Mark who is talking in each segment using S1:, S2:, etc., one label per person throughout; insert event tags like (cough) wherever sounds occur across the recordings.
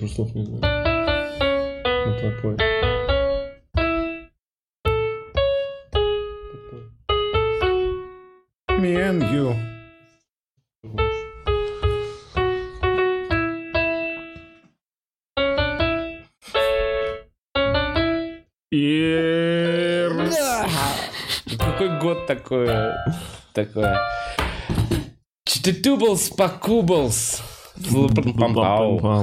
S1: просто слов не знаю. Ну, попой.
S2: Me and you.
S3: Какой год такое? Такое. Читатублс покублс.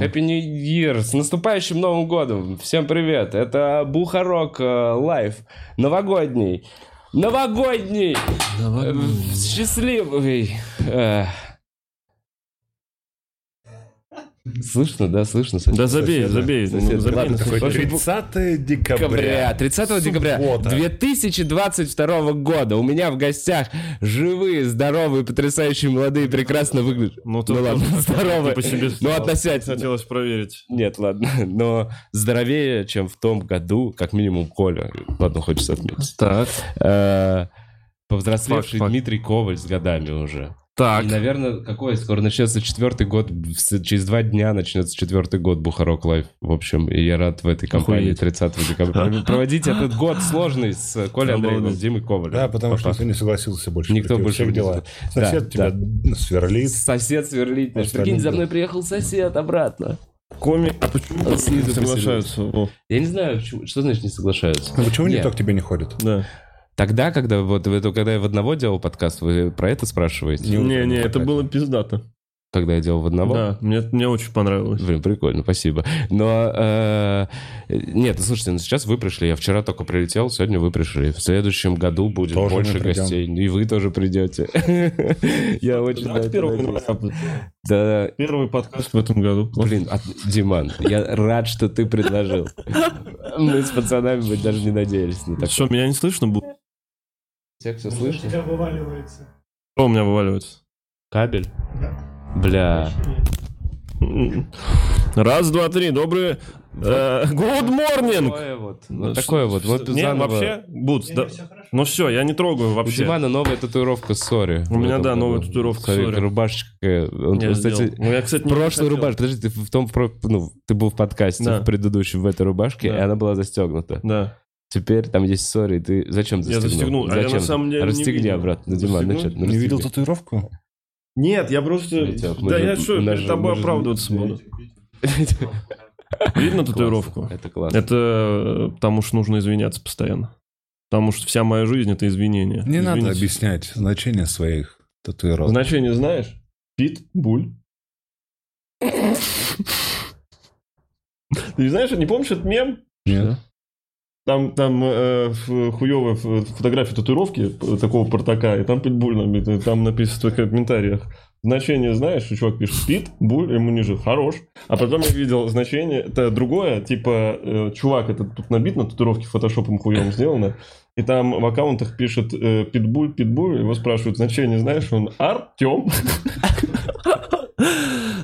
S3: Happy New Year! С наступающим Новым Годом! Всем привет! Это Бухарок э, Лайв. Новогодний. Новогодний! Э, Счастливый! Слышно, да, слышно? сосед?
S1: Да забей, забей. ну,
S3: Сосед,
S1: забей
S3: ладно,
S1: на
S2: Такой
S1: свой-
S2: 30
S3: декабря,
S2: декабря.
S3: 30 декабря
S2: Суббота.
S3: 2022 года. У меня в гостях живые, здоровые, потрясающие, молодые, прекрасно выглядят.
S1: Ну,
S3: Ну ладно, здоровые.
S1: по себе
S3: Ну, относительно.
S1: Хотелось проверить.
S3: Нет, ладно. Но здоровее, чем в том году, как минимум, Коля. Ладно, хочется отметить.
S1: Так.
S3: Э, Повзрослевший
S1: Факт, факт.
S3: Дмитрий Коваль с годами уже.
S1: Так.
S3: И, наверное, какой скоро начнется четвертый год. Через два дня начнется четвертый год Бухарог Лайв. В общем, и я рад в этой компании
S1: Охуеть.
S3: 30 декабря проводить этот год сложный с Колей Андреевым, с Димой Ковалем.
S2: Да, потому что никто не согласился больше.
S3: Никто больше не
S2: дела. Сосед
S3: Да,
S2: тебя сверлит.
S3: Сосед сверлит. Прикинь, за мной приехал сосед обратно.
S1: Комик. А почему не соглашаются?
S3: Я не знаю, что значит не соглашаются.
S2: Ну почему
S3: Нет.
S2: никто к тебе не ходит?
S1: Да.
S3: Тогда, когда вот когда я в одного делал подкаст, вы про это спрашиваете?
S2: Не
S1: Не, не, это было пиздато.
S3: Когда я делал в одного?
S1: Да, мне, мне очень понравилось.
S3: Блин, прикольно, спасибо. Но, э, нет, слушайте, ну сейчас вы пришли. Я вчера только прилетел, сегодня вы пришли. В следующем году будет
S2: Тоже
S3: больше гостей. И вы тоже придете. (laughs) Я очень
S1: января.
S3: Да,
S1: Первый подкаст в этом году.
S3: блин, от- Диман, я рад, что ты предложил. Мы с пацанами даже не надеялись на такое.
S1: Что, меня не слышно будет?
S3: Всех все слышно?
S4: тебя вываливается.
S1: Что у меня вываливается?
S3: Кабель? Бля.
S1: Раз, два, три. Добрый... э, Good morning!
S3: Такое вот. Ну, такое вот. Вот
S1: Не,
S3: заново.
S1: вообще, Бутс, да. Ну все, я не трогаю
S3: У
S1: вообще.
S3: Димана новая татуировка, сори.
S1: У меня, да, новая татуировка,
S3: Смотри,
S1: сори.
S3: Рубашечка. Он,
S1: Я
S3: кстати,
S1: сделал. Ну, я, кстати, не
S3: прошлой
S1: хотел.
S3: рубашке. Подожди, ты в том, про- ну, ты был в подкасте
S1: Да.
S3: в предыдущем в этой рубашке,
S1: Да.
S3: и она была застегнута.
S1: Да.
S3: Теперь там есть сори, ты зачем
S1: Я
S3: застегнул?
S1: застегнул, а я на
S3: Зачем?
S1: самом деле не
S3: Расстегни
S1: видел.
S3: обратно. Ну, Диман, ну что, ну,
S2: Не видел татуировку?
S1: Нет, я просто...
S3: Мы
S1: да
S3: же-
S1: я что, перед тобой оправдываться буду. (laughs) Видно татуировку?
S3: Это классно.
S1: Это э, потому что нужно извиняться постоянно. Потому что вся моя жизнь это извинение.
S2: Не надо объяснять значение своих татуировок.
S1: Значение знаешь? Пит, буль. (laughs) Ты не знаешь, не помнишь этот мем?
S2: Нет?
S1: Там, там э, хуевая фотография татуировки такого портака, и там питбуль набит, и там написано в комментариях. Значение знаешь, что чувак пишет пит, буль, ему ниже, хорош. А потом я видел значение, это другое, типа, э, чувак, это тут набит на татуировке фотошопом хуевым сделано, и там в аккаунтах пишет э, питбуль, питбуль, его спрашивают, значение знаешь, он Артем.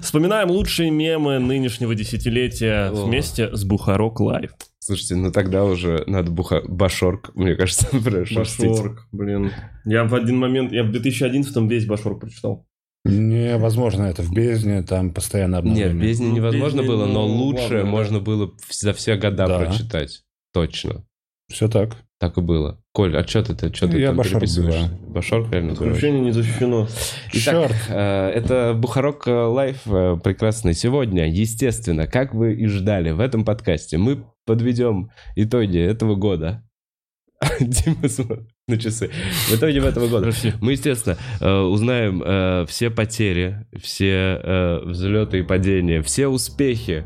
S1: Вспоминаем лучшие мемы нынешнего десятилетия
S3: О.
S1: вместе с Бухарок Лайв.
S3: Слушайте, ну тогда уже надо буха... Башорг, мне кажется, (laughs) прошерстить.
S1: Башорг, блин. Я в один момент, я в 2011 весь Башорг прочитал.
S2: Невозможно это в бездне, там постоянно
S3: Нет,
S2: обновление.
S3: без нее
S1: Ну,
S3: невозможно
S1: без нее,
S3: было, но
S1: ну,
S3: лучше
S1: ладно, да.
S3: можно было в- за все года
S2: Да.
S3: прочитать. Точно.
S2: Все так.
S3: Так и было. Коль, а что ты, ты, чё ты
S2: Я
S3: там
S2: Башорг
S3: переписываешь?
S2: бываю.
S3: Башорг реально бывает?
S1: Исключение не защищено.
S3: Итак,
S2: Черт.
S3: э, это Бухарог э, Live э, прекрасный. Сегодня, естественно, как вы и ждали в этом подкасте, мы подведем итоги этого года. (laughs) Дима смотрит на часы. В итоге этого года. Мы, естественно, узнаем все потери, все взлеты и падения, все успехи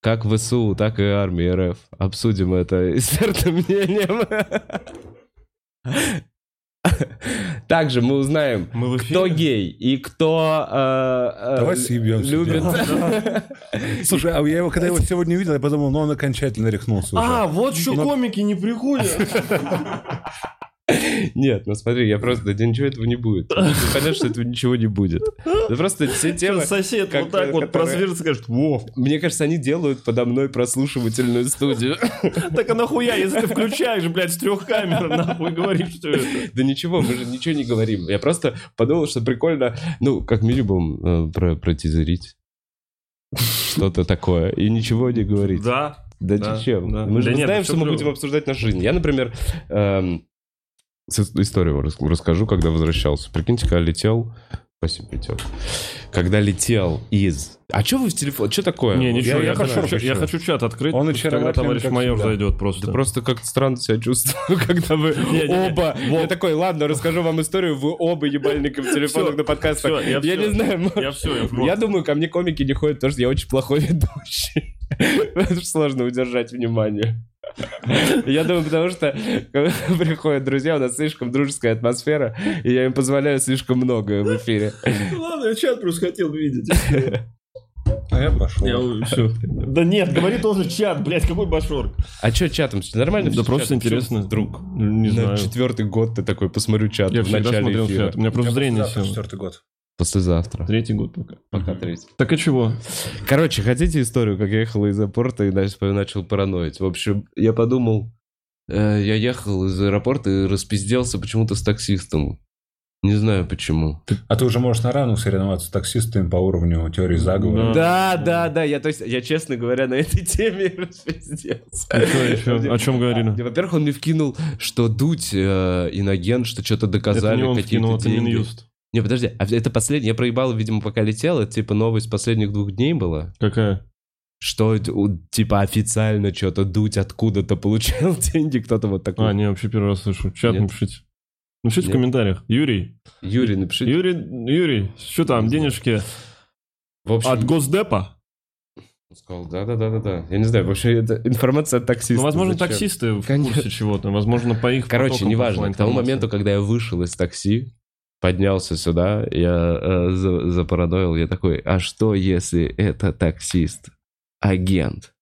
S3: как ВСУ, так и армии РФ. Обсудим это (laughs) экспертным мнением. Также мы узнаем,
S1: Мы
S3: кто гей и кто э, э,
S2: Давай съебемся.
S3: любит... (laughs)
S2: Слушай, а я его, когда его сегодня увидел, я подумал, ну он окончательно рехнулся уже.
S1: А, вот что комики не приходят. (laughs) (laughs)
S3: Нет, ну смотри, я просто, да ничего этого не будет. Ты Понятно, что этого ничего не будет. Это просто все темы...
S1: Сосед
S3: как-
S1: вот так вот
S3: которые-
S1: просверлится, скажет, Вов,
S3: Мне кажется, они делают подо мной прослушивательную студию. (laughs)
S1: так а нахуя, если ты включаешь, блядь, с трех камер, нахуй говоришь, что это?
S3: Да ничего, мы же ничего не говорим. Я просто подумал, что прикольно, ну, как минимум, э, про протизерить. что-то такое и ничего не говорить.
S1: Да.
S3: Да,
S1: Да,
S3: зачем?
S1: да.
S3: Мы же
S1: Да нет,
S3: знаем,
S1: всё
S3: что мы будем обсуждать нашу жизнь. Я, например, эм, историю рас- расскажу, когда возвращался. Прикиньте, когда летел... Спасибо, Петер. Когда летел из... А что вы в телефон? Что такое?
S1: Не, ничего,
S2: Я-
S1: я,
S2: я
S1: хочу, чат- я
S2: хочу.
S1: хочу чат открыть,
S2: Он
S1: когда
S2: очарователен,
S1: товарищ
S2: как
S1: майор
S2: всегда.
S1: зайдет просто.
S3: Да просто как-то странно себя чувствую, (laughs) когда вы оба... Я такой, ладно, расскажу вам историю, вы оба ебальники в телефонах на подкастах.
S1: я
S3: Я не знаю,
S1: Я все, я
S3: думаю, ко мне комики не ходят, потому что я очень плохой (laughs) ведущий. (laughs) Сложно удержать внимание. Я думаю, потому что когда приходят друзья, у нас слишком дружеская атмосфера, и я им позволяю слишком много в эфире.
S1: Ладно, я чат просто хотел видеть.
S2: А я
S1: все. Да нет, говори тоже чат, блядь, какой башорг.
S3: А что чатом? Нормально?
S1: Да просто интересно.
S3: Чё Вдруг.
S1: Не
S3: На
S1: знаю.
S3: четвертый год ты такой, посмотрю чат
S1: Я
S3: в
S1: всегда
S3: начале
S1: смотрел
S3: эфира.
S1: чат. У меня просто зрение село.
S2: четвертый год.
S3: Послезавтра.
S1: Третий год пока.
S3: Пока третий.
S1: Так и чего?
S3: Короче, хотите историю, как я ехал из аэропорта и дальше начал параноить? В общем, я подумал, э, я ехал из аэропорта и распизделся почему-то с таксистом. Не знаю почему.
S2: А ты уже можешь на равных соревноваться с таксистами по уровню теории заговора.
S3: Да, да, да, я, то есть, я, честно говоря, на этой теме (laughs)
S1: еще? О чем говорили?
S3: Да, Во-первых, он мне вкинул, что дуть э, иноген, что что-то
S1: Это
S3: доказали,
S1: не он
S3: какие-то
S1: вкинул, это
S3: деньги.
S1: Минюст.
S3: Не, подожди, а это последний, я проебал, видимо, пока летел, это типа новость последних двух дней была,
S1: Какая?
S3: что типа официально что-то дуть откуда-то получал (laughs) деньги, кто-то вот такой.
S1: А, не, вообще первый раз слышу. Чат
S3: Нет.
S1: напишите. Напишите в
S3: Нет.
S1: комментариях. Юрий,
S3: Юрий, напишите.
S1: Юрий, Юрий, что там,
S3: Не
S1: денежки
S3: В общем,
S1: от Госдепа?
S3: он сказал, да-да-да-да-да. Я не знаю, вообще это информация от таксиста.
S1: Ну, возможно,
S3: Зачем?
S1: таксисты в
S3: Конечно.
S1: курсе чего-то. Возможно, по их
S3: Короче, неважно. К тому моменту, когда я вышел из такси, поднялся сюда, я э, за- запарадоил, я такой, а что, если это таксист? Агент.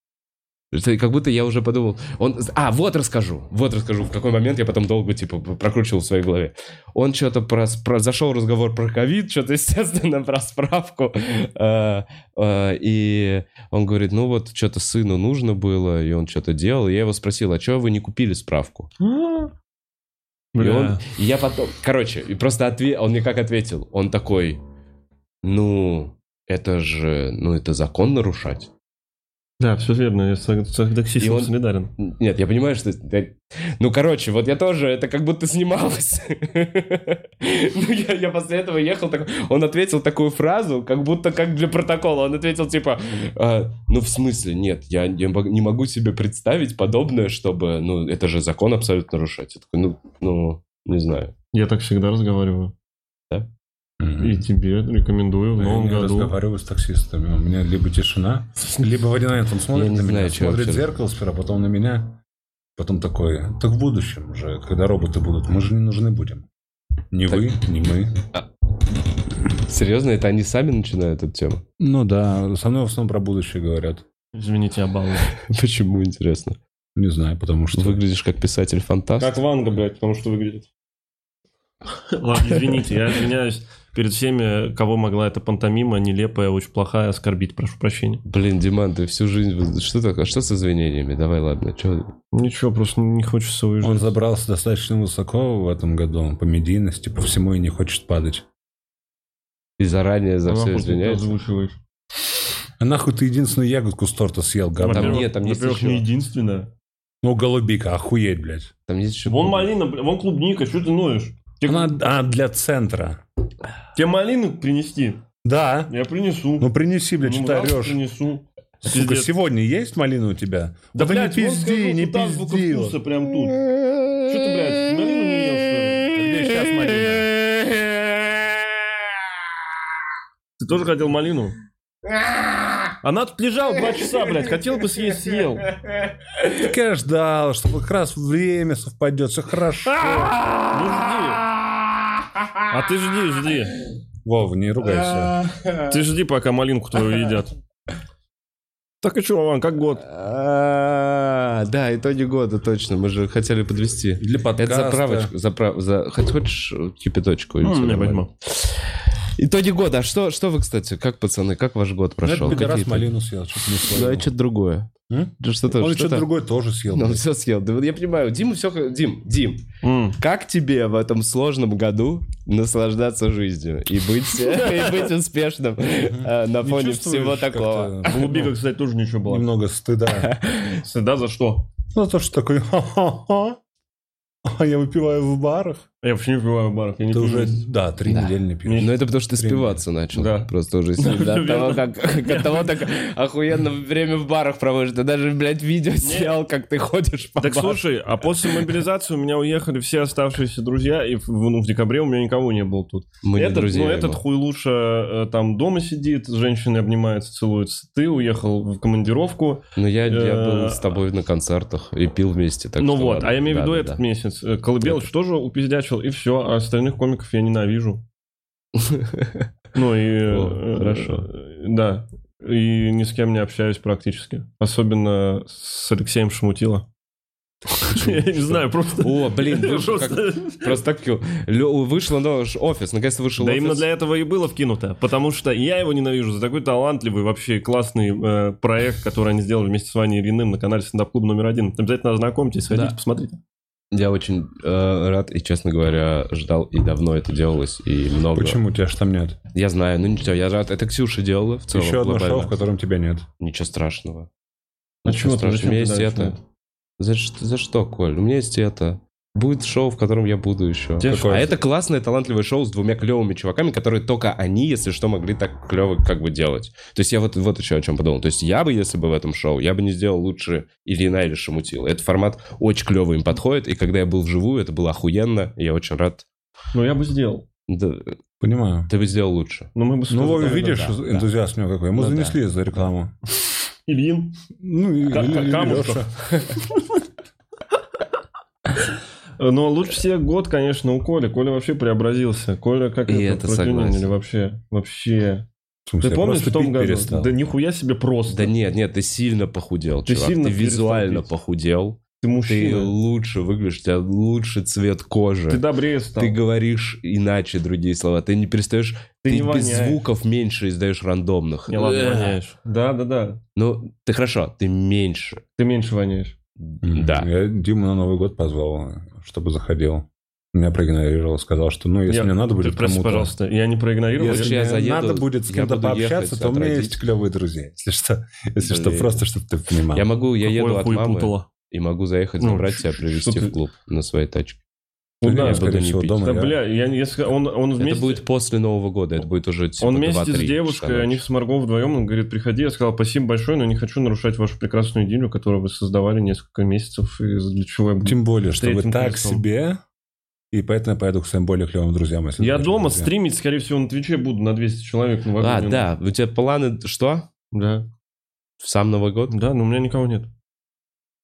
S3: Что, Как будто я уже подумал, он... А, вот расскажу, вот расскажу, в какой момент я потом долго, типа, прокручивал в своей голове. Он что-то про, про- зашел разговор про ковид, что-то, (laughs) естественно, про справку. Э, э, И он говорит, ну вот, что-то сыну нужно было, и он что-то делал. И я его спросил, а что вы не купили справку? (gasps) (laughs) И,
S1: Бля.
S3: он, и я потом, короче, и просто отве- он мне как ответил, он такой, ну, это же, ну, это закон нарушать.
S1: Да, все верно, я с таксистом
S3: он-
S1: солидарен.
S3: Нет, я понимаю, что... Ну, короче, вот я тоже, это как будто снималось. (laughs) Ну, я, я после этого ехал, он ответил такую фразу, как будто как для протокола. Он ответил типа, «А, ну, в смысле, нет, я, не могу себе представить подобное, чтобы, ну, это же закон абсолютно нарушать. Я такой, ну, ну, не знаю.
S1: Я так всегда разговариваю. И тебе рекомендую в
S2: Я
S1: новом
S2: не
S1: году.
S2: разговариваю с таксистами. У меня либо тишина, (laughs) либо в один момент он смотрит
S3: Я не
S2: на меня, смотрит в зеркало сперва, потом на меня. Потом такой, так в будущем уже, когда роботы будут, мы же не нужны будем. Ни
S3: Так-
S2: вы, ни мы.
S3: Серьезно, это они сами начинают эту тему?
S2: Ну да, со мной в основном про будущее говорят.
S1: Извините, я балую. (laughs)
S3: Почему, интересно?
S2: Не знаю, потому что...
S3: Выглядишь как писатель-фантаст.
S1: Как Ванга, блядь, потому что выглядит. (laughs) Ладно, извините, я извиняюсь перед всеми, кого могла эта пантомима нелепая, очень плохая, оскорбить, прошу прощения.
S3: Блин, Диман, ты всю жизнь... Что такое? Что с извинениями? Давай, ладно. Чё?
S1: Ничего, просто не хочется уезжать.
S2: Он забрался достаточно высоко в этом году по медийности, по всему и не хочет падать.
S3: И заранее за
S1: А
S3: все извиняется?
S1: озвучиваешь?
S2: А нахуй ты единственную ягодку с торта съел, говно?
S3: Там нет, там есть еще.
S1: не единственная.
S2: Ну, голубика, охуеть, блядь.
S3: Там есть еще...
S1: Вон малина, вон клубника, что ты ноешь?
S2: Она, она для центра.
S1: Тебе малину принести?
S2: Да.
S1: Я принесу.
S2: Ну, принеси, блядь,
S1: Ну,
S2: что ты орешь.
S1: принесу.
S2: Сука,
S1: Пиздец.
S2: сегодня есть малина у тебя?
S1: Да,
S2: ты
S1: блядь,
S2: не пизди, не пизди.
S1: вкуса прям тут. Что ты, блядь, малину не ел, что ли?
S2: Где сейчас малина?
S1: Ты тоже хотел малину? Она тут лежала два часа, блядь. Хотел бы съесть, съел.
S2: Так я ждал, что как раз время совпадет, все хорошо.
S1: Ну жди. А ты жди, жди.
S2: Вов, не ругайся. (laughs)
S1: Ты жди, пока малинку твою (laughs) едят. Так и что, Вован, как год?
S3: А, Да, итоги года, точно. Мы же хотели подвести.
S2: Для
S3: Это
S2: подкаста.
S3: заправочка. Заправ... За... Хоть хочешь кипяточку? или
S1: Ну, не возьму.
S3: Итоги года. А что, что вы, кстати, как, пацаны, как ваш год прошел?
S2: пидорас
S3: Какие-то-
S2: малину съел, что-то не
S3: Ну, это что-то другое.
S2: М?
S3: Да Что-то,
S2: Он
S3: что-то...
S2: что-то другое тоже съел.
S3: Ну, он
S2: блядь.
S3: все съел. Да вот я понимаю, Дима все... Дим, Дим,
S1: М.
S3: как тебе в этом сложном году наслаждаться жизнью и быть, (laughs) и быть успешным э, на
S2: Не
S3: фоне всего такого?
S2: как-то
S1: Голубика, кстати, тоже ничего было.
S2: Немного стыда.
S1: Стыда за что?
S2: Ну, то, что такой, ха-ха-ха, а я выпиваю в барах.
S1: Я вообще не пиваю в барах. Я не
S2: Ты
S1: пью
S2: уже, да, три
S3: Да.
S2: недели не пьешь.
S3: Ну, это потому что ты спиваться начал.
S1: Да.
S3: Просто уже сильно (laughs) от того, как от того, так охуенно время в барах проводишь. Ты даже, блядь, видео снял, как ты ходишь по
S1: Так
S3: барам.
S1: слушай, а после мобилизации у меня уехали все оставшиеся друзья, и в, ну, в декабре у меня никого не было тут.
S3: Мы не
S1: этот,
S3: друзья
S1: ну, этот хуй лучше э, там дома сидит, с женщиной обнимается, целуется. Ты уехал в командировку.
S3: Ну, я, я
S1: э,
S3: был с тобой на концертах и пил вместе. Так
S1: ну
S3: что
S1: вот,
S3: ладно.
S1: а я имею в виду
S3: Да, да,
S1: этот
S3: да.
S1: месяц. Э, Колыбелыч тоже упиздячил, и все. А остальных комиков я ненавижу. (laughs) Ну и... Э,
S3: хорошо.
S1: э, Да. И ни с кем не общаюсь практически. Особенно с Алексеем Шмутило. Я не знаю, просто...
S3: О, блин. (laughs)
S1: Просто-
S3: так Вышло наш офис, наконец-то вышел
S1: Да именно для этого и было вкинуто, потому что я его ненавижу за такой талантливый, вообще классный э, проект, который они сделали вместе с Ваней Ильиным на канале Стендап Клуб номер один. Обязательно ознакомьтесь, сходите,
S3: Да.
S1: посмотрите.
S3: Я очень э, рад и, честно говоря, ждал, и давно это делалось, и много.
S2: Почему тебя ж там нет?
S3: Я знаю, ну ничего, я рад. Это Ксюша делала в целом.
S2: Еще одно
S3: глобально.
S2: шоу, в котором тебя нет.
S3: Ничего страшного.
S1: А
S3: Ничего страшного. У меня есть это. За, за что, Коль? У меня есть это. Будет шоу, в котором я буду еще.
S2: Какое?
S3: А это классное, талантливое шоу с двумя клевыми чуваками, которые только они, если что, могли так клево как бы делать. То есть я вот, вот еще о чем подумал. То есть я бы, если бы в этом шоу, я бы не сделал лучше Ильина или Шамутила. Этот формат очень клево им подходит, и когда я был вживую, это было охуенно, и я очень рад.
S1: Ну, я бы сделал.
S3: Да,
S2: Понимаю.
S3: ты бы сделал лучше.
S1: Но мы бы
S2: Ну,
S1: сказали,
S2: видишь,
S3: да, да.
S2: энтузиаст у него какой. Ему
S3: Ну,
S2: занесли за рекламу. (laughs)
S1: Ильин.
S2: Ну, и
S1: Ка- (laughs) Но лучше всех год, конечно, у Коли. Коля вообще преобразился. Коля как
S3: И
S1: это,
S3: согласен.
S1: вообще. Вообще.
S2: Смысле,
S1: Ты помнишь в том году?
S2: перестал.
S1: Да нихуя себе просто.
S3: Да нет, нет, ты сильно похудел,
S1: Ты
S3: чувак.
S1: сильно
S3: ты визуально
S1: пить.
S3: похудел.
S1: Ты
S3: Ты
S1: мужчина.
S3: лучше выглядишь, у тебя лучше цвет кожи.
S1: Ты добрее стал.
S3: Ты говоришь иначе другие слова. Ты не перестаешь...
S1: Ты
S3: Ты,
S1: не
S3: без
S1: воняешь.
S3: звуков меньше издаешь рандомных.
S1: Не, ладно, воняешь. Да, да, да.
S3: Ну, ты хорошо, ты меньше.
S1: Ты меньше воняешь.
S3: Да.
S2: Я Диму на Новый год позвал, чтобы заходил. Меня проигнорировал, сказал, что ну, если
S1: Я-
S2: мне надо будет
S1: Ты, прости,
S2: кому-то...
S1: пожалуйста, я не проигнорировал.
S2: Если
S3: Если я
S2: мне
S3: заеду,
S2: надо будет с кем-то пообщаться, то у меня есть клевые друзья. Если что, если что,
S3: Блин.
S2: просто чтобы ты понимал.
S3: Я могу, я
S1: Какое
S3: еду от мамы
S1: путало.
S3: и могу заехать,
S1: Ну,
S3: забрать
S1: ш-
S3: тебя,
S1: что
S3: привезти в клуб на своей тачке.
S2: Ну,
S1: Куда?
S2: я,
S3: Я
S2: скорее всего,
S3: пить.
S2: дома.
S1: Да,
S2: я-
S1: бля, я, если он, он вместе...
S3: Это будет после Нового года, это будет уже типа
S1: Он вместе
S3: 2-3
S1: с
S3: часа
S1: девушкой, они
S3: ночи.
S1: с Марго вдвоем, он говорит, приходи. Я сказал, спасибо большое, но не хочу нарушать вашу прекрасную идиллию, которую вы создавали несколько месяцев, и для чего я буду...
S2: Тем более, что вы так
S1: колесом.
S2: себе, и поэтому я поеду к своим более клевым друзьям. если
S1: Я дома
S2: друзья.
S1: стримить, скорее всего, на Твиче буду на 200 человек.
S3: А, да, у тебя планы что?
S1: Да.
S3: В сам Новый год?
S1: Да, но у меня никого нет.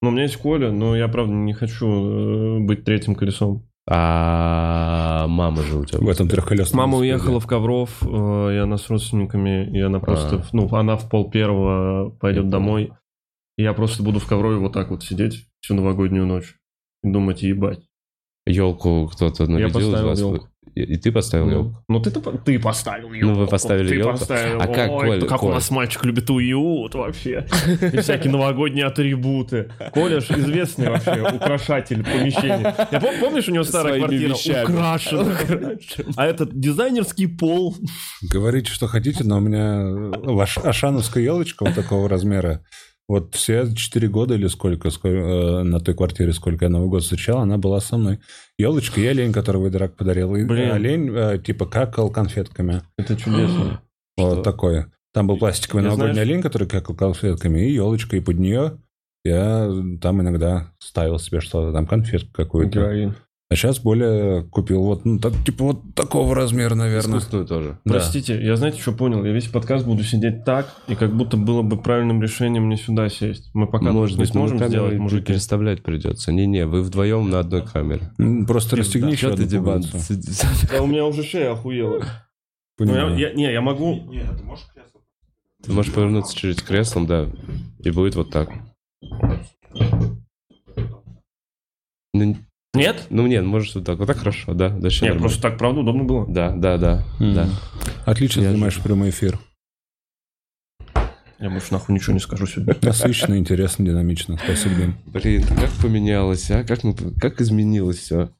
S1: Ну, у меня есть Коля, но я, правда, не хочу э, быть третьим колесом.
S3: А мама же у тебя.
S2: В этом трехколесном
S1: Мама уехала в Ковров, э, и она с родственниками, и она просто,
S3: А.
S1: ну, она в пол первого пойдет
S3: Я
S1: домой. И я просто буду в Коврове вот так вот сидеть всю новогоднюю ночь и думать, ебать.
S3: Елку кто-то нарядил из
S1: поставил
S3: вас? И, ты поставил
S1: Ну,
S3: елку?
S1: Ну, ты, ты поставил елку.
S3: Ну, вы поставили
S1: ты
S3: ёлку.
S1: поставил.
S3: А как,
S1: Ой,
S3: Коля,
S1: как
S3: Коля?
S1: у нас мальчик любит уют вообще. И всякие (laughs) новогодние атрибуты. Коля ж известный вообще украшатель помещений. Я пом- помнишь, у него старая
S3: Своими
S1: квартира
S3: вещами.
S1: украшена. А этот дизайнерский пол.
S2: Говорите, что хотите, но у меня ваш ашановская елочка вот такого размера. Вот все четыре года или сколько, сколько, э, на той квартире, сколько я Новый год встречал, она была со мной. Елочка и олень, которого Идрак подарил. И
S1: Блин.
S2: олень э, типа какал конфетками.
S1: Это чудесно. (gasps)
S2: Вот
S3: Что?
S2: такое. Там был пластиковый
S1: Я
S2: новогодний
S1: знаешь-
S2: олень, который какал конфетками, и елочка, и под нее я там иногда ставил себе что-то, там конфетку какую-то.
S1: Героин.
S2: А сейчас более купил вот, ну, так, типа вот такого размера, наверное.
S3: Искусственную тоже.
S2: Да.
S1: Простите, я знаете, что понял? Я весь подкаст буду сидеть так, и как будто было бы правильным решением мне сюда сесть. Мы пока
S3: Может
S1: не
S3: быть,
S1: сможем сделать, мужики.
S3: переставлять придется. Не-не, вы вдвоем на одной камере.
S2: Просто расстегни еще
S3: ты,
S2: пуговицу.
S1: Да у меня уже шея охуела. Ну, я, не, я могу...
S3: Ты можешь повернуться через креслом, да, и будет вот так. Ну,
S1: Нет?
S3: Ну, нет, может, вот так. Вот так хорошо, да. Дальше
S1: Нет,
S3: нормально.
S1: просто так, правда, удобно было.
S3: Да, да, да,
S2: М.
S3: да.
S2: Отлично
S3: Я
S2: занимаешь прямой эфир.
S1: Я больше нахуй ничего не скажу сегодня.
S2: Насыщенно, интересно, динамично. Спасибо, Дим.
S3: Блин, как поменялось, а? Как, мы, как изменилось все?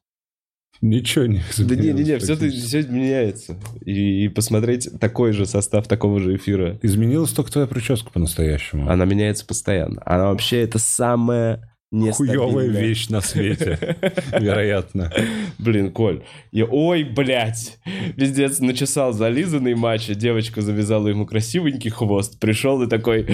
S2: Ничего не
S3: Да не, не, не, все, все меняется. И, и посмотреть такой же состав такого же эфира.
S2: Изменилась только твоя прическа по-настоящему.
S3: Она меняется постоянно. Она вообще это самая
S2: Хуевая вещь на свете, (laughs) вероятно.
S3: Блин, Коль. И ой, блядь. Пиздец, начесал зализанный матч, а девочка завязала ему красивенький хвост. Пришел и такой,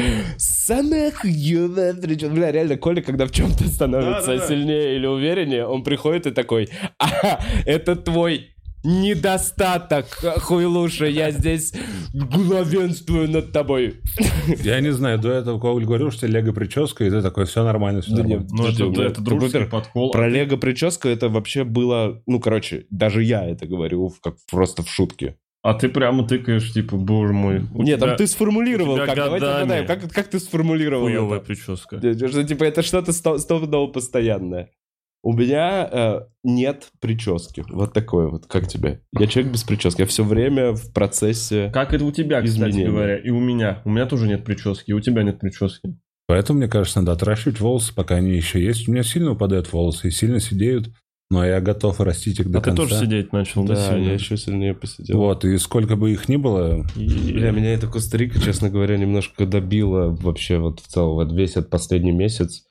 S3: прическа». Бля, реально, Коля, когда в чем-то становится сильнее или увереннее, он приходит и такой, ага, это твой недостаток, хуйлуша, я здесь главенствую над тобой.
S2: Я не знаю, до этого Коуль говорил, что лего прическа, и ты такой, все нормально, все
S3: Да
S2: нормально.
S3: нет,
S1: Ну, это, это
S3: ну,
S1: дружеский подкол.
S3: Про Лего прическа это вообще было, ну, короче, даже я это говорю как просто в шутке.
S1: А ты прямо тыкаешь, типа, боже мой.
S3: Нет, там
S1: тебя
S3: ты сформулировал как. Давайте
S1: годами
S3: угадаем, как, как ты сформулировал
S1: Хуевая
S3: это?
S1: прическа.
S3: Что, типа, это что-то сто- стопудово постоянное. У меня э, нет прически. Вот такое вот. Как тебе? Я человек без прически. Я все время в процессе...
S1: Как это у тебя, кстати
S3: Изменения.
S1: говоря, и у меня. У меня тоже нет прически, и у тебя нет прически.
S2: Поэтому, мне кажется, надо отращивать волосы, пока они еще есть. У меня сильно упадают волосы и сильно сидеют, но я готов растить их до
S1: а ты
S2: конца.
S1: тоже сидеть начал, да,
S3: Да,
S1: сильно?
S3: я еще сильнее посидел.
S2: Вот, и сколько бы их ни было,
S1: И-
S3: Бля, меня эта Коста-Рика, честно говоря, немножко добила вообще вот в целом, вот весь этот последний месяц.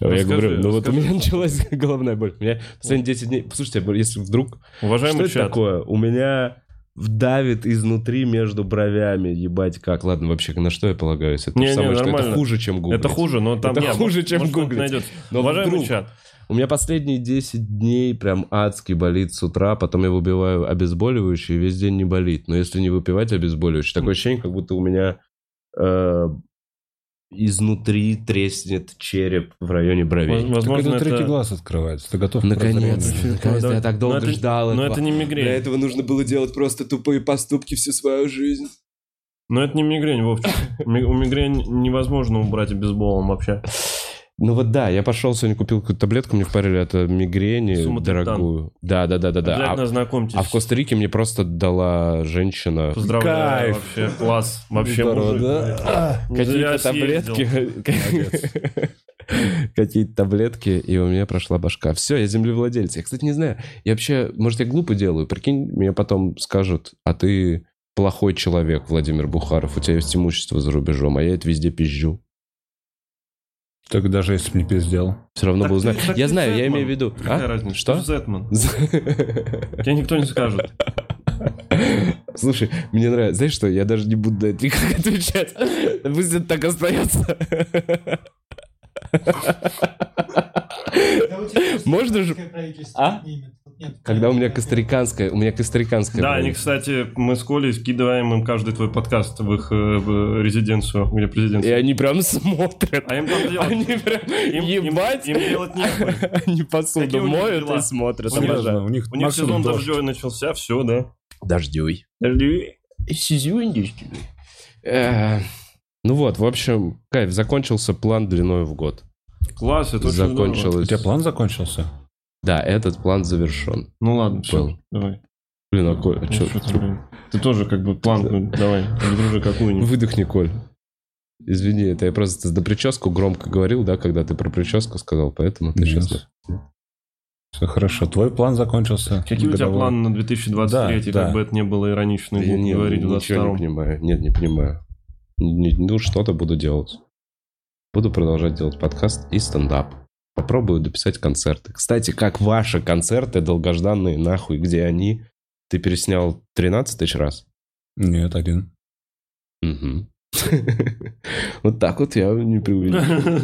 S3: Я
S1: Расскажи,
S3: говорю, ну вот у
S1: расскажи.
S3: меня началась (laughs) головная боль. У меня последние 10 дней... Послушайте, если вдруг...
S1: Уважаемый
S3: что
S1: чат,
S3: такое? У меня вдавит изнутри между бровями, ебать как. Ладно, вообще, на что я полагаюсь? Это
S1: Не,
S3: же
S1: не,
S3: самое, что это хуже, чем гуглить.
S1: это хуже, но там
S3: Это
S1: нет,
S3: хуже, чем
S1: может,
S3: гуглить.
S1: найдет.
S3: Но
S1: Уважаемый
S3: вдруг.
S1: чат,
S3: У меня последние 10 дней прям адски болит с утра, потом я выпиваю обезболивающее, и весь день не болит. Но если не выпивать обезболивающее, такое ощущение, как будто у меня э, изнутри треснет череп в районе бровей.
S1: воз- возможно,
S2: так это третий глаз открывается. Ты готов
S3: Наконец-то, наконец-то я так долго
S1: Но это-
S3: ждал
S1: Но
S3: этого.
S1: это не
S3: Для
S1: мигрень.
S3: этого нужно было делать просто тупые поступки всю свою жизнь.
S1: Но это не мигрень, Вовчик. (laughs) У мигрень невозможно убрать бейсболом вообще.
S3: Ну вот да, я пошел сегодня купил какую-то таблетку, мне впарили это мигрени
S1: Суматриптан.
S3: дорогую. Да, да, да, да, да.
S1: Обязательно
S3: А,
S1: знакомьтесь.
S3: а в Коста-Рике мне просто дала женщина
S1: Поздравляю,
S2: Кайф.
S1: вообще, класс. Вообще,
S2: Здорово,
S1: мужик.
S2: да?
S1: Зря
S3: какие-то таблетки. (laughs) Какие-то таблетки, и у меня прошла башка. Все, я землевладелец. Я, кстати, не знаю. Я вообще, может, я глупо делаю. Прикинь, мне потом скажут, а ты плохой человек, Владимир Бухаров. У тебя есть имущество за рубежом, а я это везде пизжу.
S2: Так даже если бы не пиздел.
S3: Все равно
S1: Так
S3: бы
S1: ты-
S3: узнать.
S1: так
S3: Я знаю, я
S1: Зетман.
S3: имею в виду.
S1: Какая
S3: А?
S1: разница?
S3: Что?
S1: Зетман. (laughs) Тебе никто не скажет.
S3: Слушай, мне нравится. Знаешь что, я даже не буду на это никак отвечать. Пусть это так остается. Можно же... А? Когда у меня костариканская, у меня костариканская.
S1: Да, они, кстати, мы с Колей скидываем им каждый твой подкаст в их э, в резиденцию, где
S3: И
S1: президенция.
S3: они прям смотрят.
S1: А им там делать?
S3: Они прям,
S1: Им- им-
S3: ебать,
S1: им делать нехуй.
S3: они
S1: Какие
S3: посуду
S1: них
S3: моют и смотрят.
S1: У
S2: у них
S1: У них
S2: максимум
S1: сезон
S2: дождь.
S1: дождевой начался, все, да.
S3: Дождей.
S1: Дождевой.
S3: Сезон дождевой. Э, Ну вот, в общем, кайф, закончился план длиной в год.
S1: Класс, это очень здорово.
S2: У
S3: Закончилось.
S2: тебя план закончился?
S3: Да, этот план завершен.
S1: Ну ладно, все,
S3: Был.
S1: давай.
S3: Блин, а Коль, а
S1: Ну, что ты, блин? Ты тоже как бы планку давай, дружи какую-нибудь.
S3: Выдохни, Коль. Извини, это я просто до прическу громко говорил, да, когда ты про прическу сказал, поэтому ты
S2: Нет.
S3: сейчас...
S2: Все хорошо. Твой план закончился.
S1: Какие у тебя
S2: годовой.
S1: планы на 2023,
S2: Да, да.
S1: как бы это не было иронично
S3: Я не,
S1: говорить в
S3: ничего не
S1: 22
S3: понимаю. Нет, не понимаю. Ну, что-то буду делать. Буду продолжать делать подкаст и стендап. Попробую дописать концерты. Кстати, как ваши концерты долгожданные, нахуй, где они? Ты переснял 13 тысяч раз?
S2: Нет, один.
S3: Мгм. (laughs) Вот так вот я не преувеличиваю.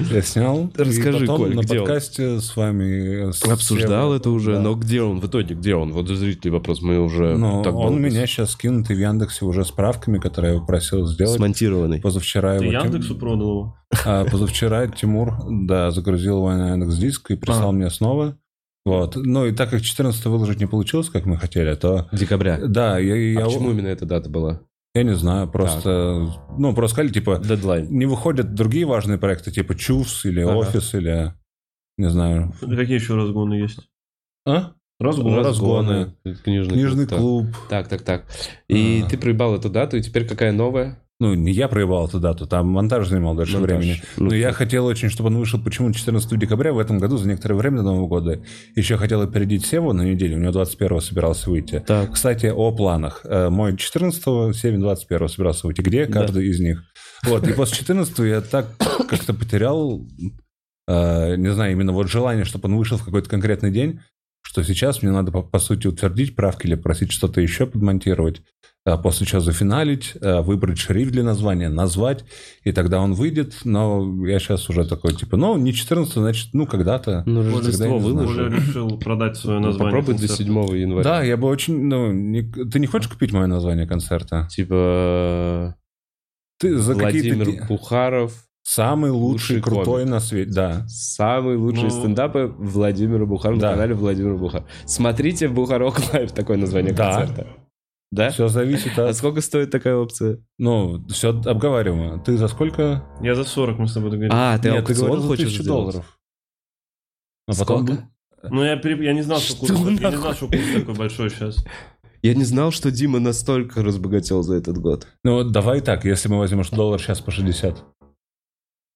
S3: (laughs)
S2: Я снял. и
S3: Расскажи,
S2: потом
S3: Коль,
S2: на
S3: где он?
S2: подкасте с вами... э, с
S3: Обсуждал это уже,
S2: да.
S3: но где он в итоге? Где он? Вот зрителей вопрос, мы уже так
S2: он меня сейчас скинутый в Яндексе уже справками, которые я его просил сделать.
S3: смонтированный.
S2: Позавчера
S1: Ты
S2: его... Тим-
S1: Яндексу продал его? (laughs)
S2: А, позавчера Тимур, да, загрузил его на Яндекс Диск и прислал
S1: А.
S2: мне снова. Вот. Ну и так как 14 выложить не получилось, как мы хотели, то...
S3: Декабря.
S2: Да, я, я,
S3: А почему именно эта дата была?
S2: Я не знаю, просто... Ну, просто сказали, типа,
S3: Дедлайн.
S2: не выходят другие важные проекты, типа Чувс или
S1: Ага.
S2: Офис или... Не знаю.
S1: Какие еще разгоны есть?
S2: А?
S1: Разгоны.
S2: разгоны.
S3: Книжный,
S2: Книжный
S3: так.
S2: клуб.
S3: Так, так, так. И
S2: А.
S3: ты проебал эту дату, и теперь какая новая?
S2: Ну, не я проебал эту дату, там монтаж занимал дольше
S3: Монтаж.
S2: времени.
S3: Ну,
S2: Но я хотел очень, чтобы он вышел почему 14 декабря в этом году, за некоторое время до Нового года. Еще хотел опередить Севу на неделю, у него 21-го собирался выйти.
S3: Так.
S2: Кстати, о планах. Э, Мой 14-го, Севин 21-го собирался выйти. Где?
S3: Да.
S2: Каждый из них. Вот, и после 14-го я так как-то потерял, э, не знаю, именно вот желание, чтобы он вышел в какой-то конкретный день, что сейчас мне надо, по, по сути, утвердить правки или просить что-то еще подмонтировать, а после чего зафиналить, э, выбрать шрифт для названия, назвать, и тогда он выйдет, но я сейчас уже такой, типа, ну, не 14 значит, ну, когда-то.
S3: Ну,
S2: Когда
S3: Рождество выложил.
S1: Решил продать свое
S3: Ну,
S1: название.
S3: Попробуй до
S1: концерта.
S3: 7 января.
S2: Да, я бы очень, ну, не- ты не хочешь купить мое название концерта?
S3: Типа
S2: Ты за какие-то
S3: Владимир
S2: де-
S3: Бухаров,
S2: самый лучший,
S3: Лучший
S2: крутой
S3: комик.
S2: на свете, да.
S3: самый лучший
S1: Ну,
S3: стендапы Владимира Бухарова
S2: Да.
S3: на канале Владимира Бухарова. Смотрите Бухарок Лайв, такое название
S2: Да.
S3: концерта. Да?
S2: Все зависит
S3: А
S2: от...
S3: сколько стоит такая опция?
S2: Ну, все обговариваемо. Ты за сколько?
S1: Я за 40 мы с тобой договорились.
S3: А, ты
S2: Нет, ты говорил за
S3: хочешь
S2: 1000
S3: сделать?
S2: долларов. А потом...
S3: Сколько?
S1: Ну, я, переп- я не знал, что,
S3: Что
S1: курс, я не знал, что курс такой большой сейчас.
S3: Я не знал, что Дима настолько разбогател за этот год.
S2: Ну, вот давай так, если мы возьмем что доллар сейчас по 60,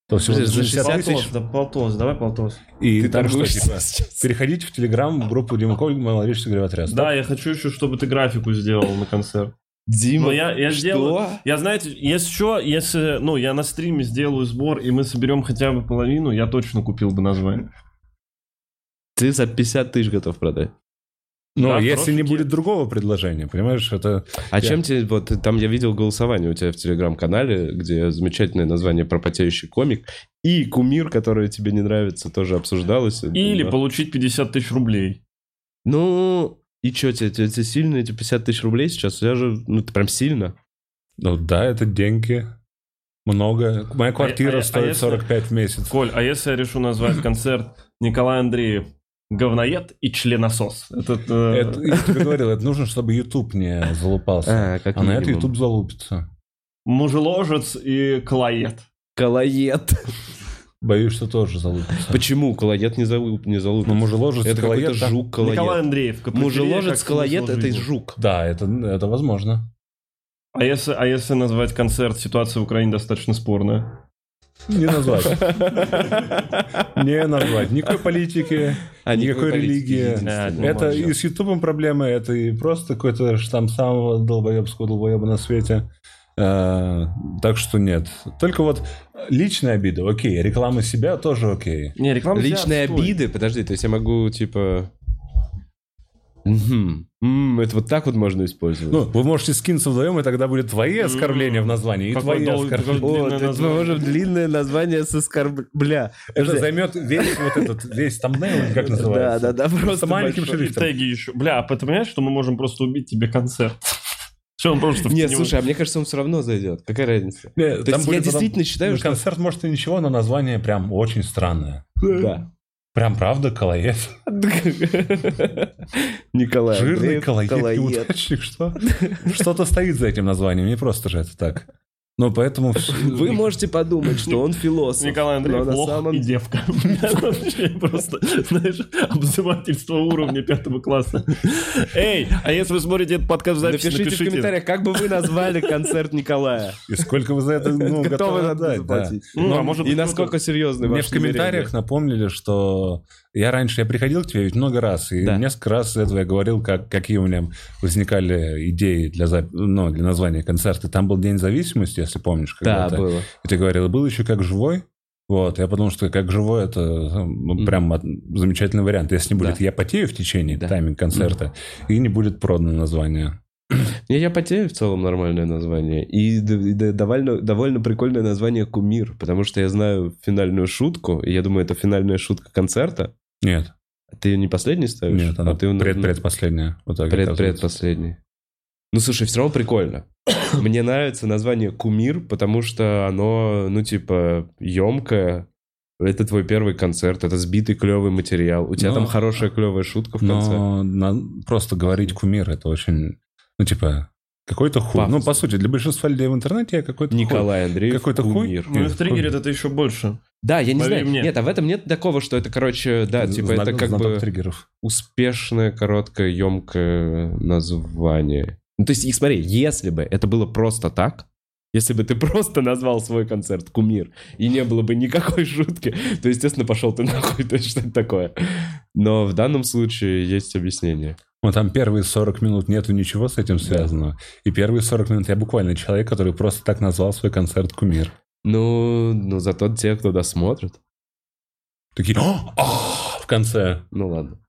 S2: то всего
S3: Подожди, за
S2: 60
S3: 60
S2: тысяч.
S1: Полтос, да полтос, давай полтос.
S2: И
S3: Ты
S2: там что, типа,
S3: сейчас?
S2: переходите в Телеграм, в группу Дима Коль, Малорижский гривотряс.
S1: Да, я хочу еще, чтобы ты графику сделал на концерт.
S3: Дима,
S1: Но я, я
S3: что?
S1: сделаю... Я, знаете, если что, если, ну, я на стриме сделаю сбор, и мы соберем хотя бы половину, я точно купил бы название.
S3: Ты за 50 тысяч готов продать.
S2: Но
S1: Да,
S2: если не будет другого предложения, понимаешь, это...
S3: А
S2: Я-
S3: чем тебе, вот там я видел голосование у тебя в телеграм-канале, где замечательное название пропотеющий комик, и кумир, который тебе не нравится, тоже обсуждалось.
S1: Или
S3: Да.
S1: получить 50 тысяч рублей.
S3: Ну, и что, тебе, тебе, тебе сильно эти 50 тысяч рублей сейчас? У тебя же, ну, это прям сильно.
S2: Ну да, это деньги. Много. Моя квартира
S1: а- а
S2: стоит
S1: если-
S2: 45 в месяц.
S1: Коль, а если я решу назвать концерт Николай Андреев говноед и членосос? Этот, э,
S2: Это, я тебе говорил, это нужно, чтобы YouTube не залупался.
S3: А, как
S2: А на это. YouTube залупится.
S1: мужеложец и колоед.
S3: Колоед.
S2: Боюсь, что тоже залупится.
S3: Почему колоед не, залуп, не залупится?
S2: Ну, мужеложец
S3: это
S2: колоед,
S3: какой-то жук колоед.
S1: Николай Андреев. как
S3: Мужеложец колоед это жук.
S2: Да, это, это возможно.
S1: А если, а если назвать концерт «Ситуация в Украине достаточно спорная»?
S2: Не назвать. (laughs) Не назвать. Никакой политики,
S3: А,
S2: никакой религии. Это и с Ютубом проблема, это и просто какой-то штамм самого долбоебского долбоеба на свете. Э, Так что нет. Только вот личные обиды, окей. Реклама себя тоже окей.
S1: Не, реклама
S3: Личные обиды, подожди, то есть я могу, типа... М, это вот так вот можно использовать.
S2: Ну, вы можете скинуться вдвоем, и тогда будет твои оскорбления в названии, и
S1: Какой
S2: твои
S1: долгий-
S2: оскорбления.
S3: О,
S1: длинное
S3: это
S1: название.
S3: мы можем длинное название с оскорбля.
S2: Это займет весь вот этот, весь тамнейл, как
S3: Да,
S2: называется.
S3: да, да, просто
S2: С маленьким шрифтом.
S1: теги еще. Бля, а понимаешь, что мы можем просто убить тебе концерт? Что он просто
S3: Нет, слушай, а мне кажется, он все равно зайдет. Какая разница?
S2: Не,
S3: То есть я
S2: потом-
S3: действительно считаю,
S2: ну,
S3: что...
S2: концерт может и ничего, но название прям очень странное.
S3: Да.
S2: Прям правда колоед. (laughs)
S3: Николай
S2: Жирный колоед. неудачник, что? Что-то стоит за этим названием, не просто же это так. Ну, поэтому... (laughs)
S3: Вы можете подумать, что он философ.
S1: Николай Андреев
S3: но
S1: лох
S3: самом
S1: и девка. (laughs) Вообще просто, знаешь, обзывательство уровня пятого класса. Эй, а если вы смотрите этот подкаст в записи,
S3: Напишите, в комментариях, как бы вы назвали концерт Николая.
S2: И сколько вы за это ну,
S3: Готовы
S2: готовы
S3: надо
S2: отдать, да.
S3: заплатить.
S1: Ну, а может
S3: И насколько серьезны
S2: Мне в комментариях напомнили, что я раньше я приходил к тебе ведь много раз, и
S3: Да.
S2: несколько раз этого я говорил, как, какие у меня возникали идеи для, ну, для названия концерта. Там был День зависимости, если помнишь.
S3: Да,
S2: когда-то.
S3: было.
S2: И ты говорил, был еще как живой. Вот, я подумал, что как живой это ну,
S3: Мгм.
S2: прям от- замечательный вариант. Если не будет
S3: Да.
S2: я потею в течение
S3: Да.
S2: тайминг концерта, и не будет продано название. (clears throat)
S3: Не, я потею в целом нормальное название. И, и довольно, довольно прикольное название «Кумир», потому что я знаю финальную шутку, и я думаю, это финальная шутка концерта.
S2: Нет,
S3: Ты ее не последний ставишь?
S2: нет, она
S3: а ты,
S2: пред, предпоследняя. Вот так
S3: Пред, предпоследний. Ну, слушай, все равно прикольно. (coughs) Мне нравится название «Кумир», потому что оно, ну, типа, емкое. Это твой первый концерт, это сбитый клевый материал. У тебя
S2: Но-
S3: там хорошая клевая шутка в конце.
S2: Но на- просто говорить кумир это очень, ну типа Какой-то хуй. Ну,
S3: Пафосно.
S2: по сути, для большинства людей в интернете я какой-то хуй.
S3: Николай Андреев,
S2: Какой-то хуй.
S1: Ну, их триггерит это еще больше.
S3: Да, я не
S1: Поверь
S3: знаю.
S1: мне.
S3: Нет, а в этом нет такого, что это, короче, да, типа
S2: Знак-
S3: это как бы
S2: триггеров.
S3: успешное, короткое, емкое название. Ну, то есть, и смотри, если бы это было просто так, если бы ты просто назвал свой концерт «Кумир», и не было бы никакой шутки, то, естественно, пошел ты нахуй, то есть что это такое. Но в данном случае есть объяснение.
S2: Ну, там первые 40 минут нету ничего с этим связанного. И первые 40 минут я буквально человек, который просто так назвал свой концерт «Кумир».
S3: Ну, ну зато те, кто досмотрит.
S2: Такие «О, а!» в конце.
S3: Ну ладно.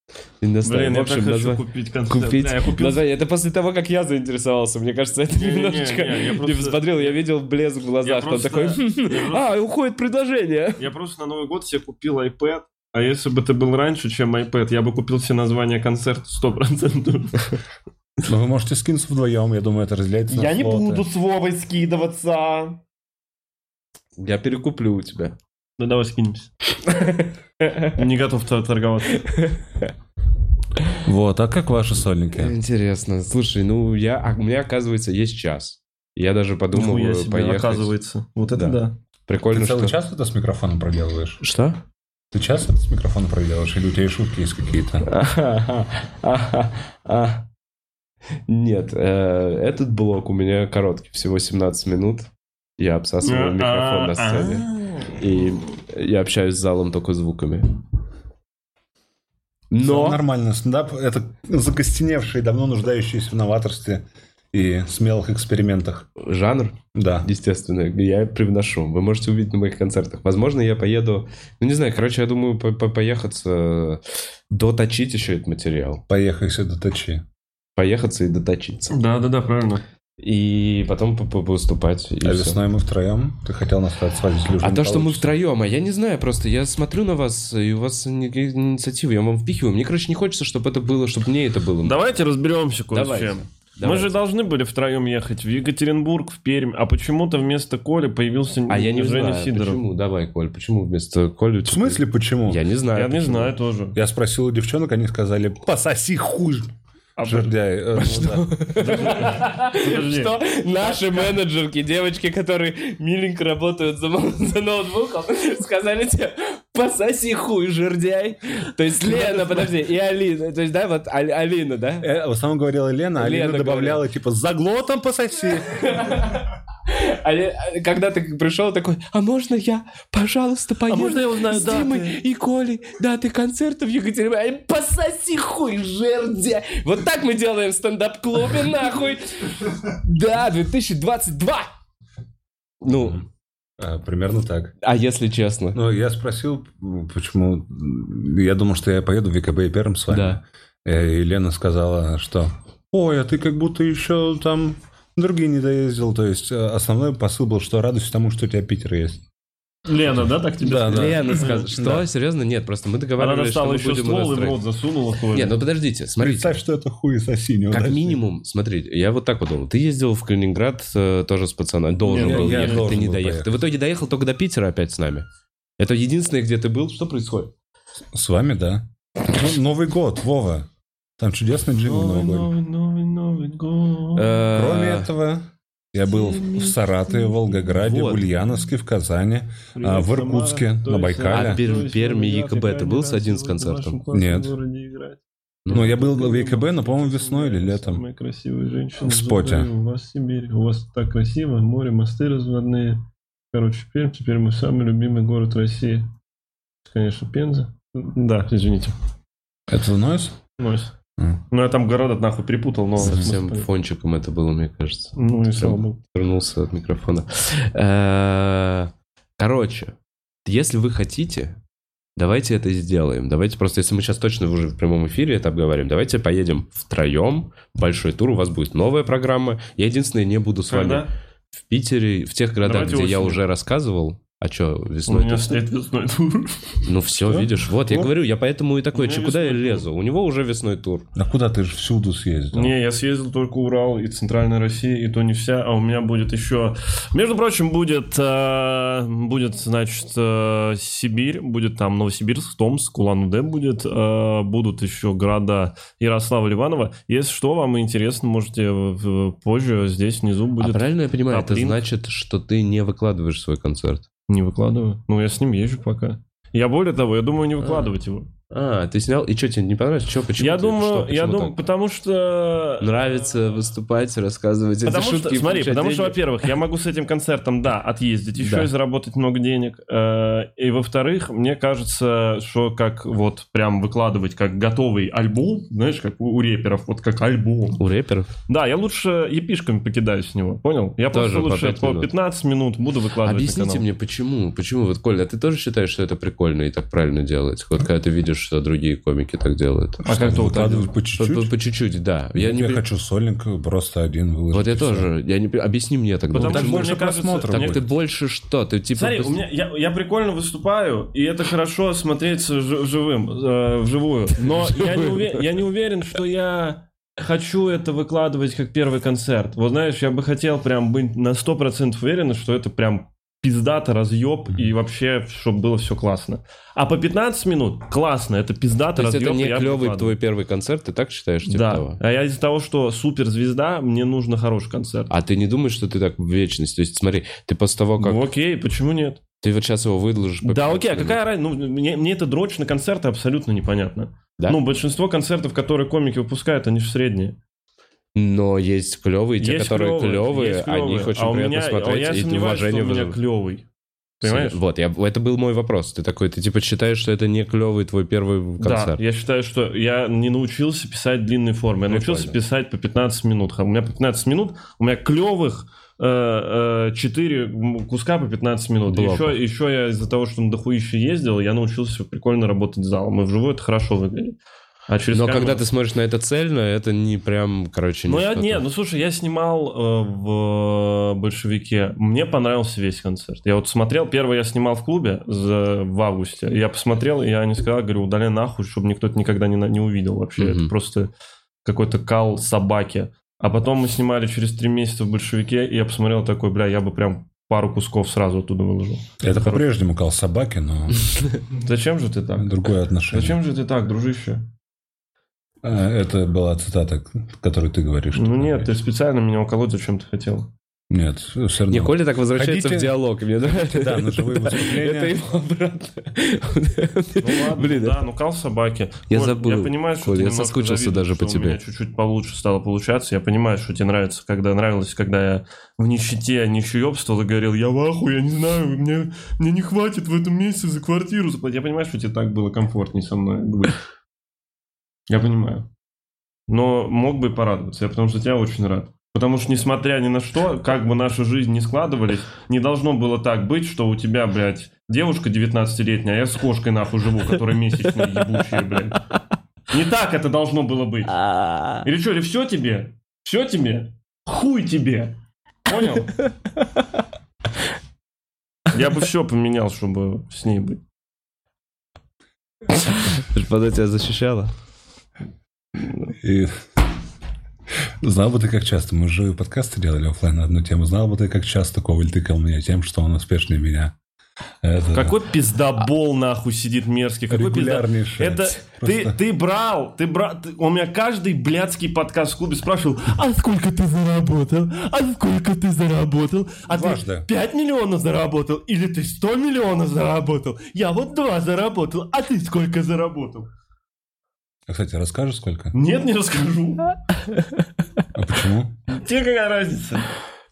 S1: Блин,
S3: в
S1: я
S3: общем,
S1: так хочу купить концерт.
S3: Купить
S1: Бля, я купил
S3: название. Это после того, как я заинтересовался. Мне кажется, это немножечко...
S1: не, я
S3: Не
S1: просто-
S3: посмотрел, я видел блеск в глазах.
S1: Просто-
S3: такой,
S1: я просто-
S3: а, уходит предложение.
S1: Я просто на Новый год себе купил iPad, а если бы ты был раньше, чем iPad, я бы купил все названия концерта 100%.
S2: Но вы можете скинуться вдвоем, я думаю, это разделяется на
S1: Я не буду с Вовой скидываться.
S3: Я перекуплю у тебя.
S1: Ну давай скинемся. (laughs) Не готов торговаться.
S2: Вот, а как ваши сольники?
S3: Интересно. Слушай, ну я, а у меня оказывается есть час. Я даже
S1: Нихуя
S3: подумываю
S1: себе,
S3: поехать.
S1: оказывается. Вот это
S3: Да.
S1: да.
S3: Прикольно,
S2: Ты целый
S3: что...
S2: час это с микрофоном проделываешь?
S3: Что?
S2: Ты час это с микрофоном проделываешь? Или у тебя и шутки есть какие-то?
S3: А. Нет, э, этот блок у меня короткий, всего 17 минут. Я обсасываю микрофон на сцене. И я общаюсь с залом только звуками. Но...
S2: Нормально, стендап — это закостеневший, давно нуждающийся в новаторстве и смелых экспериментах.
S3: Жанр,
S2: Да.
S3: естественно, я привношу. Вы можете увидеть на моих концертах. Возможно, я поеду... Ну, не знаю, короче, я думаю, по- по- поехаться, доточить еще этот материал.
S2: Поехай сюда, точи.
S3: Поехаться и доточиться.
S1: Да-да-да, правильно.
S3: И потом по- по- выступать.
S2: А весной мы втроем. Ты хотел нас стать свадьбой с
S3: А
S2: не
S3: то, что мы
S2: получится.
S3: втроем, а я не знаю, просто я смотрю на вас, и у вас никаких инициативы, я вам впихиваю. Мне, короче, не хочется, чтобы это было, чтобы мне это было.
S1: Давайте разберемся кое с
S3: Давайте.
S1: Мы же должны были втроем ехать в Екатеринбург, в Пермь, а почему-то вместо Коли появился
S3: А я не
S1: Женя
S3: знаю,
S1: Сидоров.
S3: почему. Давай, Коль, почему вместо Коли...
S2: В смысле, почему?
S3: Я не знаю.
S1: Я не
S3: почему.
S1: знаю тоже.
S2: Я спросил у девчонок, они сказали, пососи хуй, жердяй. Э, (laughs) ну.
S3: Что наши менеджерки, девочки, которые миленько работают за ноутбуком, сказали тебе, пососи хуй, жердяй. То есть Лена, подожди, и Алина. То есть, да, вот Али- Алина, да?
S2: Э, В основном говорила Лена, а
S3: Лена
S2: добавляла, типа, заглотом пососи. (laughs)
S3: А а когда ты пришел такой, а можно я, пожалуйста, поеду
S1: можно я узнаю
S3: с Димой
S1: даты?»
S3: и Колей даты концерта в Екатеринбурге? Пососи хуй, жердя! Вот так мы делаем в стендап-клубе, нахуй! (laughs) Да, 2022! Ну,
S2: А, Примерно так.
S3: а если честно?
S2: Ну, я спросил, почему... Я думал, что я поеду в ВКБ и Перм с вами.
S3: Да.
S2: Э, И Лена сказала, что «Ой, а ты как будто еще там другие не доездил». То есть э, основной посыл был, что радуйся тому, что у тебя Питер есть.
S1: Лена, да, так тебе
S2: Да,
S1: сказала?
S3: Лена (laughs) сказала, что?
S2: Да.
S3: Серьезно? Нет, просто мы договаривались, что мы
S1: еще
S3: будем
S1: ствол и в рот засунула Коле.
S3: Нет, ну подождите, смотрите.
S2: Представь, что это хуй соси,
S3: Как
S2: неудачник.
S3: минимум, смотрите, я вот так вот думал. Ты ездил в Калининград э, тоже с пацанами. Должен был
S2: я
S3: ехать, ты не доехал.
S2: поехать.
S3: Ты в итоге доехал только до Питера опять с нами. Это единственное, где ты был. Что происходит?
S2: С вами, да. Ну, Новый год, Вова. Там чудесный джингл
S1: Новый, новый, новый, новый год.
S3: Э,
S2: Кроме этого, я был в Саратове, в Волгограде,
S3: Вот.
S2: в Ульяновске, в Казани. а, в Иркутске, на Байкале.
S3: А Пермь-
S1: то есть,
S3: Пермь и
S1: ребята,
S3: ЕКБ ты был с один с
S1: в
S3: концертом?
S2: Нет.
S1: городе играть.
S2: Ну, я был в ВКБ, но, по-моему, весной или летом.
S1: Самые красивые женщины.
S2: В споте.
S1: У вас Сибирь. У вас так красиво. Море, мосты разводные. Короче, Пермь теперь мой самый любимый город России. Конечно, Пенза. Да, извините.
S2: Это Нойс?
S1: Нойс. Ну, я там города нахуй перепутал, но...
S3: Совсем
S1: смысл
S3: фончиком это было, мне кажется.
S1: Ну, и слава богу.
S3: Вернулся от микрофона. Э, Короче, если вы хотите, давайте это сделаем. Давайте просто, если мы сейчас точно уже в прямом эфире это обговорим, давайте поедем втроем. Большой тур, у вас будет новая программа. Я единственное не буду с вами в Питере, в тех городах,
S1: Давайте
S3: где я
S1: осенью.
S3: уже рассказывал. А что,
S1: У
S3: весной?
S1: меня
S3: ты-
S1: стоит весной тур.
S3: Ну все,
S1: Что?
S3: видишь, вот, я
S1: Вот.
S3: говорю, я поэтому и такой,
S1: У меня
S3: че, куда я
S1: тур.
S3: лезу? У него уже весной тур.
S2: А куда ты же всюду съездил?
S1: Не, я съездил только Урал и Центральная Россия, и то не вся, а у меня будет еще... Между прочим, будет, э, будет значит, э, Сибирь, будет там Новосибирск, Томск, Улан-Удэ будет, э, будут еще города Ярослава Ливанова. Если что, вам интересно, можете позже здесь внизу будет...
S3: а правильно я понимаю, это
S1: топ-линк.
S3: значит, что ты не выкладываешь свой концерт?
S1: Не выкладываю. Ну, я с ним езжу пока. Я более того, я думаю не выкладывать его.
S3: А, ты снял, и что, тебе не понравилось? Че, почему?
S1: я
S3: ты-
S1: думаю,
S3: что,
S1: я думаю, потому что...
S3: Нравится выступать, рассказывать эти
S1: Потому что,
S3: шутки.
S1: смотри, потому что,
S3: деньги?
S1: во-первых, я могу с этим концертом, да, отъездить еще
S3: Да.
S1: и заработать много денег. Э, И, во-вторых, мне кажется, что как вот прям выкладывать как готовый альбом, знаешь, как у у рэперов, вот как альбом.
S3: У рэперов?
S1: Да, я лучше епишками покидаюсь с него, понял? Я
S3: Тоже
S1: просто лучше по
S3: минут.
S1: 15 минут буду выкладывать
S3: Объясните мне, почему? Почему? Вот, Коля, а ты тоже считаешь, что это прикольно и так правильно делать? Вот когда ты видишь, что другие комики так делают.
S1: А как ты вот так
S2: выкладывать по чуть-чуть?
S3: по- чуть-чуть, да.
S2: Я,
S3: Я не
S2: хочу сольник просто один выложить.
S3: Вот я тоже. Я не... Объясни мне тогда.
S1: Потому
S2: так
S1: что,
S2: больше
S1: мне-
S3: ты больше что? Ты типа...
S1: Смотри,
S3: пос-
S1: у меня, я, я прикольно выступаю, и это хорошо смотреть жи- живым, э, вживую. Но (laughs) я не, уве- я не уверен, что я хочу это выкладывать как первый концерт. Вот знаешь, я бы хотел прям быть на 100% уверен, что это прям пиздато, разъеб, и вообще, чтобы было все классно. А по 15 минут классно, это
S3: есть
S1: разъеб,
S3: это не клевый твой первый концерт, ты так считаешь? Типа
S1: Да,
S3: того?
S1: а я из-за того, что суперзвезда, мне нужно хороший концерт.
S3: А ты не думаешь, что ты так в вечность? То есть смотри, ты после того, как...
S1: Ну окей, почему нет?
S3: Ты вот сейчас его выложишь...
S1: Да,
S3: 15
S1: окей, а какая разница? Ну, мне, мне это дрочь на концерты абсолютно непонятно.
S3: Да?
S1: Ну, большинство концертов, которые комики выпускают, они же средние.
S3: Но есть клевые, те,
S1: Есть
S3: которые клевые, они
S1: клевые.
S3: их очень
S1: а
S3: приятно
S1: меня, а
S3: смотреть,
S1: я
S3: и
S1: сомневаюсь, что
S3: уважение
S1: у меня
S3: вызывает.
S1: клевый. Понимаешь?
S3: Вот, я, это был мой вопрос. Ты такой, ты типа считаешь, что это не клевый твой первый концерт?
S1: Да, я считаю, что я не научился писать длинные формы. Я научился
S3: Прикольно.
S1: писать по 15 минут. А У меня по 15 минут, у меня клевых 4 куска по 15 минут. Еще, еще я из-за того, что на дохуище ездил, я научился прикольно работать с залом. И вживую это хорошо выглядит. А через
S3: Но
S1: камеру-
S3: когда ты смотришь на это цельно, это не прям, короче, не
S1: Ну, я,
S3: что-то.
S1: не, ну слушай, я снимал э, в большевике. Мне понравился весь концерт. Я вот смотрел, первый я снимал в клубе за- в августе. Я посмотрел, и я не сказал, говорю, удаляй нахуй, чтобы никто это никогда не, не увидел вообще.
S3: Мгм.
S1: Это просто какой-то кал собаки. А потом мы снимали через три месяца в большевике, и я посмотрел такой, бля, я бы прям пару кусков сразу оттуда выложил.
S2: Это по-прежнему кал собаки, но (laughs)
S1: Зачем же ты так?
S2: другое отношение.
S1: Зачем же ты так, дружище?
S2: А, Это была цитата, которую ты говоришь.
S1: Ну нет, ты специально меня уколоть зачем ты хотел.
S2: Нет, все равно.
S3: Не, Коля так возвращается
S2: Хотите-
S3: в диалог. Мне нравится.
S2: Да, на живые (laughs)
S3: Это
S2: выступления.
S3: ему обратно.
S1: Ну ладно,
S3: Блин,
S1: да, ну кал собаки.
S3: Я забыл,
S1: Я понимаю, что
S3: я соскучился даже по
S1: У
S3: тебе.
S1: меня чуть-чуть получше стало получаться. Я понимаю, что тебе нравится, когда нравилось, когда я в нищете нищеёбствовал и говорил, я в ахуе, я не знаю, мне, мне не хватит в этом месяце за квартиру заплатить. Я понимаю, что тебе так было комфортнее со мной быть. Я понимаю. Но мог бы порадоваться, я потому что тебя очень рад. Потому что, несмотря ни на что, как бы наша жизнь не складывались, не должно было так быть, что у тебя, блядь, девушка 19-летняя, а я с кошкой нахуй живу, которая месячная ебучая, блядь. Не так это должно было быть. Или что, или все тебе? Все тебе? Хуй тебе. Понял? Я бы все поменял, чтобы с ней быть.
S3: Подо тебя защищала?
S2: И знал бы ты, как часто мы живые подкасты делали оффлайн на одну тему, знал бы ты, как часто Коваль тыкал меня тем, что он успешнее меня. Это
S1: Какой пиздобол нахуй сидит мерзкий. Какой пизда...
S2: регулярнейший.
S1: Это ты,
S2: Просто-
S1: ты брал, ты брал, ты- у меня каждый блядский подкаст в клубе спрашивал, а сколько ты заработал, а сколько ты заработал, а
S2: Дважды.
S1: ты 5 миллионов заработал или ты 100 миллионов заработал, я вот 2 заработал, а ты сколько заработал?
S2: А, Кстати, расскажешь сколько?
S1: Нет, не расскажу.
S2: А почему?
S1: Тебе какая разница?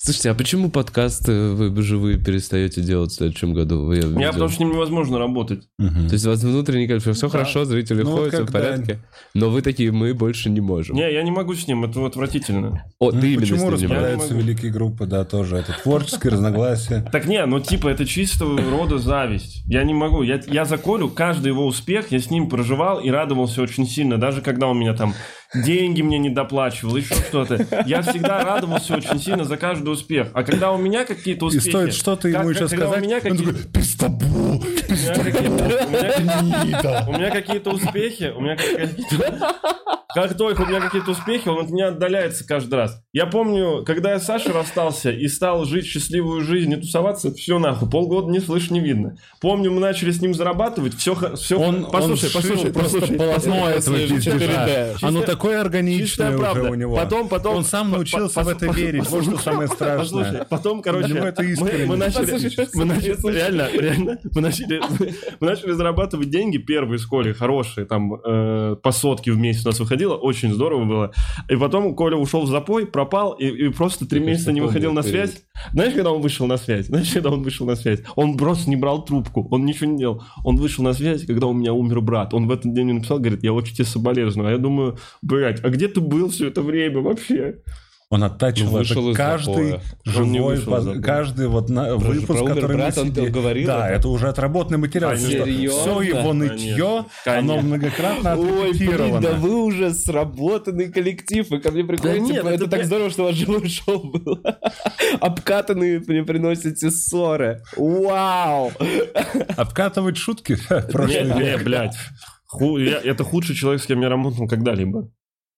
S3: Слушайте, а почему подкасты вы живые перестаете делать в следующем году? Вы-
S1: Я
S3: видел.
S1: потому что с ним невозможно работать.
S2: Мгм.
S3: То есть у вас внутренний конфликт, все
S1: Да.
S3: хорошо, зрители
S2: Ну,
S3: ходят, все в порядке, но вы такие, мы больше не можем.
S1: Не, я не могу с ним, это отвратительно.
S3: О,
S2: Ну,
S3: ты именно
S2: почему
S1: Я
S2: распадаются великие группы, да, тоже. Это творческие разногласия.
S1: Так не, ну типа это чистого рода зависть. Я не могу. Я, я за Колю каждый его успех, я с ним проживал и радовался очень сильно. Даже когда он меня там деньги мне не доплачивал, еще что-то. Я всегда радовался очень сильно за каждый успех. А когда у меня какие-то
S2: И
S1: успехи...
S2: стоит что-то ему
S1: когда
S2: сказать,
S1: У меня
S2: он
S1: какие-
S2: такой, «Пиздобол,
S1: у меня какие-то- у меня-
S2: гнида».
S1: у меня какие-то успехи, у меня какие-то... (laughs) Как только у меня какие-то успехи, он от меня отдаляется каждый раз. Я помню, когда я с Сашей расстался и стал жить счастливую жизнь и тусоваться, все нахуй, полгода не слышно, не видно. Помню, мы начали с ним зарабатывать, все... все...
S2: Он,
S1: послушай,
S2: он шил
S1: послушай,
S2: просто
S1: послушай.
S2: полотно этого
S3: послушай,
S2: пиздежа.
S3: 4D.
S2: Оно
S1: Чистая-
S2: такое органичное
S1: Чистая
S2: уже
S1: правда.
S2: у него.
S1: Потом, потом...
S2: Он сам научился в это верить. Вот что самое (laughs)
S1: Послушай,
S2: страшное.
S1: потом, короче,
S2: Для него это
S1: мы,
S2: искренне.
S1: мы начали,
S3: Послушай,
S1: мы начали-
S3: послушай.
S1: реально, реально, мы начали, (laughs) мы начали зарабатывать деньги первые в школе, хорошие, там, э, по сотке в месяц у нас выходило, очень здорово было. И потом Коля ушел в запой, пропал, и, просто три месяца не выходил на связь. Знаешь, когда он вышел на связь? Знаешь, когда он вышел на связь? Он просто не брал трубку, он ничего не делал. Он вышел на связь, когда у меня умер брат. Он в этот день мне написал, говорит, я очень тебе соболезную. А я думаю, блядь, а где ты был все это время вообще?
S2: Он оттачивал
S3: Ну, вышел
S2: это
S3: из
S2: каждый
S3: запоя.
S2: Живой,
S1: вышел
S2: каждый вот на, выпуск,
S3: про
S2: который
S3: брат
S2: мы
S3: он
S2: сидели-
S3: говорил
S2: Да,
S3: это?
S2: это уже отработанный материал.
S3: Серьезно?
S2: Все его нытье,
S1: Конечно.
S2: оно многократно
S3: Ой, блин,
S2: отрепетировано.
S3: да вы уже сработанный коллектив, вы ко мне приходите,
S1: нет,
S3: это,
S1: это
S3: так
S1: бля-
S3: здорово, что у вас живое шоу было. Обкатанные мне приносите ссоры. Вау!
S2: Обкатывать шутки? (laughs)
S1: Не,
S2: Прошлый
S1: не,
S2: век.
S1: блядь. Ху- я- это худший человек, с кем я работал когда-либо.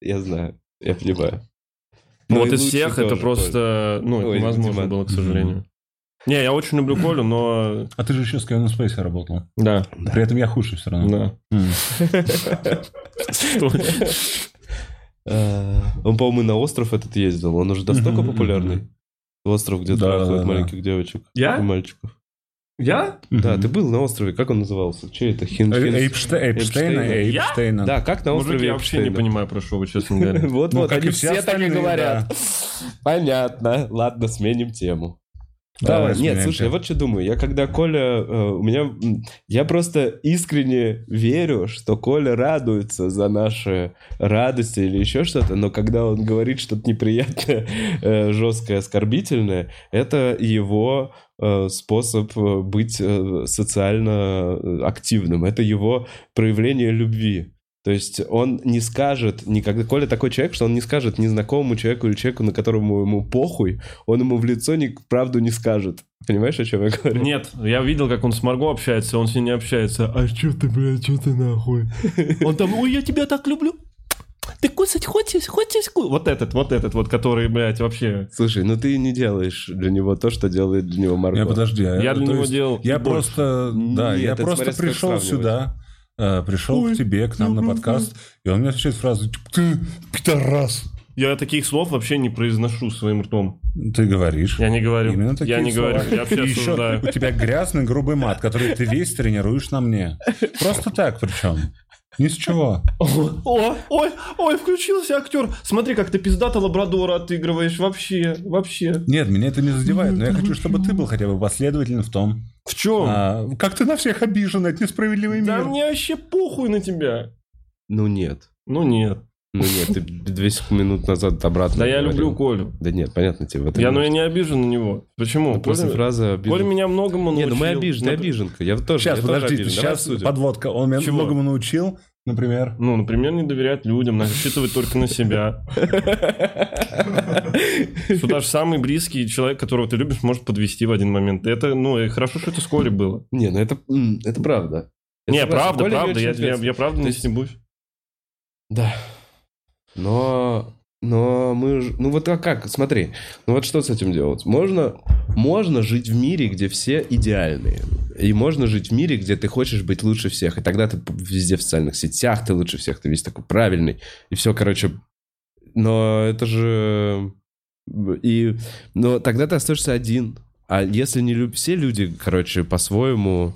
S3: Я знаю, я понимаю.
S1: Ну,
S3: Ну
S1: вот из всех это просто, ну,
S3: Ой,
S1: невозможно
S3: Диман.
S1: было, к сожалению. Не, я очень люблю Колю, но...
S2: А ты же еще с Кевином Спейси работал.
S1: Да,
S2: При этом я хуже все равно.
S1: да. (laughs)
S3: Э, Он, по-моему, на остров этот ездил. Он уже настолько популярный. Остров, где
S2: Да,
S3: трахают
S2: да, да.
S3: маленьких девочек
S1: Я?
S3: и мальчиков.
S1: Я?
S3: Да, ты был на острове. Как он назывался? Чей это? Хин,
S2: Э-
S3: Хин-
S2: Эйпште- Эйпштейна,
S3: Эйпштейна.
S2: Эйпштейна.
S3: Да, как на острове
S1: Мужики, я вообще не
S3: Эйпштейна.
S1: понимаю, про что вы, честно говоря. (laughs)
S3: Вот,
S2: Ну,
S3: вот,
S2: как
S3: они
S2: все
S3: все так и
S2: остальные,
S3: говорят. (laughs) Понятно. Ладно, сменим тему.
S2: Давай
S3: А, нет,
S2: сменяем
S3: слушай,
S2: тему.
S3: я вот что думаю. Я когда Коля... э, у меня... м, Я просто искренне верю, что Коля радуется за наши радости или еще что-то, но когда он говорит что-то неприятное, (laughs) э, жесткое, оскорбительное, это его способ э, быть э, социально э, активным. Это его проявление любви. То есть он не скажет никогда... Коля такой человек, что он не скажет незнакомому человеку или человеку, на которому ему похуй, он ему в лицо ни, правду не скажет. Понимаешь, о чем я говорю?
S1: Нет, я видел, как он с Марго общается, он с ней не общается. А что ты, блядь, что ты нахуй? Он там, ой, я тебя так люблю. Ты кусать хочешь, хочешь ку-?» Вот этот, вот этот, вот, который, блядь, вообще...
S3: Слушай, ну ты не делаешь для него то, что делает для него Марго.
S2: Я подожди, а
S1: Я
S2: это-
S1: для него
S2: есть
S1: делал
S2: Я
S1: больше.
S2: просто, да,
S3: Нет,
S2: я
S3: это
S2: просто
S3: смотря
S2: пришел сюда, э, пришел
S1: Ой,
S2: к тебе, к нам на подкаст, и он мне отвечает фразу, ты пидорас.
S1: Я таких слов вообще не произношу своим ртом.
S2: Ты говоришь.
S1: Я не говорю.
S2: Именно такие
S1: я не
S2: слова.
S1: говорю. Я вообще осуждаю.
S2: у тебя грязный грубый мат, который ты весь тренируешь на мне. (laughs) Просто так причем. Ни с чего.
S1: О, ой, ой, включился актер. Смотри, как ты пиздато лабрадора отыгрываешь. Вообще, вообще.
S2: Нет, меня это не задевает, но я хочу, чтобы ты был хотя бы последователен в том,
S1: В чем?
S2: а, как ты на всех обижен, это несправедливый
S1: да
S2: мир.
S1: мне вообще похуй на тебя.
S3: Ну нет.
S1: Ну нет.
S3: Ну нет, ты две минут назад обратно
S1: Да я люблю Колю.
S3: Да нет, понятно тебе. в этом
S1: Я, ну,
S3: нет.
S1: я не обижен на него. Почему?
S3: Ну,
S1: Коля,
S3: фразы обижен.
S1: Коля меня многому
S3: Не, ну мы
S1: научил.
S3: обижены, обиженка. Я тоже,
S2: Сейчас,
S3: я тоже
S2: подожди, сейчас подводка. Он меня
S1: Чего?
S2: многому научил, например.
S1: Ну, например, не доверять людям, рассчитывать только на себя. (laughs) Что даже самый близкий человек, которого ты любишь, может подвести в один момент. Это, ну, и хорошо, что это с Колей было.
S3: Не, ну это, это правда. Я
S1: Не, правда, правда, я, я, я правда не стебусь.
S3: Да. Но, но мы, ну вот а как, смотри, ну вот что с этим делать? Можно, можно жить в мире, где все идеальные. И можно жить в мире, где ты хочешь быть лучше всех. И тогда ты везде в социальных сетях, ты лучше всех, ты весь такой правильный. И все, короче. Но это же... И, но тогда ты остаешься один. А если не люб... все люди, короче, по-своему...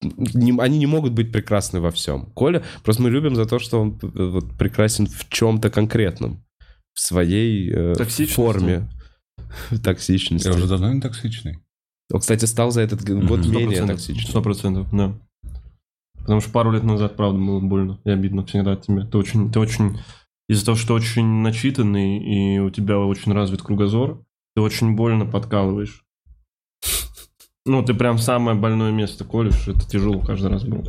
S3: не- они не могут быть прекрасны во всем. Коля, просто мы любим за то, что он э, вот, прекрасен в чем-то конкретном. В своей э,
S1: Токсичности.
S3: форме. Токсичности.
S2: Я уже давно не токсичный.
S3: Он, кстати, стал за этот год
S2: Мгм.
S3: менее
S1: 100%,
S3: токсичным.
S1: Сто процентов, да. Потому что пару лет назад, правда, было больно и обидно всегда от тебя. Ты очень, ты очень... Из-за того, что очень начитанный и у тебя очень развит кругозор, ты очень больно подкалываешь. Ну, ты прям самое больное место колешь, это тяжело каждый раз было.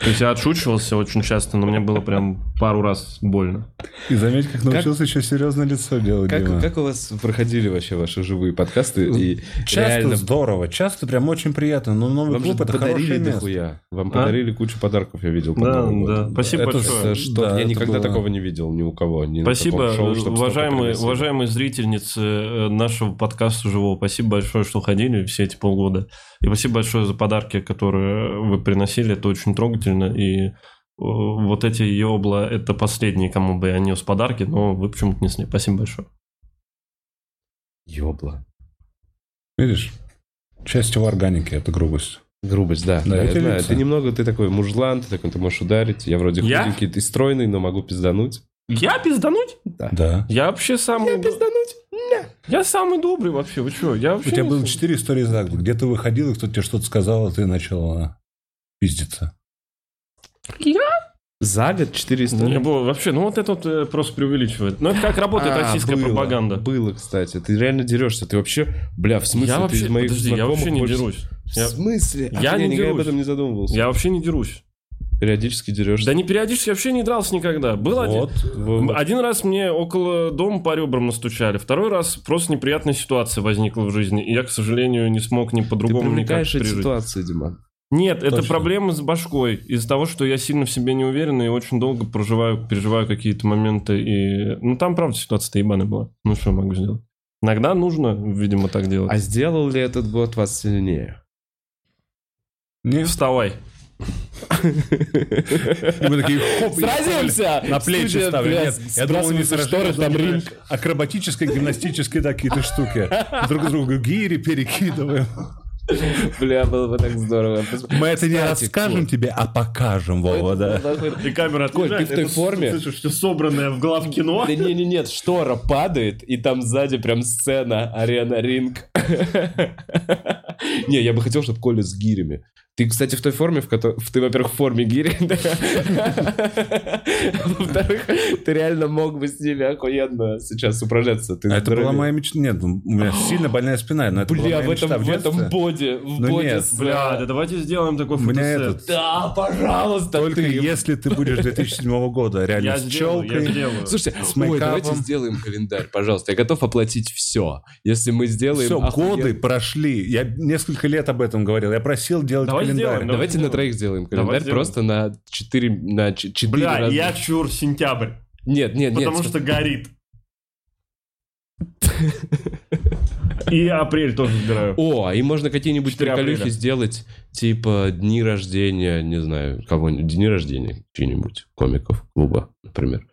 S1: То есть я отшучивался очень часто, но мне было прям пару раз больно.
S2: И заметь, как научился еще серьезное лицо делать,
S3: Как,
S2: Дима.
S3: как у вас проходили вообще ваши живые подкасты? И
S2: Часто
S3: реально
S2: здорово, часто прям очень приятно. Но новый
S3: вам
S2: клуб это
S3: подарили
S2: хорошее место.
S3: дохуя. Вам
S1: А?
S3: подарили кучу подарков, я видел.
S1: Да, да. Спасибо
S2: Это
S1: большое.
S3: Что?
S2: Да,
S3: я
S2: это
S3: никогда
S2: было-
S3: такого не видел ни у кого. Ни
S1: Спасибо,
S3: шоу,
S1: уважаемые, уважаемые зрительницы э, нашего подкаста живого. Спасибо большое, что ходили все эти полгода. И спасибо большое за подарки, которые вы приносили. Это очень трогательно. И э, вот эти ёбла, это последние, кому бы я нес подарки, но вы почему-то несли. Спасибо большое.
S3: Ёбла.
S2: Видишь? Часть его органики, это грубость.
S3: Грубость, да.
S2: Да,
S3: я
S2: эти
S3: знаю.
S2: лица.
S3: Ты немного, ты такой мужлан, ты такой, ты можешь ударить. Я вроде
S1: Я?
S3: худенький, ты стройный, но могу пиздануть.
S1: Я пиздануть?
S2: Да.
S1: Я вообще самый...
S3: пиздануть?
S1: Я самый добрый вообще. Вы что? Я
S2: У
S1: вообще
S2: тебя
S1: не-
S2: было четыре истории за год. Где ты выходил, и кто-то тебе что-то сказал, а ты начал а, пиздиться.
S3: За год 400
S1: Не было вообще, ну вот это вот э, просто преувеличивает. Ну это как работает
S3: А,
S1: российская
S3: было.
S1: пропаганда.
S3: Было, кстати. Ты реально дерешься. Ты вообще, бля, в смысле,
S1: я
S3: ты
S1: вообще,
S3: из моих
S1: подожди, я
S3: знакомых
S1: вообще не
S3: больше-
S1: дерусь.
S3: В
S1: Я,
S3: смысле?
S1: Я не
S3: никогда об
S1: дерусь.
S3: этом не задумывался.
S1: я вообще не дерусь.
S3: Периодически дерешься.
S1: Да не периодически, я вообще не дрался никогда. Был один,
S2: Вот.
S3: Вот.
S1: один раз мне около дома по ребрам настучали, второй раз просто неприятная ситуация возникла в жизни, и я, к сожалению, не смог ни
S3: Ты
S1: по-другому никак
S3: привлекаешь эти
S1: пережить.
S3: ситуации, Диман.
S1: Нет, это
S2: Точно.
S1: проблемы с башкой. Из-за того, что я сильно в себе не уверен и очень долго проживаю, переживаю какие-то моменты. И... Ну, там, правда, ситуация-то ебаная была. Ну, что я могу сделать? Иногда нужно, видимо, так делать.
S3: А сделал ли этот год вас сильнее?
S2: Не,
S1: Вставай.
S2: и (laughs) мы такие, хоп,
S3: Сразимся!
S2: на плечи Нет, я думал, не
S3: шторы, там ринг.
S2: Акробатические, гимнастические такие-то штуки. Друг другу гири перекидываем.
S3: Бля, было бы так здорово.
S2: Мы это не расскажем тебе, а покажем, Вова, да.
S1: И камера
S3: Коль, ты в той форме?
S1: Слышишь, все собранное в глав кино.
S3: Да не, не, нет, штора падает, и там сзади прям сцена, арена, ринг. (laughs) Не, я бы хотел, чтобы Коля с гирями. Ты, кстати, в той форме, в которой... Ты, во-первых, в форме гири. (laughs) А Во-вторых, ты реально мог бы с ними охуенно сейчас упражняться.
S2: А Это была моя мечта. Нет, у меня сильно больная спина, но это была
S3: Бля, в этом, в этом боди, в
S2: Ну
S3: боди
S1: Бля, да давайте сделаем такой
S2: У меня
S1: фотосет.
S2: этот...
S3: Да, пожалуйста,
S2: Только если ты будешь (laughs) 2007 года реально
S1: Я
S2: с челкой.
S3: Слушайте, ой, давайте сделаем календарь, пожалуйста. Я готов оплатить все, если мы сделаем...
S2: Все, годы прошли. Я несколько лет об этом говорил. Я просил делать
S1: Давай
S2: календарь.
S1: сделаем,
S3: Давайте на троих сделаем
S1: Давай
S3: календарь
S1: сделаем.
S3: просто на 4 на 4
S1: Бля,
S3: раза.
S1: я чур сентябрь.
S3: Нет, нет, нет.
S1: Потому что горит. И апрель тоже сбираю.
S3: О, а и можно какие-нибудь
S1: 4
S3: приколюхи сделать, типа дни рождения, не знаю, кого-нибудь, дни рождения чьи-нибудь комиков клуба, например.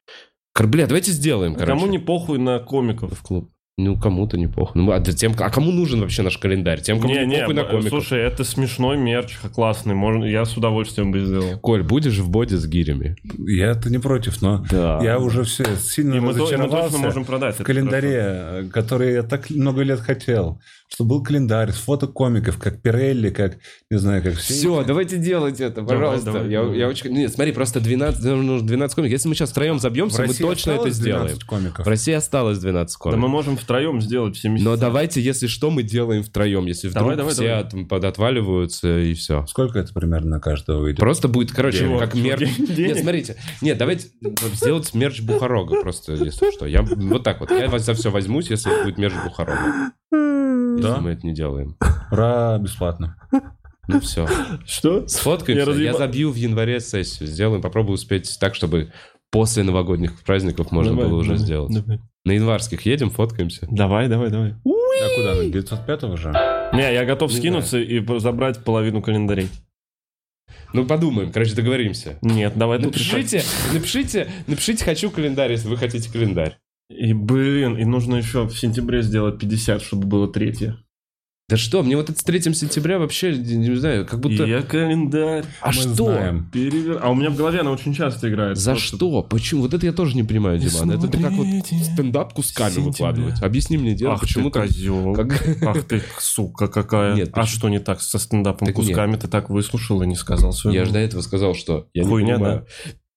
S3: Кор- Бля, давайте сделаем, короче.
S1: Кому не похуй на комиков?
S3: в клуб? Ну, кому-то не похуй. Ну, а, тем, а кому нужен вообще наш календарь? Тем, кому не,
S1: Не,
S3: на комиков.
S1: слушай, это смешной мерч, классный. Можно, я с удовольствием бы сделал.
S3: Коль, будешь в боди с гирями?
S2: Я-то не против, но
S3: Да.
S2: я уже все сильно
S1: И мы, и мы
S2: разочаровался
S1: точно можем продать.
S2: в календаре, который я так много лет хотел. Что был календарь с фото комиков, как Пирелли, как, не знаю, как все.
S3: Все, давайте делать это, пожалуйста.
S1: давай,
S3: я,
S1: давай.
S3: я очень... Нет, смотри, просто 12, нам нужно 12 комиков. Если мы сейчас втроем забьемся, мы точно это сделаем.
S2: 12 комиков.
S3: В России осталось 12
S1: хорошо. Да мы
S3: комиков.
S1: можем втроем сделать все месяца.
S3: Но давайте, если что, мы делаем втроем. Если вдруг
S1: Давай, давай,
S3: все
S1: давай.
S3: от- подотваливаются и все.
S2: Сколько это примерно на каждого выйдет?
S3: Просто будет, короче,
S1: Чего?
S3: как мерч.
S1: Денег?
S3: Нет, смотрите. Нет, давайте сделать мерч Бухарога просто, если что. Я вот так вот. Я за все возьмусь, если будет мерч Бухарога. Если
S2: Да.
S3: мы это не делаем.
S2: Ура, бесплатно.
S3: Ну все.
S1: Что?
S3: Сфоткаемся.
S1: Я
S3: Я,
S1: разъеба-
S3: забью в январе сессию. Сделаем, попробую успеть так, чтобы после новогодних праздников можно
S1: Давай,
S3: было уже
S1: давай,
S3: сделать.
S1: Давай,
S3: На январских едем, фоткаемся.
S1: давай, давай. давай.
S2: А куда? На 905 же?
S1: Не, я готов
S3: Не
S1: скинуться и по- забрать половину календарей.
S3: Ну, подумаем, короче, договоримся.
S1: Нет, давай тут
S3: Напишите, напишите, напишите «хочу календарь», если вы хотите календарь.
S1: И, блин, и нужно еще в сентябре сделать 50, чтобы было третье.
S3: Да что, мне вот это с 3 сентября вообще, не не знаю, как будто...
S1: Я календарь.
S3: А что?
S2: знаем.
S1: Перевер... А у меня в голове она очень часто играет.
S3: За
S1: Просто-
S3: что? Почему? Вот это я тоже не понимаю, Диман. Это ты как вот стендап кусками
S1: Сентября.
S3: выкладывать. Объясни мне дело,
S1: Ах
S3: почему
S1: ты козел.
S3: как-
S1: Ах ты, сука какая.
S3: Нет,
S1: а
S3: почему?
S1: что не так со стендапом
S3: Так
S1: кусками? Ты так выслушал и не сказал своего.
S3: Я же до этого сказал, что я не
S1: Хуйня,
S3: понимаю.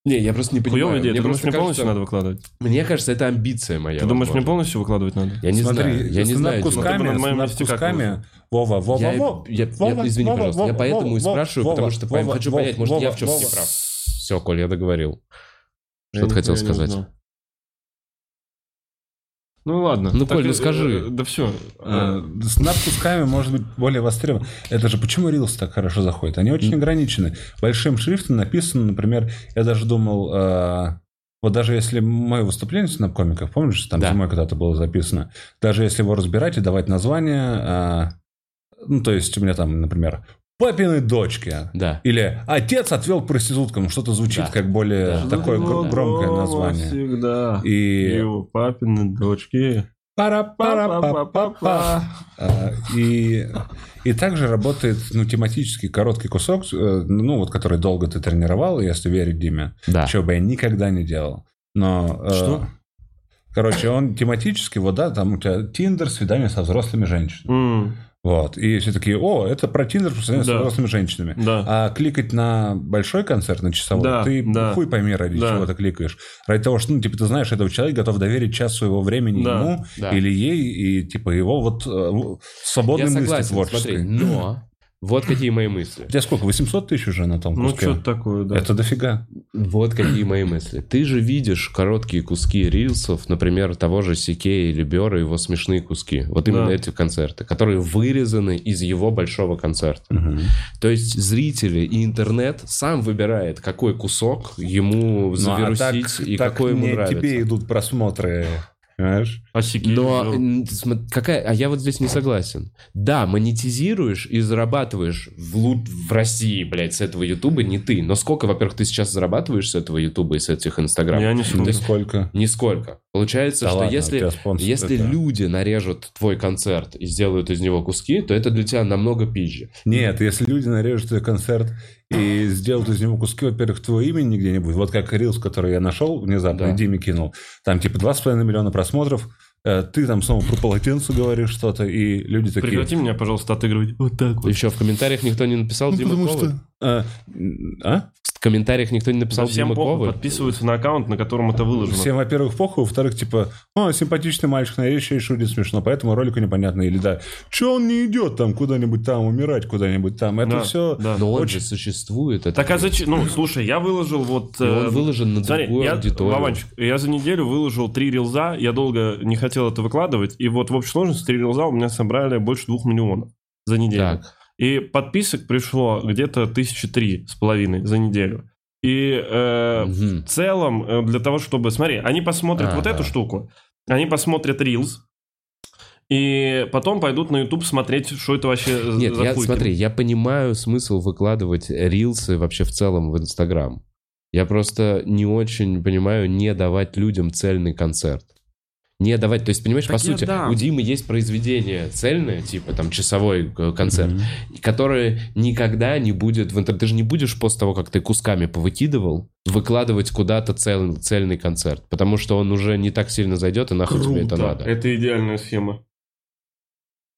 S3: Не, я просто не понимаю.
S1: Хуёвая идея.
S3: Мне
S1: Ты думаешь, мне
S3: кажется-
S1: полностью надо выкладывать?
S3: Мне кажется, это амбиция моя.
S1: Ты думаешь, мне
S3: возможно.
S1: полностью выкладывать надо?
S3: Я не
S2: Смотри,
S3: знаю. Я не знаю.
S2: стендап
S3: Диман.
S1: Ты бы
S2: кусками,
S1: на моем
S2: стендап
S1: месте как
S2: кусками. Вова, Вова,
S3: Я,
S2: Вова.
S3: я- я-
S2: Вова,
S3: извини,
S2: Вова,
S3: пожалуйста, я
S2: Вова,
S3: поэтому и
S2: Вова,
S3: спрашиваю,
S2: Вова,
S3: потому что
S2: Вова,
S3: хочу
S2: Вова,
S3: понять, может, я
S2: Вова,
S3: в чем-то не
S2: Вова.
S3: прав. Все, Коль, я договорил. Что ты хотел
S1: не
S3: сказать?
S1: Ну ладно.
S3: Ну,
S1: Так,
S3: Коль, ну скажи.
S1: э, Да все.
S2: Э, С надпусками может быть более востребован. Это же почему Reels так хорошо заходит? Они очень ограничены. Большим шрифтом написано, например, я даже думал, э, вот даже если мое выступление на комиков, помнишь, там
S3: Да.
S2: зимой когда-то было записано, даже если его разбирать и давать название, э, ну, то есть у меня там, например, «Папины дочки»,
S3: Да.
S2: или «Отец отвел к проституткам», что-то звучит
S3: Да.
S2: как более
S3: Да.
S2: такое гр- громкое название.
S1: Всегда.
S2: И
S1: Его папины дочки.
S2: Пара-пара-па-па-па. А, И, и также работает ну, тематический короткий кусок, э, ну, вот который долго ты тренировал, если верить Диме,
S3: Да.
S2: чего бы я никогда не делал. Но... э,
S1: Что?
S2: Короче, он тематически, вот да, там у тебя Тиндер, свидание со взрослыми женщинами.
S1: М,
S2: Вот. И все такие, о, это про Тиндер,
S1: Да.
S2: со взрослыми женщинами.
S1: Да.
S2: А кликать на большой концерт, на часовой,
S1: Да,
S2: ты
S1: да.
S2: хуй пойми, ради
S1: Да.
S2: чего ты кликаешь. Ради того, что, ну, типа, ты знаешь, этого человека готов доверить час своего времени
S1: Да,
S2: ему
S3: да.
S2: или ей, и, типа, его вот э, свободной
S3: Я
S2: мысли
S3: согласен,
S2: творческой.
S3: смотри, но вот какие мои мысли.
S2: У тебя сколько, 800 тысяч уже на том
S1: Ну,
S2: куске?
S1: что-то такое, да.
S2: Это дофига.
S3: Вот какие мои мысли. Ты же видишь короткие куски рилсов, например, того же Сикея или Бера, его смешные куски. Вот именно
S1: Да.
S3: эти концерты, которые вырезаны из его большого концерта.
S2: Мгм.
S3: То есть зрители и интернет сам выбирает, какой кусок ему
S2: Ну, а
S3: завирусить
S2: так-
S3: и
S2: так
S3: какой ему
S2: не
S3: нравится.
S2: тебе идут просмотры, понимаешь?
S3: Но какая, а я вот здесь не согласен. Да, монетизируешь и зарабатываешь в, лу- в России, блядь, с этого Ютуба не ты. Но сколько, во-первых, ты сейчас зарабатываешь с этого Ютуба и с этих Инстаграмов?
S1: Я не.
S2: Сколько?
S3: Нисколько. Получается,
S2: Да
S3: что
S2: ладно,
S3: если,
S2: спонсор-
S3: если
S2: это-
S3: люди нарежут твой концерт и сделают из него куски, то это для тебя намного пизже.
S2: Нет, если люди нарежут твой концерт и (clears throat) сделают из него куски, во-первых, твоего имени нигде не будет. Вот как Рилс, который я нашел внезапно,
S3: Да.
S2: и Диме кинул. Там типа 2,5 миллиона просмотров. Э, Ты там снова про полотенце говоришь что-то, и люди такие...
S1: Прекрати меня, пожалуйста, отыгрывать. Вот так вот.
S3: Еще в комментариях никто не написал
S2: Ну,
S3: Дима
S2: потому
S3: Коваль?
S2: что... А? а?
S3: В комментариях никто не написал
S1: Да всем
S3: Дима
S1: похуй, подписываются на аккаунт, на котором это выложено.
S2: Всем, во-первых, похуй, во-вторых, типа, о, симпатичный мальчик, на еще и шутит смешно, поэтому ролику непонятно. Или да, че он не идет там куда-нибудь там, умирать куда-нибудь там. Это
S1: Да,
S2: все...
S1: да.
S3: Но он
S2: Очень-
S3: же существует. Это...
S1: Так а зачем? Ну, слушай, я выложил вот...
S3: И он
S1: э,
S3: выложен на
S1: Смотри,
S3: другую
S1: я,
S3: аудиторию.
S1: Вованчик, я за неделю выложил три рилза, я долго не хотел это выкладывать, и вот в общей сложности три рилза у меня собрали больше двух миллионов за неделю.
S3: Так,
S1: И подписок пришло где-то тысячи три с половиной за неделю. И э,
S3: мгм.
S1: в целом э, для того, чтобы... Смотри, они посмотрят вот
S3: Ага.
S1: эту штуку, они посмотрят рилз, и потом пойдут на YouTube смотреть, что это вообще за-
S3: Нет,
S1: за
S3: я,
S1: хуйки.
S3: смотри, я понимаю смысл выкладывать рилсы вообще в целом в Инстаграм. Я просто не очень понимаю не давать людям цельный концерт. Не давать, то есть, понимаешь,
S1: Так
S3: по сути,
S1: дам.
S3: у Димы есть произведение цельное, типа там часовой э, концерт,
S2: Мгм.
S3: которое никогда не будет в интернете. Ты же не будешь после того, как ты кусками повыкидывал, выкладывать куда-то цел- цельный концерт, потому что он уже не так сильно зайдет, и нахуй тебе это
S1: Круто.
S3: надо.
S1: Это идеальная схема.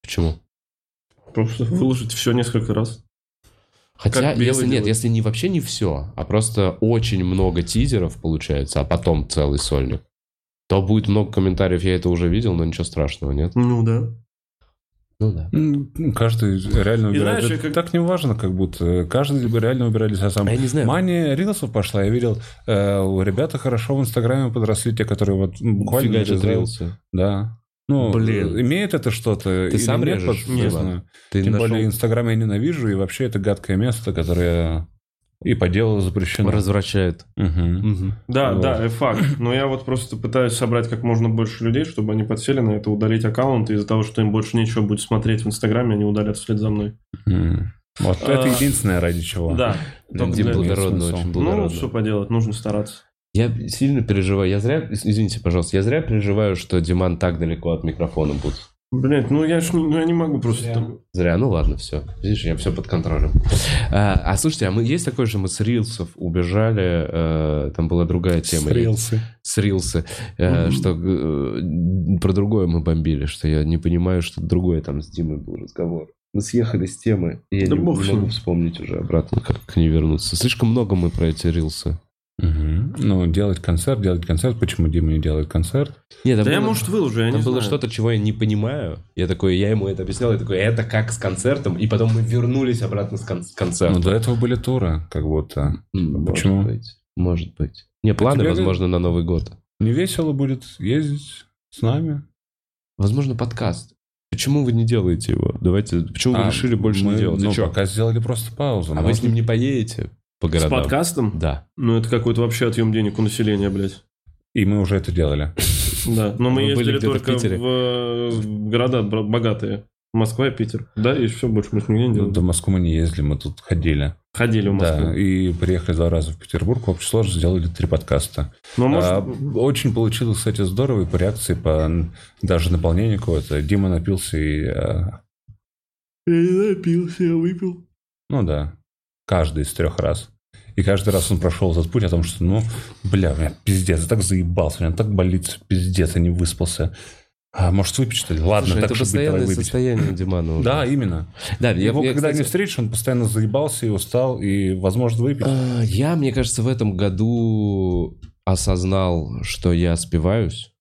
S3: Почему?
S1: Просто выложить все несколько раз.
S3: Хотя, если нет,
S1: делает.
S3: если не вообще не все, а просто очень много тизеров получается, а потом целый сольник, то будет много комментариев, я это уже видел, но ничего страшного, нет?
S1: Ну да.
S3: Ну да.
S2: Ну, Каждый реально
S1: И
S2: выбирает.
S1: знаешь,
S2: Это
S1: как-
S2: Так не важно, как будто. Каждый реально выбирает себя сам.
S3: А я не знаю.
S2: Мания рилсов пошла. Я видел, э, у ребята хорошо в Инстаграме подросли, те, которые вот м, буквально...
S3: Фигачат рилсы.
S2: Да. Ну,
S1: Блин.
S2: имеет это что-то?
S3: Ты сам
S2: нет,
S3: режешь,
S2: вот, не
S3: Иван?
S2: знаю.
S3: Ты
S2: Тем
S3: нашел-
S2: более Инстаграм я ненавижу, и вообще это гадкое место, которое и по делу запрещено.
S3: развращает.
S2: Мгм.
S1: Да,
S2: Вот.
S1: да, э, факт. Но я вот просто пытаюсь собрать как можно больше людей, чтобы они подсели на это, удалить аккаунт, и из-за того, что им больше нечего будет смотреть в Инстаграме, они удалят вслед за мной.
S2: М. Вот
S1: А,
S2: это единственное, ради чего.
S1: Да.
S2: Имеет
S3: благородно, очень
S1: Ну,
S3: благородно.
S1: что поделать, нужно стараться.
S3: Я сильно переживаю. Я зря, извините, пожалуйста, я зря переживаю, что Диман так далеко от микрофона будет.
S1: Блять, ну я ж не, ну, я не могу просто... там-
S3: Зря, ну ладно, все. Видишь, я все под контролем. А, а слушайте, а мы есть такое же, мы с рилсов убежали, э, там была другая тема.
S2: Стрелсы.
S3: С рилсы, э,
S1: Мгм.
S3: что э, про другое мы бомбили, что я не понимаю, что другое там с Димой был разговор. Мы съехали с темы, и я
S1: Да
S3: не,
S1: бог
S3: не
S1: с
S3: могу вспомнить уже обратно, как к ней вернуться. Слишком много мы про эти рилсы.
S2: Мгм. Ну, делать концерт, делать концерт. Почему Дима не делает концерт?
S3: Нет,
S1: Да я,
S3: было-
S1: может, выложу, я не
S3: было
S1: знаю.
S3: что-то, чего я не понимаю. Я такой, я ему это объяснял, я такой, это как с концертом, и потом мы вернулись обратно с кон- концерта.
S2: Ну, до этого были туры, как будто.
S3: М, может
S2: почему?
S3: быть. Может быть. Не, планы,
S2: тебе
S3: возможно, на Новый год.
S2: Не весело будет ездить с нами.
S3: Возможно, подкаст. Почему вы не делаете его? Давайте. Почему вы
S2: А,
S3: решили больше
S2: мы,
S3: не делать?
S2: Ну, пока сделали просто паузу.
S3: А вы с ним не поедете по
S1: С
S3: городам?
S1: подкастом?
S3: Да.
S1: Ну, это какой-то вообще отъем денег у населения, блядь.
S2: И мы уже это делали. (laughs)
S1: Да, но мы
S3: были
S1: ездили только в, в города бра- богатые. Москва и Питер. Да, и все, больше мы с нигде не
S2: Ну,
S1: делали.
S2: До Москвы мы не ездили, мы тут ходили.
S1: Ходили в Москву.
S2: Да, и приехали два раза в Петербург. В общей сложности сделали три подкаста.
S1: Но может...
S2: А, очень получилось, кстати, здорово и по реакции, по даже наполнению какого-то. Дима напился и... а,
S1: Я не напился, я выпил.
S2: ну да, каждый из трех раз. И каждый раз он прошел этот путь о том, что, ну, бля, у меня пиздец, я так заебался, у меня так болит, пиздец, я не выспался. А может выпить, что ли? Ладно,
S3: Слушай,
S2: так
S3: это постоянное
S2: выпить.
S3: состояние Димана. уже.
S2: Да, именно.
S3: Да, я,
S2: Его,
S3: я,
S2: когда
S3: кстати,
S2: не встретишь, он постоянно заебался и устал, и, возможно, выпить.
S3: а, я, мне кажется, в этом году осознал, что я спиваюсь,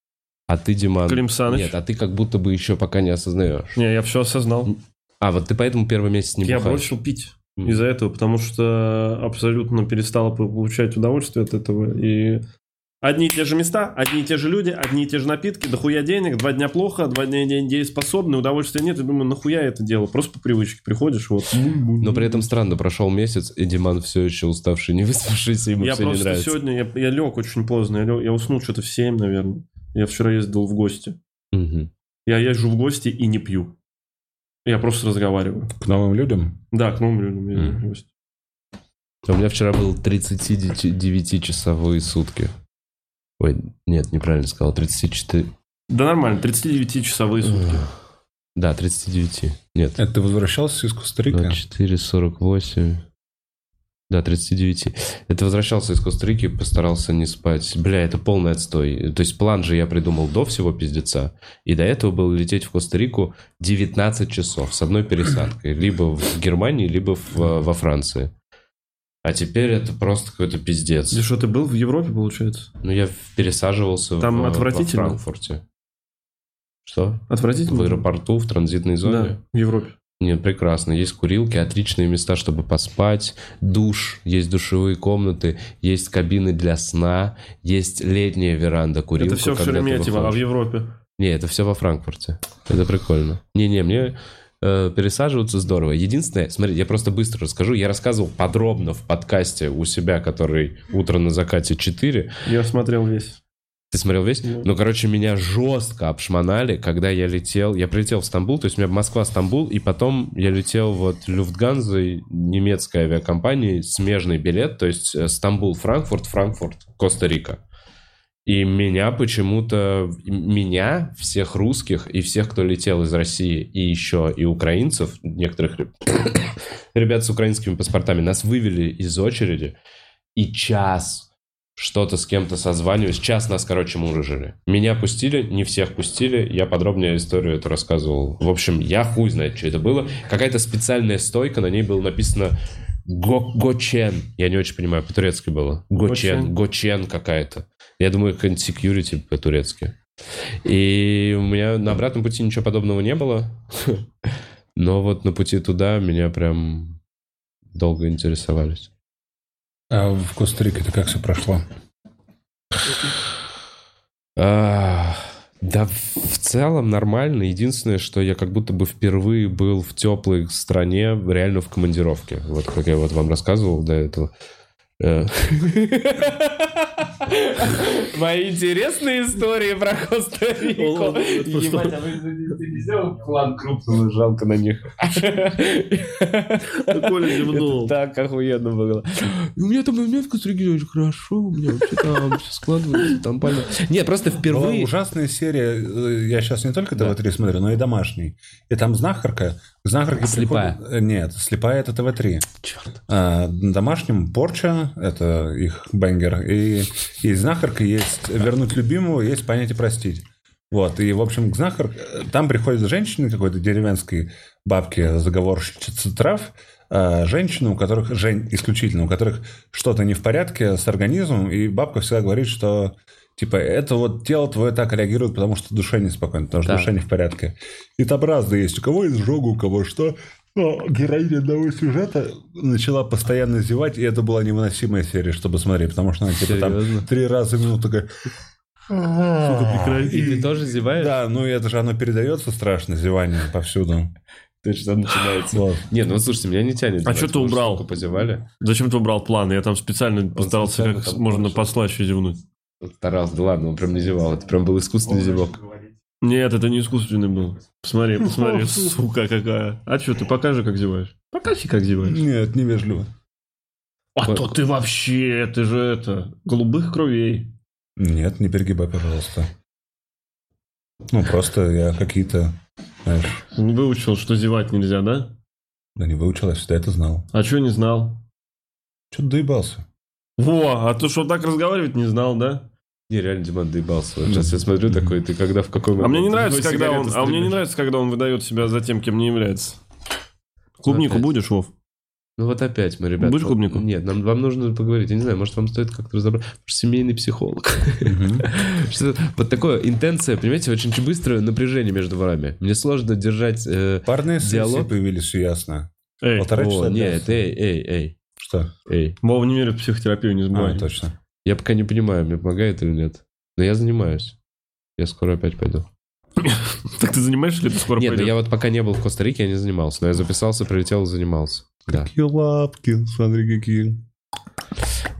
S3: а ты, Диман...
S1: Клим Саныч.
S3: Нет, а ты как будто бы еще пока не осознаешь.
S1: Не, я все осознал.
S3: А, вот ты поэтому первый месяц не
S1: я
S3: бухаешь.
S1: бросил пить
S3: М.
S1: из-за этого, потому что абсолютно перестал по- получать удовольствие от этого. И одни и те же места, одни и те же люди, одни и те же напитки, дохуя денег, два дня плохо, два дня дееспособны, удовольствия нет. И думаю, нахуя я это дело? Просто по привычке приходишь, вот.
S3: Но при этом странно, прошел месяц, и Диман все еще уставший, не (laughs) выспавшийся, ему
S1: я
S3: все не
S1: просто
S3: нравится.
S1: сегодня, я, я лег очень поздно, я, лег- я уснул что-то в 7, наверное. Я вчера ездил в гости.
S3: Мгм.
S1: Я езжу в гости и не пью. Я просто разговариваю.
S2: К новым людям.
S1: Да, к новым людям я
S2: Мгм.
S1: гости.
S3: У меня вчера был 39-часовые сутки. Ой, нет, неправильно сказал, 34...
S1: Да нормально, 39-часовые сутки.
S3: Да, 39. Нет,
S2: Это ты возвращался из Коста-Рики?
S3: 24, 48... Да, 39. Это возвращался из Коста-Рики, постарался не спать. Бля, это полный отстой. То есть план же я придумал до всего пиздеца. И до этого был лететь в Коста-Рику 19 часов с одной пересадкой. Либо в Германии, либо в- во Франции. А теперь это просто какой-то пиздец.
S1: Ты что, ты был в Европе, получается?
S3: Ну, я пересаживался
S1: Там
S3: в,
S1: отвратительно?
S3: во Франкфурте. Что?
S1: Отвратительно?
S3: В аэропорту, в транзитной зоне?
S1: Да, в Европе.
S3: Нет, прекрасно. Есть курилки, отличные места, чтобы поспать, душ, есть душевые комнаты, есть кабины для сна, есть летняя веранда, курилка.
S1: это все в Шереметьево, а в. Европе?
S3: Не, это все во Франкфурте. Это прикольно. Не-не, мне э, пересаживаться здорово. Единственное, смотри, я просто быстро расскажу. Я рассказывал подробно в подкасте у себя, который «Утро на закате 4».
S1: Я смотрел весь.
S3: Ты смотрел весь?
S1: Да.
S3: Ну, короче, меня жестко обшмонали, когда я летел. Я прилетел в Стамбул, то есть у меня Москва-Стамбул, и потом я летел вот Люфтганзой, немецкой авиакомпании, смежный билет, то есть э, Стамбул-Франкфурт, Франкфурт, Коста-Рика. И меня почему-то, меня, всех русских и всех, кто летел из России, и еще и украинцев, некоторых реб- (coughs) ребят с украинскими паспортами, нас вывели из очереди, и час что-то с кем-то созваниваюсь. Час нас, короче, мурыжили. Меня пустили, не всех пустили. Я подробнее историю эту рассказывал. В общем, я хуй знает, что это было. Какая-то специальная стойка, на ней было написано Го- Гочен. Я не очень понимаю, по-турецки было. Гочен,
S1: Гочен.
S3: Гочен какая-то. Я думаю, какая-нибудь security по-турецки. И у меня на обратном пути ничего подобного не было. (laughs) Но вот на пути туда меня прям долго интересовались.
S2: А в Коста-Рике-то как все прошло?
S3: А, да, в целом нормально. Единственное, что я как будто бы впервые был в теплой стране, реально в командировке. Вот как я вот вам рассказывал до этого. (laughs) Мои интересные истории про Коста-Рику. Ебать, а вы не сделал план крупного, жалко на них.
S1: Коля зевнул.
S3: Так охуенно было. У меня там момент в Коста-Рике очень хорошо, у меня вообще там все складывается, там пальма. Нет, просто
S2: Была
S3: впервые...
S2: ужасная серия, э, я сейчас не только
S3: Да.
S2: ТВ-3 смотрю, но и домашний. И там знахарка, к знахарке
S3: Слепая.
S2: приходит- Нет, слепая это ТВ-3.
S3: Черт.
S2: А, на домашнем порча, это их бенгер, и, и знахарка есть вернуть любимого, есть понять и простить. Вот, и, в общем, к знахар... Там приходит женщина какой-то деревенской бабки, заговорщицы трав, а, женщины, у которых, жен, исключительно, у которых что-то не в порядке с организмом, и бабка всегда говорит, что Типа, это вот тело твое так реагирует, потому что душа неспокойна, потому что
S3: Да.
S2: душа не в порядке. И там разные есть. У кого изжога, у кого что. Но героиня одного сюжета начала постоянно зевать, и это была невыносимая серия, чтобы смотреть, потому что она типа там три раза в минуту такая...
S1: прекрати.
S3: И ты тоже зеваешь?
S2: Да, ну это же оно передается страшно, зевание повсюду.
S3: Точно начинается.
S2: Вот.
S3: Не, ну слушайте, меня не тянет.
S1: А чё ты убрал?
S3: позевали.
S1: Зачем ты убрал планы? Я там специально постарался
S3: специально
S1: как
S3: там
S1: можно послаще зевнуть.
S3: Старался, да ладно, он прям не зевал. Это прям был искусственный зевок.
S1: Нет, это не искусственный был. Посмотри, (laughs) посмотри, сука какая. А что, ты покажи, как зеваешь? Покажи, как зеваешь.
S2: Нет, невежливо.
S1: А то ты вообще, ты же это, голубых кровей.
S2: Нет, не перегибай, пожалуйста. Ну, просто я какие-то, знаешь,
S1: Не выучил, что зевать нельзя, да?
S2: да не выучил, я всегда это знал.
S1: А что не знал?
S2: Что-то доебался.
S1: Во, а ты что, так разговаривать не знал, да?
S3: Не, реально, Диман, доебался. Вот Сейчас я смотрю такой, ты когда, в какой
S1: А мне не нравится, когда он, а мне не нравится, когда он выдает себя за тем, кем не является. Клубнику
S3: Опять.
S1: будешь, Вов?
S3: Ну вот опять мы, ребята.
S1: Будешь клубнику?
S3: Нет, нам, вам нужно поговорить. Я не знаю, может, вам стоит как-то разобрать. Семейный психолог. (laughs) Вот такое интенция, понимаете, очень быстрое напряжение между вами. Мне сложно держать... э,
S2: Парные сессии
S3: Диалог?
S2: появились, все ясно.
S1: Эй,
S2: Полтора часа
S3: нет, эй, эй, эй,
S2: Что?
S3: эй.
S1: Вова не верит в психотерапию, не забывай.
S2: А, точно.
S3: Я пока не понимаю, мне помогает или нет. Но я занимаюсь. Я скоро опять пойду. (laughs)
S1: Так ты занимаешься или ты скоро
S3: Нет, я вот пока не был в Коста-Рике, я не занимался. Но я записался, прилетел и занимался.
S2: Какие лапки, смотри, какие.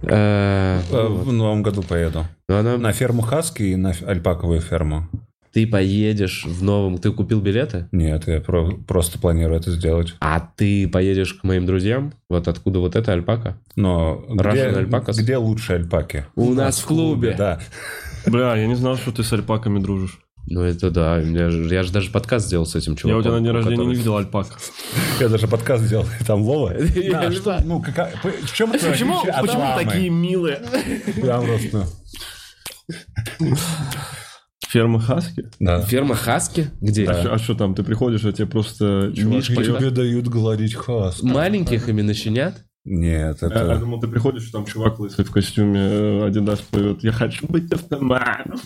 S3: Э,
S2: Э. В новом году поеду.
S3: Ну, она-
S2: На ферму Хаски и на альпаковую ферму.
S3: Ты поедешь в новом... Ты купил билеты?
S2: Нет, я про- просто планирую это сделать.
S3: А ты поедешь к моим друзьям? Вот откуда вот эта альпака?
S2: Но где,
S3: alpacas?
S2: где лучше альпаки?
S3: У нас в клубе.
S2: Да.
S1: Бля, я не знал, что ты с альпаками дружишь.
S3: Ну это да, у меня же- я же даже подкаст сделал с этим
S1: я
S3: чуваком.
S1: у тебя на день рождения
S3: который-
S1: не видел альпак. (laughs)
S2: Я даже подкаст сделал. Там. (laughs)
S3: Я знаю.
S2: ну, какая- в чем это
S1: Почему, такие милые?
S2: Я просто... (laughs)
S1: Ферма Хаски?
S2: Да.
S3: Ферма Хаски? Где?
S1: А что там, ты приходишь, а тебе просто чувак?
S2: Тебе дают гладить хаски.
S3: Маленьких именно щенят?
S2: Нет,
S1: Я, я
S2: это...
S1: думал, ты приходишь, там чувак лысый в костюме э, Адидас поет. Я хочу быть автоматом.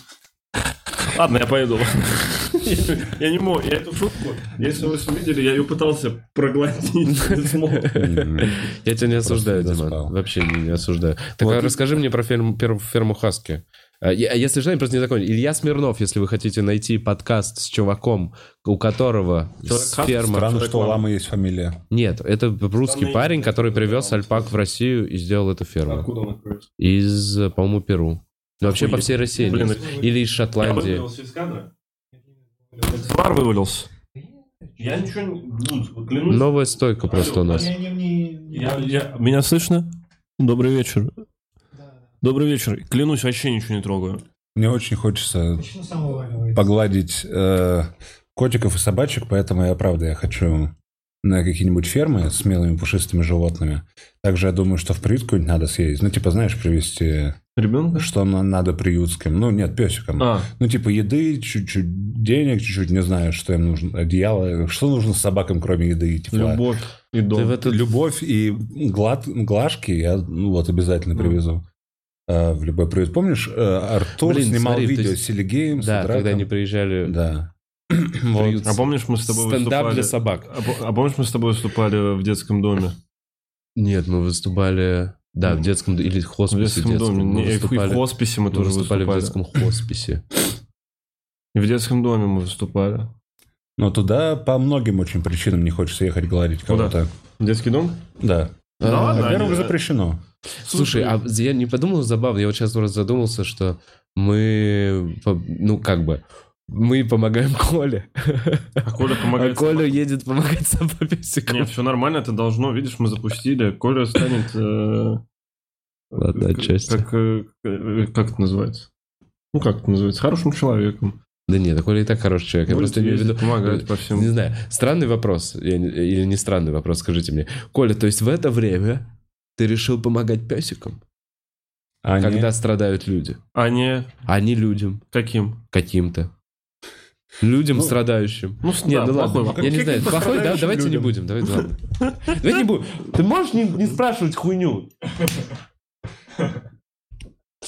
S1: Ладно, я пойду. Я- (laughs) Я не мог. Я эту шутку, если вы видели, я ее пытался проглотить. (laughs) не смог.
S2: м,
S3: Я тебя не осуждаю, Диман. Вообще не, осуждаю. Так а расскажи мне про ферму Хаски. Я- а Если что, просто не закончил. Илья Смирнов, если вы хотите найти подкаст с чуваком, у которого ферма...
S2: Странно, что у ламы есть фамилия.
S3: Нет, это русский
S1: Там
S3: парень, который привез альпак в Россию и сделал эту ферму.
S1: Откуда он откроется?
S3: Из, по-моему, Перу. Ну, вообще по всей России.
S1: Блин.
S3: Или из Шотландии.
S1: Свар вывалился. Я ничего не... Клянусь.
S3: Новая стойка просто у нас.
S1: Я- я- Меня слышно? Добрый вечер. Добрый вечер. Клянусь, вообще ничего не трогаю.
S2: Мне очень хочется погладить э, котиков и собачек, поэтому я, правда, я хочу на какие-нибудь фермы с милыми пушистыми животными. Также я думаю, что в приют какой-нибудь надо съездить. Ну, типа, знаешь, привезти,
S1: Ребенка?
S2: что на- надо приютским. Ну, нет, песикам.
S1: А,
S2: Ну, типа, еды, чуть-чуть денег, чуть-чуть, не знаю, что им нужно, одеяло. Что нужно собакам, кроме еды и тепла?
S1: любовь и
S3: Ты в
S1: дом.
S3: это...
S2: Любовь и глад, глажки я ну, вот обязательно
S1: Ну.
S2: привезу. Э, в любой приют. Помнишь, э, Артур
S3: Блин,
S2: снимал
S3: смотри,
S2: видео
S3: есть-
S2: с Силигеем,
S3: Да,
S2: с
S3: когда они приезжали
S2: Да. (clears throat)
S3: в приют.
S1: А помнишь, мы с тобой
S3: Стендап
S1: выступали...
S3: для собак.
S1: А, а помнишь, мы с тобой выступали в детском доме?
S3: Нет, мы выступали... Да, в детском... Или
S1: В
S3: хосписе
S1: детском
S3: детском.
S1: доме.
S3: Мы
S1: Не, и в- и в
S3: выступали,
S1: хосписе мы
S3: мы
S1: тоже
S3: выступали
S1: выступали.
S3: в детском хосписе. (clears throat)
S1: И в детском доме мы выступали.
S2: Но туда по многим очень причинам не хочется ехать гладить
S1: Куда?
S2: кого-то.
S1: В детский дом?
S2: Да.
S1: Да
S3: А,
S1: ладно,
S2: Во-первых,
S1: они-
S2: запрещено.
S3: Слушай, а я не подумал забавно, я вот сейчас просто задумался, что мы, ну, как бы, мы помогаем Коле,
S1: А Коля (laughs)
S3: а
S1: помогает.
S3: Коля едет помогать собакам.
S1: Нет, все нормально, это должно, видишь, мы запустили. Коля станет... э,
S3: Ладно,
S1: как-
S3: отчасти.
S1: Как, э, э, как это называется? Ну, как это называется? Хорошим человеком.
S3: Да нет, Коля и так хороший человек, я
S1: Будет
S3: просто имею в виду...
S1: ездить, помогать по
S3: Не
S1: всем.
S3: знаю, странный вопрос, я не- или не странный вопрос, скажите мне. Коля, то есть в это время ты решил помогать песикам,
S2: А не-
S3: когда страдают люди,
S1: А не
S3: а не людям
S1: каким?
S3: каким-то? Людям
S2: Ну,
S3: страдающим.
S1: Ну,
S3: Нет,
S1: да,
S3: ну
S1: плохой
S3: ладно,
S1: вопрос.
S3: я не знаю, плохой, да, давайте не
S2: людям.
S3: будем, давайте ладно. Давайте не будем. Ты можешь не, не спрашивать хуйню?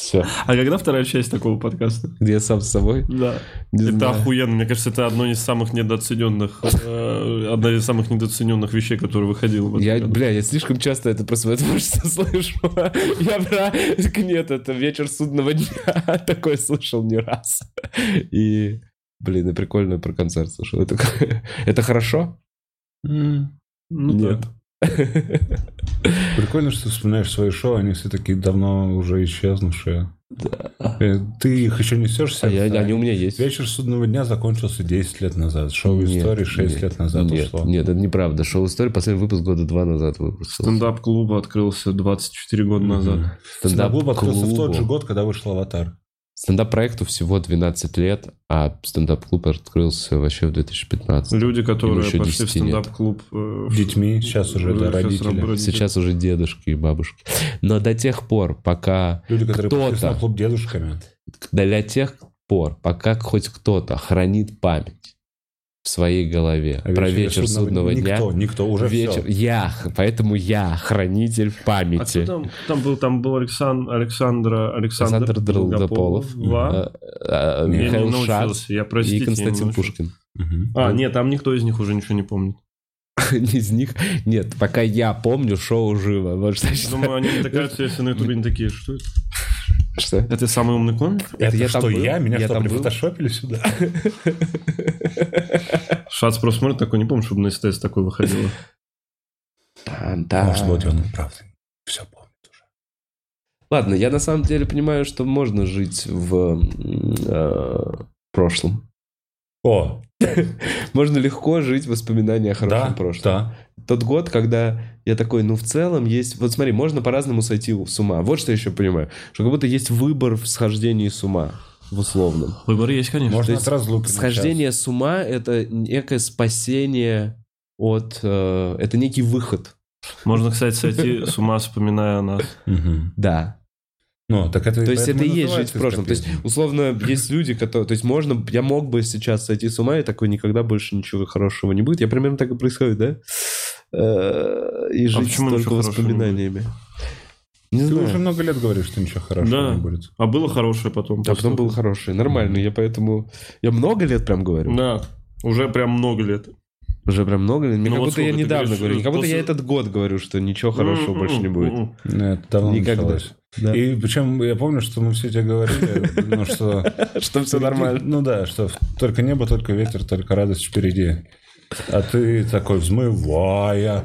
S3: Все.
S1: А когда вторая часть такого подкаста?
S3: Где я сам с собой?
S1: Да.
S3: Не
S1: это
S3: знаю.
S1: охуенно. Мне кажется, это одно из самых недооцененных, э, одна из самых недооцененных вещей, которые выходила.
S3: Я,
S1: году.
S3: бля, я слишком часто это про свое творчество (laughs) слышу. Я про... Нет, это вечер судного дня. (laughs) Такое слышал не раз. И, блин, и прикольно про концерт слышал. Это, (laughs) это хорошо?
S1: Ну
S3: Нет.
S1: да.
S2: Прикольно, что ты вспоминаешь свои шоу, они все такие давно уже исчезнувшие. Э, Ты их еще несешь
S3: А я- они у меня есть.
S2: Вечер судного дня закончился 10 лет назад. Шоу
S3: Нет,
S2: истории 6
S3: нет,
S2: лет назад
S3: нет,
S2: ушло.
S3: Нет, это неправда. Шоу «История» последний выпуск года два назад выпустился.
S1: Стендап-клуб открылся 24 года назад.
S2: Стендап-клуб открылся в тот же год, когда вышел «Аватар».
S3: Стендап-проекту всего 12 лет, а стендап-клуб открылся вообще в 2015.
S1: Люди, которые
S3: еще
S1: пошли в
S3: 10 нет.
S1: стендап-клуб... э,
S2: Детьми, сейчас уже, да, родители.
S1: раб-
S3: Сейчас уже дедушки и бабушки. Но до тех пор, пока
S2: Люди, которые пошли в
S3: кто-то,
S2: клуб дедушками.
S3: для тех пор, пока хоть кто-то хранит память в своей голове
S2: О
S3: про вечер судного дня,
S2: Никто, никто, уже
S3: вечер,
S2: все.
S3: я, поэтому я хранитель
S1: А кто
S3: памяти.
S1: там, там был, там был Александр, Александра, Александр,
S3: Александр Долгополов,
S1: Ва.
S3: э,
S1: Я не
S3: Михаил Шац
S1: научился, я, простите,
S3: и
S1: я не
S3: Константин. Пушкин.
S2: Мгм.
S1: А, нет, там никто из них уже ничего не помнит. (laughs)
S3: Из них нет, пока я помню, шоу живо. Вот что я
S1: Я
S3: считаю.
S1: Думаю, они натыкаются, если на ютубе не (laughs) такие, что это?
S3: Что?
S1: Это самый умный комик?
S2: Это
S3: я там
S2: что,
S3: был?
S2: я? Меня
S3: Я
S2: что, прифотошопили сюда? (laughs)
S1: Шац просто смотрит такой, не помню, чтобы на СТС такой выходило.
S3: Да.
S2: Может быть, он и правда все помнит уже.
S3: Ладно, я на самом деле понимаю, что можно жить в э, прошлом.
S2: О, (laughs)
S3: Можно легко жить в воспоминании о хорошем
S2: да,
S3: прошлом.
S2: да.
S3: Тот год, когда я такой, ну в целом есть... Вот смотри, можно по-разному сойти с ума. Вот что я еще понимаю. Что как будто есть выбор в схождении с ума. В условном.
S1: Выбор есть, конечно.
S2: Можно
S3: есть
S2: от разлуки
S3: Схождение с ума — это некое спасение от... э, это некий выход.
S1: Можно, кстати, сойти с ума, вспоминая нас.
S3: Да.
S2: Ну, так это
S3: То есть это и есть жить в прошлом. То есть, условно, есть люди, которые... То есть можно... Я мог бы сейчас сойти с ума, и такой никогда больше ничего хорошего не будет. Я примерно так и происходит, да? Э, И жить
S1: почему
S3: только воспоминаниями. Не
S2: Ты
S3: знаю.
S2: уже много лет говоришь, что ничего хорошего
S1: Да.
S2: не будет.
S1: А было хорошее потом.
S3: А потом был хороший. Нормальный. Я поэтому... Я много лет прям говорю.
S1: Да, уже прям много лет.
S3: Уже прям много лет. Мне
S1: Ну
S3: как
S1: вот
S3: будто я недавно
S1: говоришь,
S3: говорю. Не как будто я
S1: после-
S3: этот год говорю, что ничего хорошего
S1: М-м-м,
S3: больше не будет.
S2: Нет, давно
S3: Никогда.
S2: началось.
S3: Да.
S2: И причем я помню, что мы все тебе говорили, ну что... (laughs)
S3: Что все нормально.
S2: Ну да, что только небо, только ветер, только радость впереди. А ты такой взмывая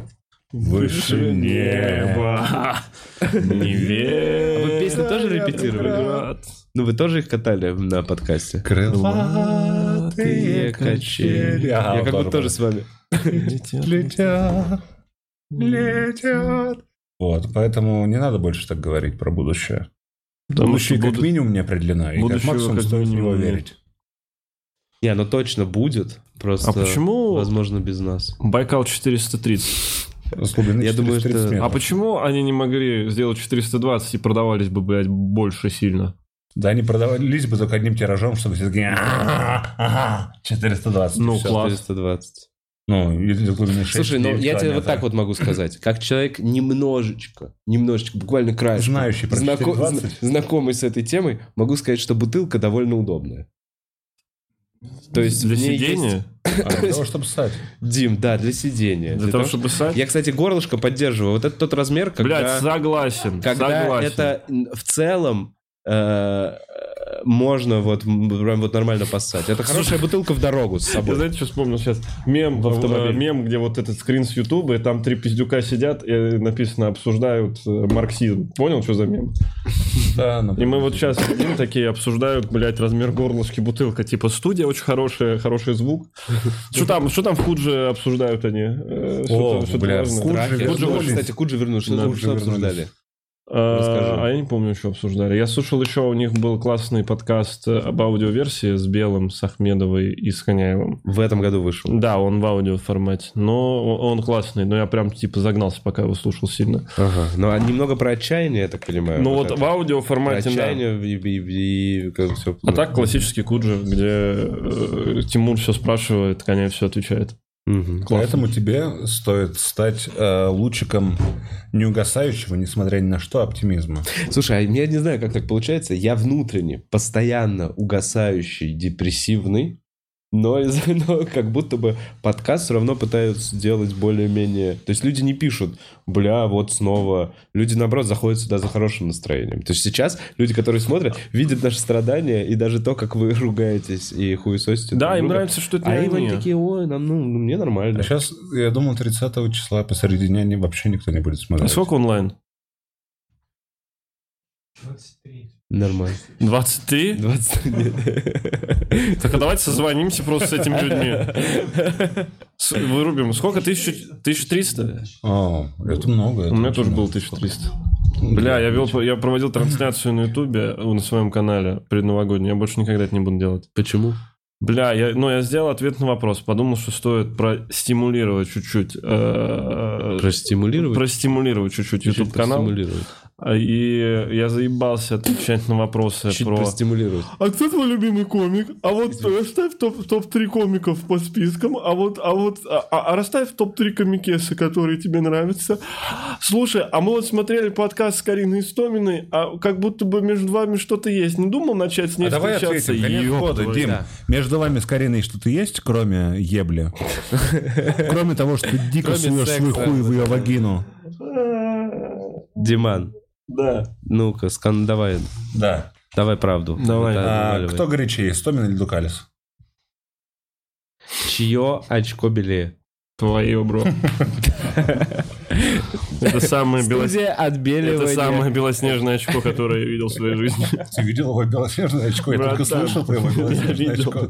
S2: выше неба.
S1: Не верь.
S3: А вы песни тоже репетировали? Ну, вы тоже их катали на подкасте?
S2: Крылатые качели. Ага,
S3: Я как будто тоже с вами.
S2: Летят, летят. Вот, поэтому не надо больше так говорить про будущее.
S1: Потому
S2: будущее
S1: что
S2: как
S1: буду-
S2: минимум не определено, и как
S1: будущего
S2: максимум
S1: как
S2: стоит в него
S1: нет.
S2: верить.
S3: Не, оно точно будет. Просто,
S1: А почему-
S3: возможно, без нас.
S1: Байкал 430.
S2: С глубины
S3: Я думаю,
S2: 430
S3: что-
S2: метров.
S1: А почему они не могли сделать 420 и продавались бы, блядь, больше сильно?
S2: Да, они продавались бы только одним тиражом, чтобы все такие «Ага, ага, 420. и
S1: Ну,
S2: всё».
S1: класс.
S3: 420.
S2: Ну, и из глубины 6
S3: Слушай, ну я тебе вот так вот могу сказать. Как человек немножечко, немножечко, буквально краешком,
S2: Знающий про
S3: знако-
S2: 420.
S3: зна- знакомый с этой темой, могу сказать, что бутылка довольно удобная. То есть
S1: Для сидения?
S2: А для того, чтобы ссать.
S3: есть- Дим, да, для сидения.
S1: Для того, чтобы ссать?
S3: Я, кстати, горлышко поддерживаю. Вот это тот размер, когда,
S1: Блядь, согласен.
S3: когда
S1: согласен.
S3: это в целом э, можно вот прям вот нормально поссать. Это хорошая бутылка в дорогу с
S1: Я
S3: собой.
S1: знаете, что вспомнил сейчас? Мем,
S3: В автомобиле.
S1: мем, где вот этот скрин с Ютуба, и там три пиздюка сидят, и написано «обсуждают э, марксизм». Понял, что за мем?
S2: Да,
S1: И мы вот сейчас сидим такие, обсуждают, блядь, размер горлышки бутылка. Типа, студия очень хорошая, хороший звук. (laughs) Что там, что там в Кудже обсуждают они? Э, что-то-
S2: О, бля, вернулись.
S3: Вот, Кстати, Куджи вернулись. Что, обсуждали?
S1: А,
S3: Расскажи.
S1: А я не помню, что обсуждали. Я слушал еще, у них был классный подкаст э, об аудиоверсии с Белым, с Ахмедовой и с Коняевым.
S3: В этом году вышел.
S1: Да, он в аудио формате. Но он классный, но я прям типа загнался, пока его слушал сильно.
S3: Ага. Ну, а немного про отчаяние, я так понимаю.
S1: Ну вот
S3: это.
S1: в аудио
S3: Про
S1: формате, да.
S3: отчаяние и, и- и как все.
S1: А так классический Куджи, где э, Тимур все спрашивает, Коняев все отвечает.
S3: Мгм.
S2: Поэтому тебе стоит стать э, лучиком неугасающего, несмотря ни на что, оптимизма.
S3: Слушай, а я не знаю, как так получается. Я внутренне постоянно угасающий, депрессивный, но, (laughs) но как будто бы подкаст все равно пытаются сделать более-менее... То есть люди не пишут, бля, вот снова. Люди, наоборот, заходят сюда за хорошим настроением. То есть сейчас люди, которые смотрят, видят наши страдания и даже то, как вы (laughs) ругаетесь и хуесосите.
S1: Да,
S3: друг
S1: им
S3: друга.
S1: нравится, что это
S3: А им они такие, ой, нам, ну, ну, мне нормально.
S2: А сейчас, я думаю, 30 числа посреди дня вообще никто не будет
S1: А
S2: смотреть.
S1: сколько онлайн?
S3: Нормально.
S1: 23?
S3: 20 нет.
S1: Так а давайте созвонимся просто с этими людьми. Вырубим. Сколько? Тысячу- 1300?
S2: О, это много.
S1: У меня тоже было
S2: много.
S1: 1300. Бля, я, вел, я проводил трансляцию на Ютубе на своем канале предновогоднюю. Я больше никогда это не буду делать.
S3: Почему?
S1: Бля, я, ну, я сделал ответ на вопрос. Подумал, что стоит простимулировать чуть-чуть. э,
S3: Простимулировать?
S1: Простимулировать чуть-чуть
S3: Чуть-чуть
S1: YouTube-канал.
S3: простимулировать.
S1: А, И я заебался отвечать на вопросы
S3: Чуть
S1: про...
S3: простимулировать.
S1: А кто твой любимый комик? А вот э, расставь топ- топ-3 комиков по спискам, а вот, а вот, а, а- а расставь топ-3 комикесы, которые тебе нравятся. Слушай, а мы вот смотрели подкаст с Кариной Истоминой, а как будто бы между вами что-то есть. Не думал начать с ней
S2: А давай
S1: встречаться?
S2: ответим,
S1: Ёб
S2: года,
S1: твою.
S2: Дим.
S3: Да.
S2: Между вами с Кариной что-то есть, кроме ебли? (laughs) Кроме того, что ты дико суешь свой хуй в ее вагину.
S3: Диман,
S1: Да.
S3: ну-ка, скан, давай,
S2: Да.
S3: давай правду.
S1: Давай.
S3: Да,
S2: А, кто горячее, Стомин или Дукалис?
S3: Чье очко белее?
S1: Твое, бро. Это самое белос-. Это самое белоснежное очко, которое я видел в своей жизни.
S2: Ты видел его белоснежное очко? Я только слышал про его
S1: Я
S2: белоснежное
S1: видел,
S2: очко.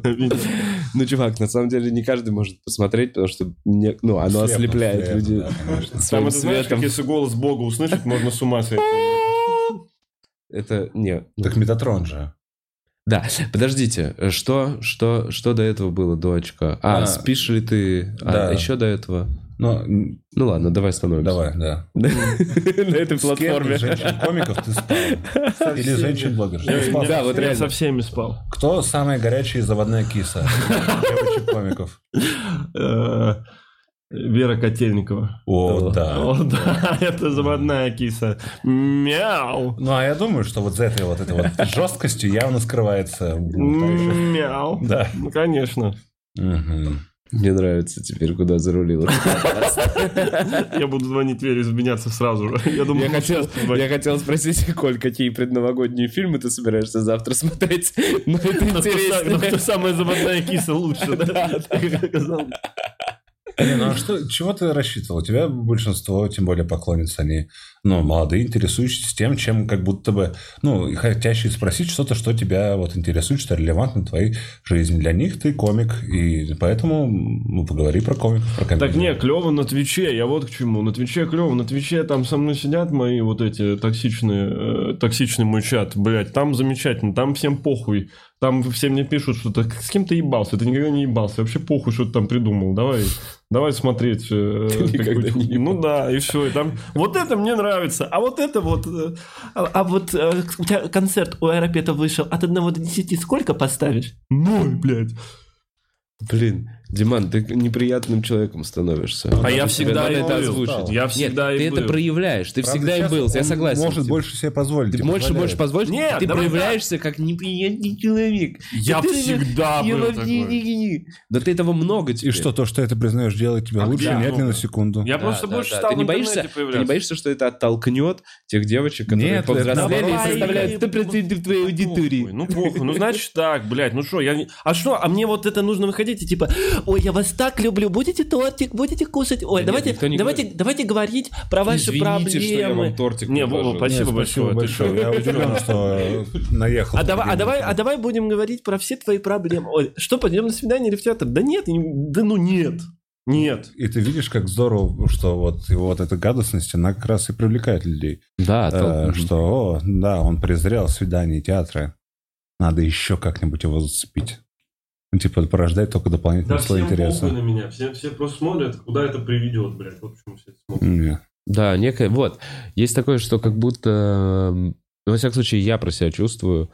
S2: (laughs)
S3: Ну, чувак, на самом деле не каждый может посмотреть, потому что не- ну, оно
S2: Слепо,
S3: ослепляет
S2: слепо,
S3: людей
S2: да. (laughs)
S1: Там это знаешь, как если голос Бога услышать, можно с ума сойти. (laughs)
S3: Это не. ну,
S2: Так Метатрон же.
S3: Да, подождите, что, что, что до этого было до очка? А,
S2: А,
S3: спишь ли ты? А
S2: да.
S3: еще до этого?
S2: Ну, м,
S3: Ну ладно, давай остановимся.
S2: давай, да. (laughs)
S3: На этой платформе.
S2: женщин-комиков ты спал? Или женщин-блогеров?
S3: Да, вот
S1: я
S3: реально.
S1: со всеми спал.
S2: Кто самая горячая заводная киса? Девочек-комиков.
S1: Э, Вера Котельникова.
S2: О, да.
S1: О, да, (laughs) это заводная киса. Мяу.
S2: Ну, а я думаю, что вот за этой вот этой вот жесткостью явно скрывается...
S1: Мяу.
S2: Да.
S1: Ну, конечно.
S2: Мгм.
S3: Мне нравится теперь, куда зарулил.
S1: Я буду звонить Вере изменяться сразу же. Я думаю,
S3: Я
S1: ну,
S3: хотел, я хотел спросить, (laughs) Коль, какие предновогодние фильмы ты собираешься завтра смотреть? Но это (laughs)
S1: Ну, кто са- ну, кто
S3: интересно.
S1: самая заводная киса лучше, да? (laughs)
S2: Не, ну а что, чего ты рассчитывал? У тебя большинство, тем более поклонниц, они, ну, молодые, интересующиеся тем, чем как будто бы, ну, хотящие спросить что-то, что тебя вот интересует, что релевантно твоей жизни. Для них ты комик, и поэтому, ну, поговори про комиков, про комедию.
S1: Так не, клево на Твиче, я вот к чему. На Твиче клево, на Твиче там со мной сидят мои вот эти токсичные, э, токсичный мой чат, блядь, там замечательно, там всем похуй. Там все мне пишут, что ты с кем ты ебался, ты никогда не ебался, вообще похуй, что ты там придумал, давай, давай смотреть. э, (laughs)
S3: не
S1: Ну да, и все, и там, вот это мне нравится, а вот это вот, э, а, а вот э, у тебя концерт у Аэропета вышел, от 1 до 10 сколько поставишь? Ноль, блядь.
S3: Блин, Диман, ты неприятным человеком становишься.
S1: А я всегда и
S3: это озвучить.
S1: Я всегда
S3: Нет,
S1: и
S3: ты
S1: был.
S3: это проявляешь, ты
S2: Правда,
S3: всегда
S2: сейчас
S3: был, я согласен.
S2: может больше себе позволить.
S3: Ты больше можешь позволить?
S1: Нет,
S3: ты проявляешься как неприятный человек.
S1: Я всегда был такой.
S3: Да ты этого много
S2: И что, то, что это признаешь, делает тебя
S1: А
S2: лучше? Нет, ни на секунду.
S1: Я просто больше стал
S3: ты не боишься, ты не боишься, что это оттолкнет тех девочек, которые
S2: Нет,
S3: повзрослели и составляют 100% твоей аудитории?
S1: Похуй, Ну, похуй. Ну, значит так, блядь, ну что, я. А что, а мне вот это нужно выходить и типа, ой, я вас так люблю, будете тортик, будете кушать, ой,
S3: Да
S1: давайте,
S3: нет, не
S1: давайте, давайте говорить про ваши
S3: Извините, что я
S1: проблемы.
S3: вам тортик
S1: Не. Вова, спасибо
S2: Нет,
S1: большое. ты что?
S2: Я удивлен, что наехал.
S1: А давай, а, давай, а давай будем говорить про все твои проблемы. Ой, что, пойдем на свидание или в театр? Да нет, да ну нет. Нет.
S2: И ты видишь, как здорово, что вот его вот эта гадостность, она как раз и привлекает людей.
S3: Да,
S2: Э,
S3: тол-
S2: Что, о, да, он презрел свидания и театры. Надо еще как-нибудь его зацепить. Ну, типа, порождает только дополнительный слой интереса.
S1: на меня. Все, все просто смотрят, куда это приведет, блядь. Вот почему все это смотрят.
S2: Не.
S3: Да, некое, вот. Есть такое, что как будто, ну, во всяком случае, я про себя чувствую,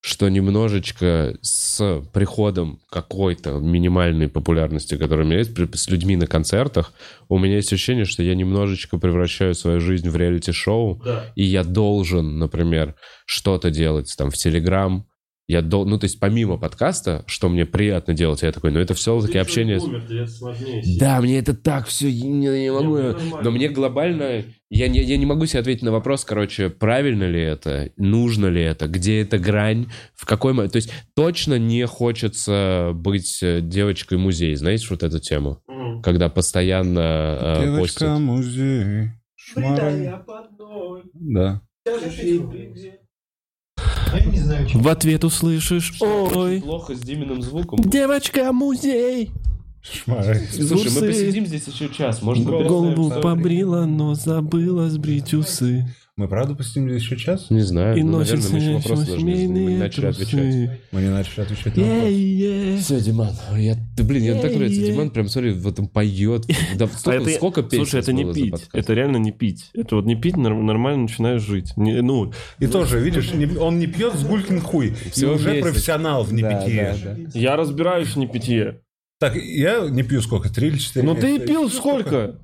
S3: что немножечко с приходом какой-то минимальной популярности, которая у меня есть, при- с людьми на концертах, у меня есть ощущение, что я немножечко превращаю свою жизнь в реалити-шоу, и я должен, например, что-то делать там в Телеграм, я дол... ну, то есть помимо подкаста, что мне приятно делать, я такой, ну, это все-таки общение... с- Да, мне это так все, я не могу.
S1: Не, ну, нормально.
S3: Но мне глобально, я, не- я не могу себе ответить на вопрос, короче, правильно ли это, нужно ли это, где эта грань, в какой... То есть точно не хочется быть э, девочкой музей, знаете вот эту тему?
S1: Мгм.
S3: Когда постоянно э,
S2: Девочка,
S3: постят.
S2: музей. шмарай. Да.
S4: Я не знаю, чем.
S1: В ответ услышишь, ой,
S3: Плохо с Диминым звуком.
S1: девочка музей.
S2: Шмарай.
S3: Слушай, мы посидим здесь еще час, может,
S1: Голову побрила, но забыла сбрить усы.
S2: Мы правда посидим здесь еще час?
S3: Не знаю,
S1: И
S3: ну, наверное, мы еще вопросы должны. Мы не
S1: семейные
S3: начали отвечать.
S1: трусы.
S2: Мы не начали отвечать на вопрос.
S1: Е-е.
S3: Все, Диман, я, ты, блин, мне так нравится. Диман прям, смотри, вот он поет. Да,
S1: А
S3: столько,
S1: это-
S3: сколько песен
S1: Слушай, это не пить. Это реально не пить. Это вот не пить, нор- нормально начинаешь жить. Не- ну,
S2: И тоже, видишь, не- он не пьет с гулькин хуй.
S3: Всего
S2: и уже
S3: месяц.
S2: профессионал в непитье.
S3: Да, да, да.
S1: я разбираюсь в непитье.
S2: Так, я не пью сколько? Три или четыре?
S1: Ну ты и пил сколько?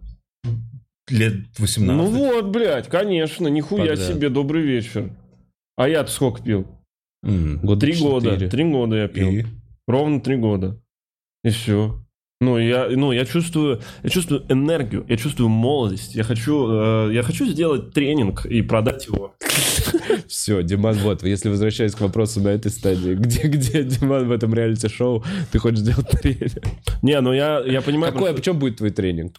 S2: Лет 18.
S1: Ну вот, блядь, конечно, нихуя
S3: Подряд.
S1: себе, добрый вечер. А я-то сколько пил?
S2: М.
S3: Года
S1: Три года.
S3: четыре.
S1: Три года я пил.
S2: И?
S1: Ровно три года. И все. Ну, я, ну, я чувствую, я чувствую энергию, я чувствую молодость. Я хочу, э, я хочу сделать тренинг и продать его. (laughs)
S3: Все, Диман, вот, если возвращаясь к вопросу на этой стадии, где, где Диман в этом реалити-шоу, ты хочешь сделать тренинг?
S1: Не, ну я, я понимаю...
S3: Какой, а
S1: просто,
S3: почем будет твой тренинг?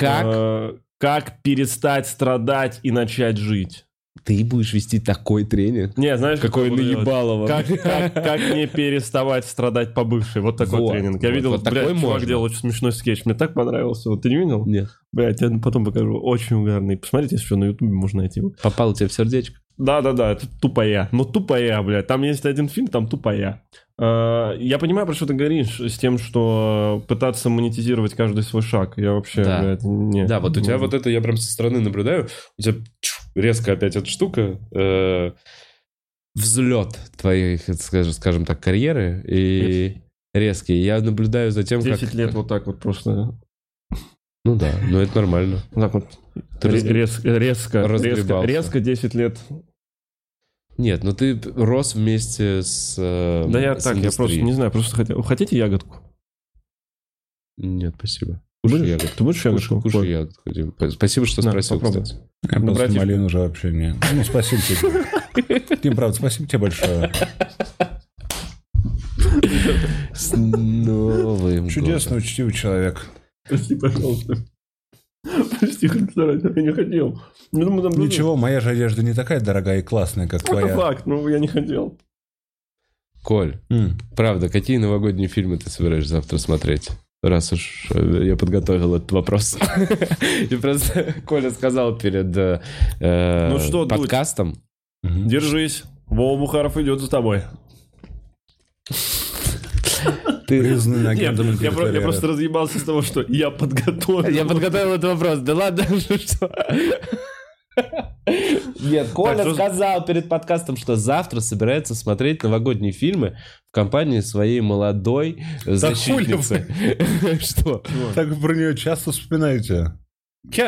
S3: Как
S1: э, как перестать страдать и начать жить.
S3: ты будешь вести такой тренинг?
S1: Не, знаешь,
S3: Какой наебалово.
S1: Как, (laughs) как, как не переставать страдать по бывшей. Вот такой
S3: Вот,
S1: тренинг. Я
S3: вот,
S1: видел,
S3: вот
S1: блядь,
S3: такой
S1: чувак
S3: можно.
S1: делал очень смешной скетч. Мне так понравился. Вот ты не видел?
S3: Нет.
S1: Блядь, я потом покажу. Очень угарный. Посмотрите, если что, на ютубе можно найти его.
S3: Попал тебе в сердечко?
S1: Да-да-да, это тупая. Ну, тупая, блядь. Там есть один фильм, там тупая. Э, Я понимаю, про что ты говоришь, с тем, что пытаться монетизировать каждый свой шаг. Я вообще,
S3: Да.
S1: блядь, не...
S3: Да, вот у тебя вот это, я прям со стороны наблюдаю, у тебя резко опять эта штука, э, взлет твоей, скажем, скажем так, карьеры и резкий. Я наблюдаю за тем,
S1: 10
S3: как...
S1: лет вот так вот просто...
S3: Ну да, но это нормально.
S1: Вот так вот.
S3: Ты
S1: Ре-
S3: раз-
S1: резко, резко, резко, резко 10 лет.
S3: Нет, ну ты рос вместе с э,
S1: Да я
S3: с
S1: так, я просто
S3: индустрией.
S1: не знаю, просто хотел. Хотите ягодку?
S3: Нет, спасибо. Кушай
S1: Будешь?
S3: ягодку.
S1: Ты будешь ягодку?
S3: Кушай, кушай ягодку. Дим. Спасибо, что
S1: На,
S3: спросил,
S1: попробуй.
S3: кстати.
S2: Я
S1: Ну,
S2: после
S1: братишка.
S2: малин уже вообще не... Ну, спасибо тебе. (laughs) Дим, правда, спасибо тебе большое.
S3: С новым
S2: Чудесный, учтивый человек.
S1: Прости, пожалуйста. (laughs) Прости, стараюсь, я не хотел. Я думаю, там
S2: Ничего, моя же одежда не такая дорогая и классная, как
S1: Это
S2: твоя.
S1: факт, но я не хотел.
S3: Коль,
S2: М.
S3: правда, какие новогодние фильмы ты собираешься завтра смотреть? Раз уж э, я подготовил этот вопрос. (laughs) И просто Коля сказал перед э,
S1: Ну
S3: подкастом.
S1: Держись. Вова Бухаров идет за тобой. (laughs)
S2: Признанный
S1: Нет,
S2: агентом
S1: я, про- я просто разъебался с того, что я подготовил.
S3: Я подготовил этот вопрос. Да ладно, (laughs) что? Нет, Коля
S1: что-
S3: сказал перед подкастом, что завтра собирается смотреть новогодние фильмы в компании своей молодой защитницы. (laughs) Что?
S2: Так вы про нее часто вспоминаете.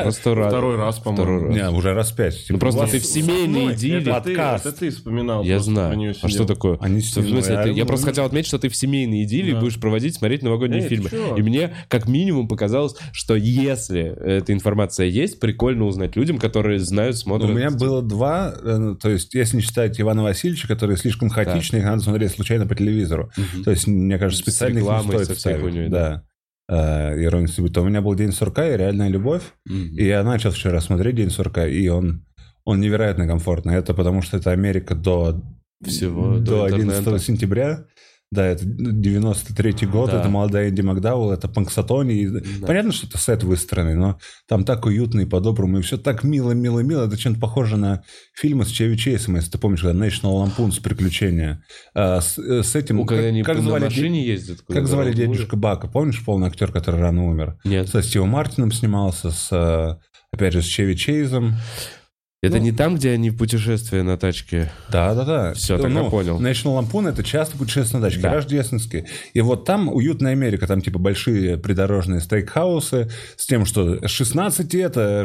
S3: Просто рад.
S1: Второй раз, по-моему.
S3: Второй раз.
S2: Не, уже раз пять. Типа,
S3: Ну просто ты в семейной идиллии.
S1: Это ты,
S2: подкаст.
S1: это ты вспоминал.
S3: Я
S1: просто про
S3: знаю. А что такое?
S2: Они
S3: В смысле,
S2: сильные,
S3: ты- я просто
S2: ну,
S3: хотел отметить, что ты в семейной идиллии
S1: Да.
S3: будешь проводить, смотреть новогодние
S1: Эй, ты
S3: фильмы. И мне, как минимум, показалось, что если эта информация есть, прикольно узнать людям, которые знают,
S2: Ну,
S3: смотрят.
S2: У меня было два, э, то есть, если не считать Ивана Васильевича, который слишком хаотичный, их надо смотреть случайно по телевизору. То есть, мне кажется, специально их не стоит да. Э, Ирония судьбы. То у меня был День сурка и реальная любовь.
S3: Мгм.
S2: И я начал вчера смотреть День сурка, и он, он невероятно комфортный. Это потому, что это Америка до,
S3: Всего до
S2: до 11
S3: интернета.
S2: сентября. Да, это 93-й год,
S3: Да.
S2: это молодая Энди Макдауэлл, это Панксатони. И Понятно, что это сет выстроенный, но там так уютно и по-доброму, и все так мило-мило-мило. Это чем-то похоже на фильмы с Чеви Чейсом, если ты помнишь, когда National Lampoon's «Приключения». А, с, э, с этим...
S3: Ну, когда
S2: как,
S3: они
S2: как
S3: на
S2: звали,
S3: машине ездят.
S2: как звали
S3: в
S2: дядюшка Бака? Помнишь, полный актер, который рано умер?
S3: Нет.
S2: Со Стивом Мартином снимался, с, э, опять же, с Чеви Чейзом.
S3: Это
S2: Ну.
S3: не там, где они в путешествие на тачке.
S2: Да, да, да.
S3: Всё, тогда
S2: ну,
S3: понял.
S2: National Lampoon это часто путешествие на тачке,
S3: Да.
S2: рождественские. И вот там уютная Америка, там типа большие придорожные стейкхаусы с тем, что 16 это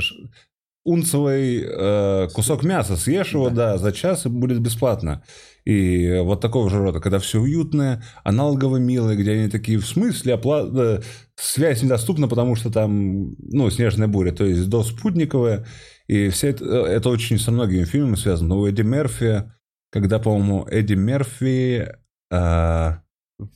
S2: унцевый э, кусок мяса, съешь его, да, за час и будет бесплатно. И вот такого же рода, когда все уютное, аналогово милое, где они такие, в смысле, опла- э, связь недоступна, потому что там, ну, снежная буря, то есть до спутниковая. И все это, э, это очень со многими фильмами связано. Но у Эдди Мерфи, когда, по-моему, Эдди Мерфи... а,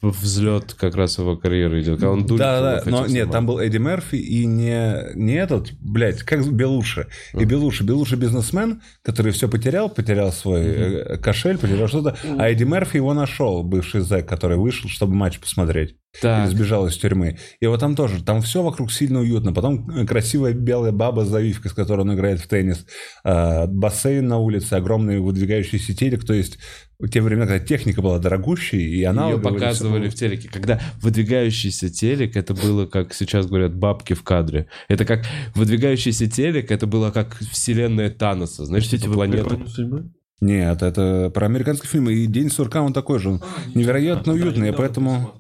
S3: Взлет как раз его карьеры идет. Когда он
S2: да, да, но нет,
S3: снимать.
S2: там был Эдди Мерфи и не, не этот, блядь, как Белуши. И Белуши, Белуши бизнесмен, который все потерял, потерял свой э, кошель, потерял что-то, а Эдди Мерфи его нашел, бывший зэк, который вышел, чтобы матч посмотреть.
S3: Так.
S2: Или сбежал из тюрьмы. И вот там тоже, там все вокруг сильно уютно. Потом э, красивая белая баба с завивкой, с которой он играет в теннис. А, бассейн на улице, огромный выдвигающийся телек. То есть в те времена, когда техника была дорогущей, и она...
S3: Ее показывали в телеке. Когда выдвигающийся телек, это было, как сейчас говорят, бабки в кадре. Это как выдвигающийся телек, это было как вселенная Таноса. Знаешь,
S1: Простите,
S3: типа
S1: вы
S3: планета.
S1: «Иронию судьбы»?
S2: Нет, это про американский фильм. И День сурка, он такой же. Он невероятно уютный, поэтому...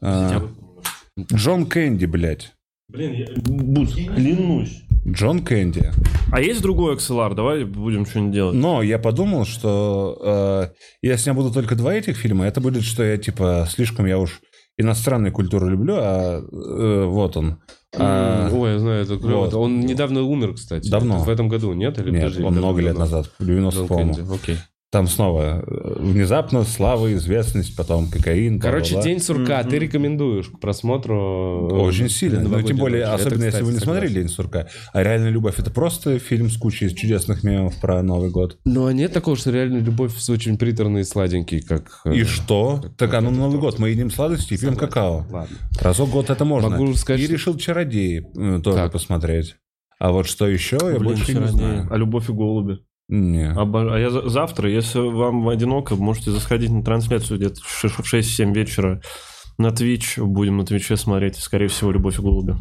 S2: а, Джон Кэнди, блядь.
S1: Блин, я... Бус, клянусь.
S2: Джон Кэнди.
S1: А есть другой XLR? Давай будем что-нибудь делать.
S2: Но я подумал, что э, если я буду только два этих фильма, это будет, что я, типа, слишком я уж иностранную культуру люблю, а э, вот он. А,
S3: Ой, я знаю, это клево.
S2: вот.
S3: Он недавно умер, кстати.
S2: Давно.
S3: В этом году, нет? Или
S2: нет,
S3: подожди,
S2: он много лет назад, в 90
S3: Джон
S2: по-моему.
S3: Окей.
S2: Там снова э, внезапно слава, известность, потом кокаин.
S3: Короче,
S2: бла-бла-бла.
S3: День сурка
S1: Мгм.
S3: ты рекомендуешь к просмотру? э,
S2: Очень сильно. Ну, тем более,
S3: ночи. Это,
S2: особенно если
S3: кстати,
S2: вы не
S3: согласен.
S2: смотрели «День сурка». А «Реальная любовь» — это просто фильм с кучей чудесных мемов про Новый год.
S3: Ну, а нет такого, что реально любовь очень приторный и сладенький, как... э,
S2: И что?
S3: как-
S2: Так
S3: как
S2: оно
S3: это
S2: на Новый год. Мы едим сладости и пьем какао.
S3: Ладно.
S2: Разок год это можно.
S3: Могу сказать,
S2: И
S3: что-
S2: решил «Чародеи» э, тоже
S3: Так.
S2: посмотреть. А вот что еще, я больше не знаю.
S1: А «Любовь и голуби».
S2: Не.
S1: Обо- А я за- завтра, если вам одиноко, можете засходить на трансляцию где-то в ш- в 6-7 вечера на Twitch. Будем на Твиче смотреть, скорее всего, «Любовь и голуби».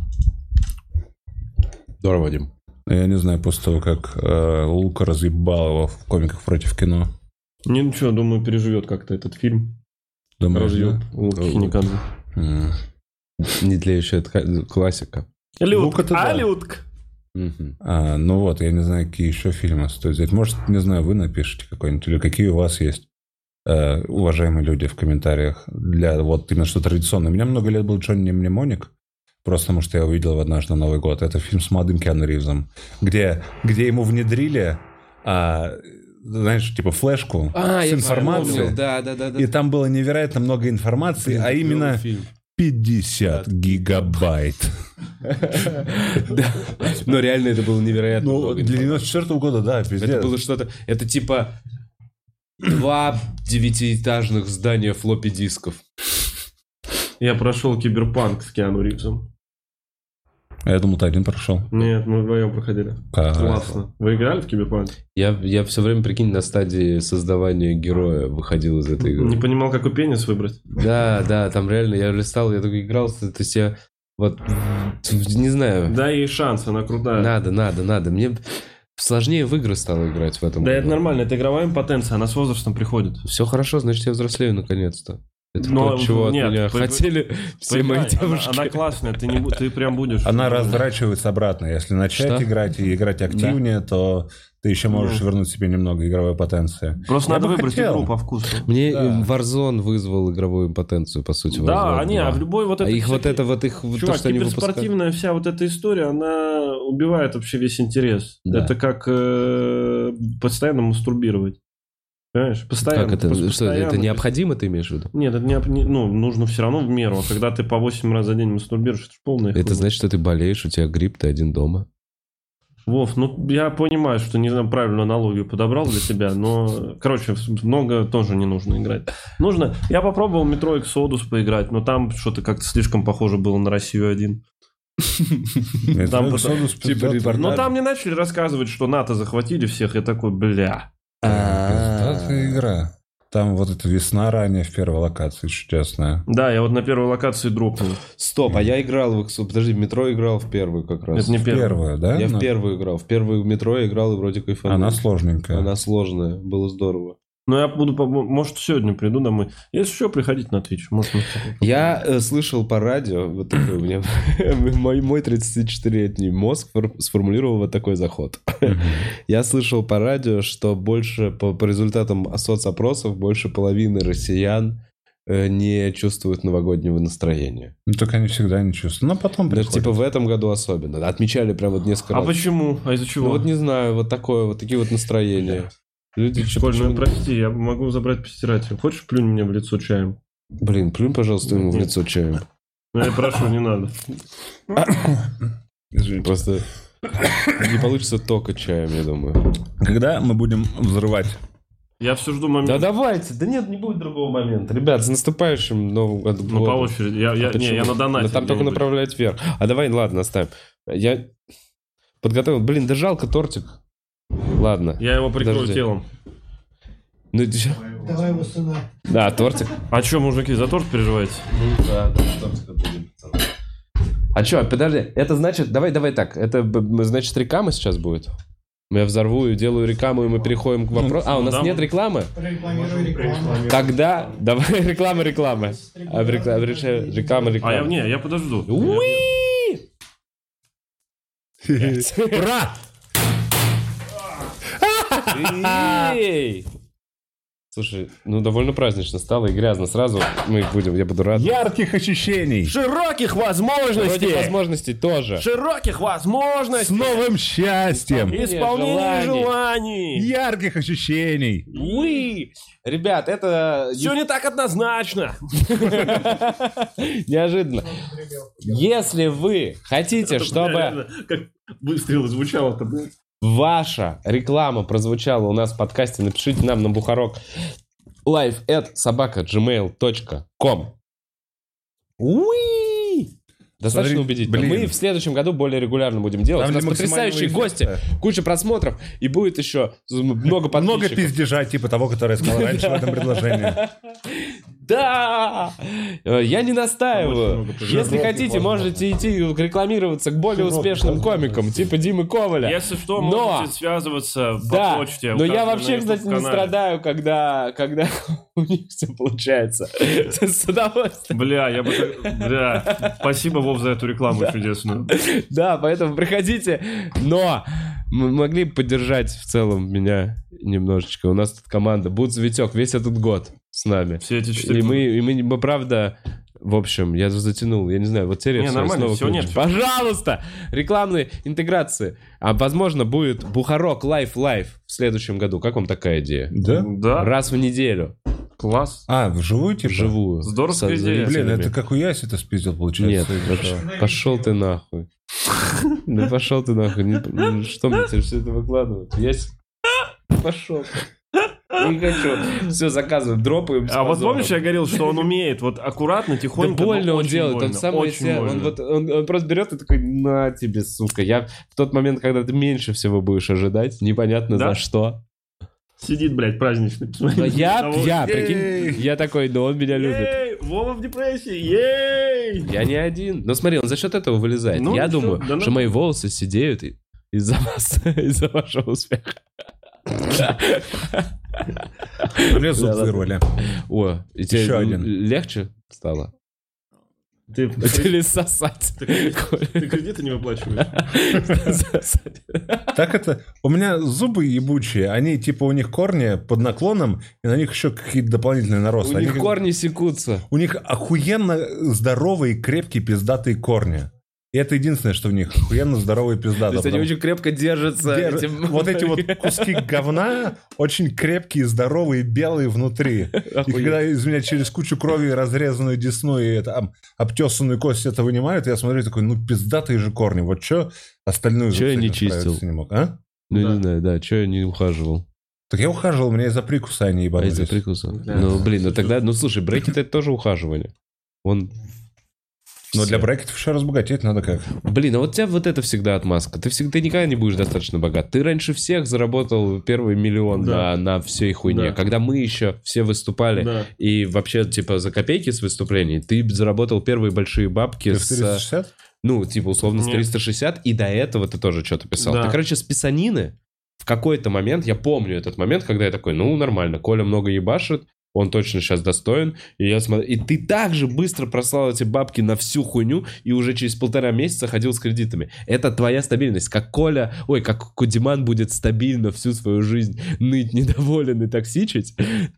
S3: Здорово, Вадим.
S2: Я не знаю, после того, как э, Лука разъебал его в комиках против кино.
S1: Не, ничего, думаю, переживет как-то этот фильм.
S2: Думаешь,
S1: Разъеб
S2: да?
S1: Луки Хиникадзе.
S3: Нетлеющая классика.
S1: Людк,
S2: Лука-то да.
S1: а
S3: Мгм.
S2: А, ну вот, я не знаю, какие еще фильмы стоит взять. Может, не знаю, вы напишите какой-нибудь, или какие у вас есть, э, уважаемые люди, в комментариях, для вот именно что традиционно. У меня много лет был Джонни Мнемоник, просто потому что я увидел его однажды на Новый год. Это фильм с молодым Киану Ривзом, где, где ему внедрили, а, знаешь, типа флешку
S3: А,
S2: с информацией.
S3: да, да, да. да.
S2: И там было невероятно много информации, а именно
S3: фильм.
S2: 50 гигабайт. (laughs)
S3: Да. Но реально это было невероятно.
S2: Ну, для
S3: информации.
S2: 94 года, да, пиздец.
S3: Это было что-то... Это типа два девятиэтажных здания флоппи дисков.
S1: Я прошел Киберпанк с Киану Ривзом.
S2: А Я думал, ты один прошел.
S1: Нет, мы вдвоем проходили.
S2: Кайф.
S1: Классно. Вы играли в Киберпанк?
S3: Я, я все время, прикинь, на стадии создавания героя выходил из этой игры.
S1: Не понимал, какой пенис выбрать.
S3: Да, да, там реально я листал, я только играл, то есть я вот, не знаю,
S1: Дай ей шанс, она крутая.
S3: надо, надо, надо. Мне сложнее в игры стало играть в этом
S1: Да
S3: году.
S1: это нормально, это игровая импотенция, она с возрастом приходит.
S3: Все хорошо, значит, я взрослею наконец-то. Это
S1: Но,
S3: то, чего
S1: нет,
S3: от меня
S1: по-
S3: хотели все мои
S1: она-
S3: девушки.
S1: Она, классная, ты, не, ты прям будешь...
S2: Она разворачивается обратно. Если начать
S3: Что?
S2: играть и играть активнее, то ты еще можешь
S1: Ну.
S2: вернуть себе немного игровой потенции.
S1: Просто
S2: Я
S1: надо выбрать
S2: хотел.
S1: игру по вкусу.
S3: Мне
S2: Да.
S3: Warzone вызвал игровую импотенцию, по сути.
S1: Да,
S3: Warzone
S1: они, а
S3: 2.
S1: в любой вот
S3: А
S1: это...
S3: их вот это вот их вот
S1: Чувак,
S3: то, что
S1: киберспортивная вся вот эта история, она убивает вообще весь интерес.
S3: Да.
S1: Это как э, постоянно мастурбировать. Понимаешь? Постоянно.
S3: Как это?
S1: Просто
S3: Что, это
S1: постоянно.
S3: необходимо, ты имеешь в виду?
S1: Нет, это не, ну, нужно все равно в меру. А когда ты по 8 раз за день мастурбируешь, это же полная
S3: Это
S1: хуйня.
S3: значит, что ты болеешь, у тебя грипп, ты один дома.
S1: Вов, ну я понимаю, что не знаю, правильную аналогию подобрал для себя, но, короче, много тоже не нужно играть. Нужно. Я попробовал метро Exodus поиграть, но там что-то как-то слишком похоже было на Россию один. Там
S3: типа.
S1: Но там мне начали рассказывать, что НАТО захватили всех, я такой, бля.
S2: Пиздатая игра. Там вот эта весна ранее в первой локации чудесная.
S1: Да, я вот на первой локации дропнул.
S3: Стоп, а я играл в. Подожди, в метро играл в первую как раз.
S1: Это не первый.
S2: Первая, да?
S3: Я в
S2: Ну,
S3: первую играл. В первую метро я играл и вроде кайфанул.
S2: Она сложненькая.
S3: Она сложная. Было здорово.
S1: Ну, я буду, может, сегодня приду домой. Если что, приходите на Twitch. Может, мы-
S3: Я э, слышал по радио, вот такой у меня, (laughs) мой, мой 34-летний мозг фор- сформулировал вот такой заход. Я слышал по радио, что больше, по, по результатам соцопросов, больше половины россиян э, не чувствуют новогоднего настроения.
S2: Ну, так они всегда не чувствуют. Но потом
S3: Да,
S2: приходят.
S3: типа в этом году особенно. Отмечали прям вот несколько
S1: А
S3: раз.
S1: почему? А из-за чего?
S3: Ну вот не знаю, вот такое, вот такие вот настроения. Люди чё-
S1: Коль, ну
S3: почему-
S1: прости, я могу забрать постирать. Хочешь, плюнь мне в лицо чаем?
S3: Блин, плюнь, пожалуйста, ему в лицо чаем.
S1: Ну, я прошу, не надо.
S2: Извините.
S3: Просто не получится только чаем, я думаю.
S2: Когда мы будем взрывать?
S1: Я все жду момента.
S3: Да давайте, да нет, не будет другого момента. Ребят, с наступающим Новым годом.
S1: Ну, по очереди. Я, я,
S3: А
S1: не, я
S3: почему?
S1: на донате.
S3: Но там только направлять вверх. А давай, ладно, оставим. Я подготовил. Блин, да жалко тортик. Ладно.
S1: Я его прикрою
S3: Подожди.
S1: телом.
S3: Ну, чё?
S4: Давай его сюда.
S3: Да, тортик.
S1: А что, мужики, за торт переживаете?
S3: Ну да, тортик отдадим, пацаны. А что, подожди, это значит, давай, давай так, это значит реклама сейчас будет? Я взорву и делаю рекламу, и мы переходим к вопросу. А, у нас нет рекламы? Тогда давай (laughs) реклама, реклама. А, рекла- реша- Реклама,
S1: А я,
S3: реклама.
S1: не, я подожду.
S3: Уи!
S2: Ура!
S3: Эй! Слушай, ну довольно празднично стало и грязно. Сразу мы будем, я буду рад.
S2: Ярких ощущений!
S1: Широких возможностей!
S3: возможностей тоже.
S1: Широких
S2: С
S1: возможностей!
S2: новым счастьем!
S1: Исполнение
S3: желаний.
S1: желаний!
S2: Ярких ощущений!
S3: Уи! Ребят, это
S1: Все не так однозначно! (laughs)
S3: неожиданно. Если вы хотите, чтобы
S1: Реально, Как выстрел звучало-то, блядь.
S3: Ваша реклама прозвучала у нас в подкасте, напишите нам на бухарок. Live at собака gmail.com Уи! Достаточно
S2: Смотри,
S3: убедительно.
S2: блин.
S3: Мы в следующем году более регулярно будем делать.
S2: Там
S3: у нас потрясающие
S2: эффекта?
S3: гости, куча просмотров, и будет еще много подписчиков.
S2: Много пиздежа, типа того, который я сказал раньше в этом предложении. (laughs)
S3: Да! Э, Я не настаиваю. Если хотите, можете идти рекламироваться к более успешным комикам, типа Димы Коваля.
S1: Если что, можете связываться
S3: Да,
S1: по почте.
S3: но я вообще, кстати, не страдаю, когда, когда (laughs) у них все получается. (laughs) С удовольствием.
S1: Бля, я бы... Бля, спасибо, Вов, за эту рекламу чудесную. (laughs)
S3: Да, поэтому приходите. Но мы могли бы поддержать в целом меня немножечко. У нас тут команда Будз Витек весь этот год с нами.
S1: Все эти четыре...
S3: И мы, и мы, мы, правда, в общем, я затянул, я не знаю, вот теперь
S1: Не, нормально,
S3: снова включу.
S1: нет.
S3: Пожалуйста, рекламные интеграции. А возможно будет Бухарог Live Live в следующем году. Как вам такая идея?
S2: Да?
S1: Да,
S3: Раз в неделю,
S1: класс.
S2: А, вживую типа?
S3: вживую.
S1: Здоровская
S3: Со
S1: идея.
S2: Блин, это как у Яси ты спиздил, получается.
S3: Нет, вообще, пошел ты нахуй. Ну пошел ты нахуй. Ну, Что мне теперь все это выкладывать? Есть? Пошел. Не хочу. Все, заказываем, дропаем.
S1: А вот помнишь, я говорил, что он умеет вот аккуратно,
S3: Да
S1: тихонько, но
S3: больно он делает, он себя, он, вот, он, просто берет и такой, на тебе, сука. Я в тот момент, когда ты меньше всего будешь ожидать, непонятно
S1: Да?
S3: за что.
S1: Сидит, блядь, праздничный. (laughs)
S3: Но я, я, прикинь, я такой, да он меня любит.
S1: Вова в депрессии, ей!
S3: Я не один. Но смотри, он за счет этого вылезает.
S1: Ну,
S3: я думаю,
S1: да
S3: что мои волосы сидеют из-за вас, (laughs) из-за вашего успеха.
S2: Мне зуб вырвали.
S3: О, и тебе
S2: Еще один.
S3: легче стало?
S1: Ты, (laughs)
S3: Или сосать?
S1: ты кредиты не выплачиваешь?
S2: Так это... У меня зубы ебучие, они типа у них корни под наклоном, и на них еще какие-то дополнительные
S3: У
S2: наросты. Они
S3: них корни секутся.
S2: У них охуенно здоровые, крепкие, пиздатые корни. И это единственное, что в них охуенно здоровые
S3: То
S2: пиздатые.
S3: есть они очень крепко держатся.
S2: Держ-
S3: этим-
S2: Вот эти вот куски говна очень крепкие, здоровые, белые внутри. И когда из меня через кучу крови разрезанную десну и это, об- обтесанную кость это вынимают, я смотрю такой, ну пиздатые же корни. Вот что остальную
S3: Чё я не чистил?
S2: не мог, а?
S3: Ну,
S1: Да.
S3: не знаю, да, что я не ухаживал.
S2: Так я ухаживал, у меня из-за прикуса они
S3: А
S2: ебанулись.
S3: из-за прикуса.
S1: Да.
S3: Ну, блин, ну тогда, ну слушай, брекет это тоже ухаживание. Он
S2: Но для брекетов еще разбогатеть надо как.
S3: Блин, а вот у тебя вот это всегда отмазка. Ты всегда ты никогда не будешь достаточно богат. Ты раньше всех заработал первый миллион
S1: Да.
S3: на, на всей хуйне.
S1: Да.
S3: Когда мы еще все выступали,
S1: Да.
S3: и вообще, типа, за копейки с выступлений, ты заработал первые большие бабки
S2: Ты
S3: с...
S2: 360?
S3: Ну, типа, условно, с
S1: Нет.
S3: 360, и до этого ты тоже что-то писал.
S1: Да.
S3: Ты, короче, с писанины в какой-то момент, я помню этот момент, когда я такой, ну, нормально, Коля много ебашит, он точно сейчас достоин. И я смотрю, и ты так же быстро прослал эти бабки на всю хуйню и уже через полтора месяца ходил с кредитами. Это твоя стабильность. Как Коля, ой, как Кудиман будет стабильно всю свою жизнь ныть, недоволен и токсичить,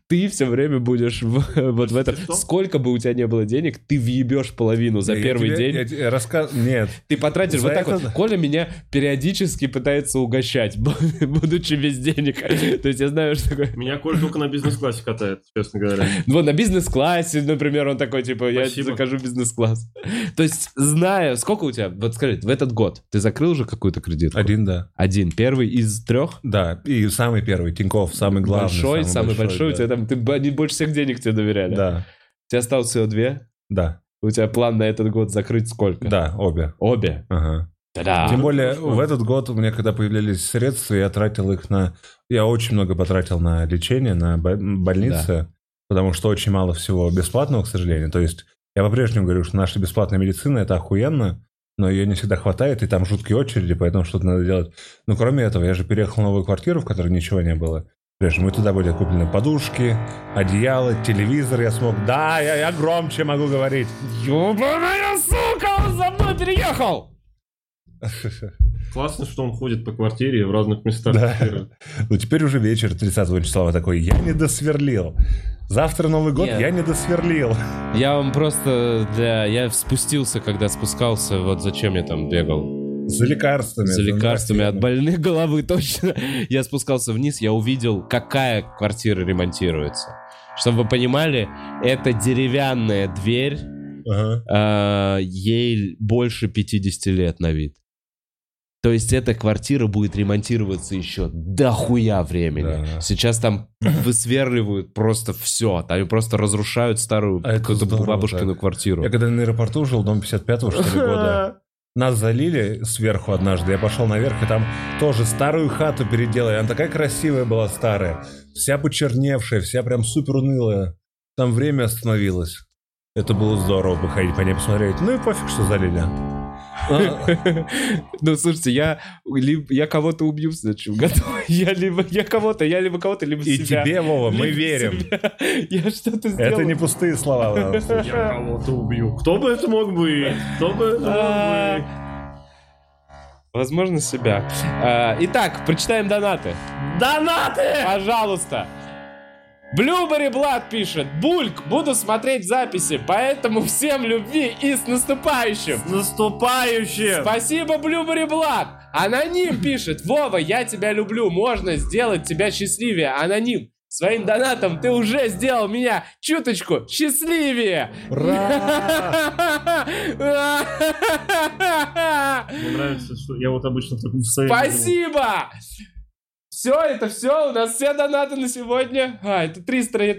S3: ты все время будешь в- вот в этом. Сколько бы у тебя не было денег, ты въебешь половину за
S2: Я
S3: первый
S2: тебе-
S3: день.
S2: я тебе рассказ- Нет.
S3: Ты потратишь
S2: За
S3: вот так
S2: это-
S3: вот. Коля меня периодически пытается угощать, (laughs) будучи без денег. То есть я знаю, что такое.
S1: Меня Коль только на бизнес-классе катает, честно говоря. (laughs)
S3: Вот на бизнес-классе, например, он такой, типа, я закажу бизнес-класс. То есть, зная, сколько у тебя, вот скажи, в этот год ты закрыл уже какую-то кредитку?
S2: Один, да.
S3: Один. Первый из трех?
S2: Да, и самый первый, Тиньков, самый главный.
S3: большой, самый, большой, у
S2: да.
S3: тебя там, они больше всех денег тебе доверяли.
S2: Да,
S3: У тебя осталось всего две.
S2: да,
S3: У тебя план на этот год закрыть сколько?
S2: да, обе.
S3: Обе.
S2: Ага.
S3: Да-да.
S2: Тем более,
S1: хорошо.
S2: в этот год у меня, когда появлялись средства, я тратил их на... Я очень много потратил на лечение, на бо- больницы, потому что очень мало всего бесплатного, к сожалению. То есть я по-прежнему говорю, что наша бесплатная медицина — это охуенно, но ее не всегда хватает, и там жуткие очереди, поэтому что-то надо делать. Но кроме этого, я же переехал в новую квартиру, в которой ничего не было. Прежде мы туда были куплены подушки, одеяло, телевизор я смог. Да, я, я громче могу говорить.
S3: Ёбаная сука, он за мной переехал!
S1: Классно, что он ходит по квартире в разных местах.
S2: Да. Ну, теперь уже вечер 30 числа вы такой, я не досверлил. Завтра Новый год,
S3: Нет.
S2: я не досверлил.
S3: Я вам просто для... Я спустился, когда спускался, вот зачем я там бегал.
S2: За лекарствами.
S3: За лекарствами от больных головы, (laughs) точно. Я спускался вниз, я увидел, какая квартира ремонтируется. Чтобы вы понимали, это деревянная дверь,
S2: Ага.
S3: а, ей больше 50 лет на вид. То есть эта квартира будет ремонтироваться еще дохуя времени.
S2: Да.
S3: Сейчас там высверливают просто все. Там просто разрушают старую
S2: А
S3: какую-то бабушкину
S2: так.
S3: квартиру.
S2: Я когда на аэропорту жил, дом 55-го, что ли, года, (laughs) нас залили сверху однажды, я пошел наверх, и там тоже старую хату переделали. Она такая красивая была старая, вся почерневшая, вся прям супер унылая. Там время остановилось. Это было здорово походить по ней посмотреть. Ну и пофиг, что залили. (laughs)
S3: Ну, слушайте, я, я кого-то убью в следующем году. (laughs) Я либо я кого-то, я либо кого-то, либо
S2: И
S3: себя.
S2: тебе, Вова, мы верим.
S3: себя. (laughs) Я что-то сделал.
S2: Это не пустые слова.
S1: Я кого-то убью. Кто бы это мог быть? Кто бы это мог быть?
S3: А, Возможно, себя. А, Итак, прочитаем донаты.
S1: Донаты!
S3: Пожалуйста. Блюбери Блад пишет. Бульк, буду смотреть записи, поэтому всем любви и с наступающим.
S1: С наступающим!
S3: Спасибо, Блюбери Блад. Аноним пишет. Вова, я тебя люблю. Можно сделать тебя счастливее. Аноним. Своим донатом ты уже сделал меня чуточку счастливее. (laughs)
S1: Мне нравится, что я вот обычно в таком состоянии.
S3: Спасибо! Все, это все, у нас все донаты на сегодня. А, это три страницы,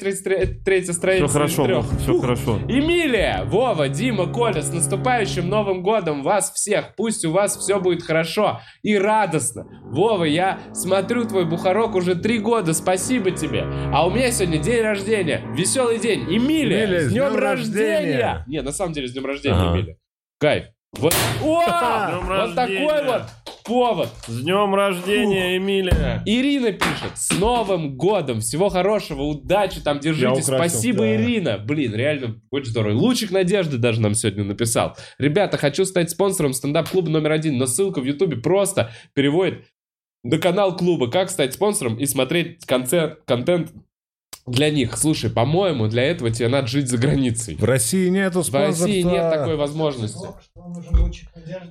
S3: третья страница.
S1: Все хорошо,
S3: трех.
S1: Все хорошо.
S3: Эмилия, Вова, Дима, Коля, с наступающим Новым Годом вас всех. Пусть у вас все будет хорошо и радостно. Вова, я смотрю твой бухарок уже три года, спасибо тебе. А у меня сегодня день рождения, веселый день. Эмилия,
S2: Эмилия,
S3: с
S2: с
S3: днем
S2: днем
S3: рождения!
S2: рождения!
S3: Не, на самом деле с днем рождения,
S2: Ага.
S3: Эмилия. Кайф. Вот, О, вот такой вот повод.
S1: С днем рождения, Эмилия!
S3: Ирина пишет, с Новым годом, всего хорошего, удачи, там держитесь,
S1: украсил,
S3: спасибо,
S2: да.
S3: Ирина. Блин, реально, очень здорово. Лучик надежды даже нам сегодня написал. Ребята, хочу стать спонсором стендап-клуба номер один, но ссылка в ютубе просто переводит на канал клуба, как стать спонсором и смотреть концерт, контент для них. Слушай, по-моему, для этого тебе надо жить за границей.
S2: В России нету
S3: В
S2: спонсорства.
S3: России нет такой возможности.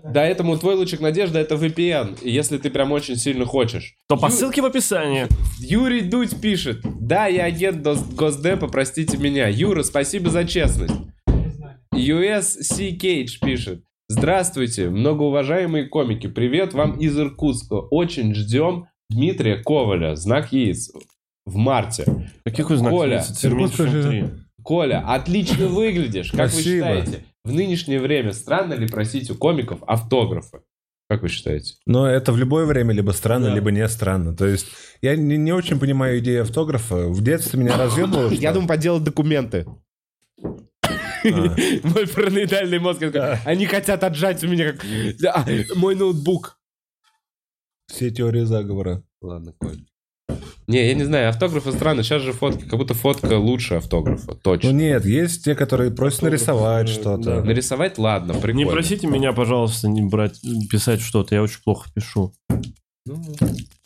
S3: Да, этому твой лучик надежды это VPN, и если ты прям очень сильно хочешь.
S1: То по
S3: Ю-
S1: ссылке в описании.
S3: Юрий Дудь пишет. Да, я агент Госдепа, простите меня. Юра, спасибо за честность.
S4: Не знаю.
S3: USC Кейдж пишет. Здравствуйте, многоуважаемые комики. Привет вам из Иркутска. Очень ждем Дмитрия Коваля. Знак яиц. В марте.
S1: Каких вы знаков?
S3: Коля. Коля, отлично выглядишь. Как вы
S2: Спасибо.
S3: считаете? в нынешнее время странно ли просить у комиков автографы? Как вы считаете?
S2: Но это в любое время либо странно,
S1: Да.
S2: либо не странно. То есть я не, не очень понимаю идею автографа. В детстве меня разъебывало. (laughs)
S3: Я думаю, подделать документы. (laughs) Мой параноидальный мозг они хотят отжать у меня как... Да, мой ноутбук.
S2: Все теории заговора.
S3: Ладно, Коль. Не, я не знаю, автографы странно. Сейчас же фотки, как будто фотка лучше автографа.
S2: Ну
S3: Точно.
S2: нет, есть те, которые просят
S1: Автограф,
S2: нарисовать
S1: э,
S2: что-то.
S1: да.
S3: Нарисовать, ладно,
S1: Не
S3: прикольно.
S1: просите меня, пожалуйста, не брать, писать что-то. Я очень плохо пишу.
S3: Ну,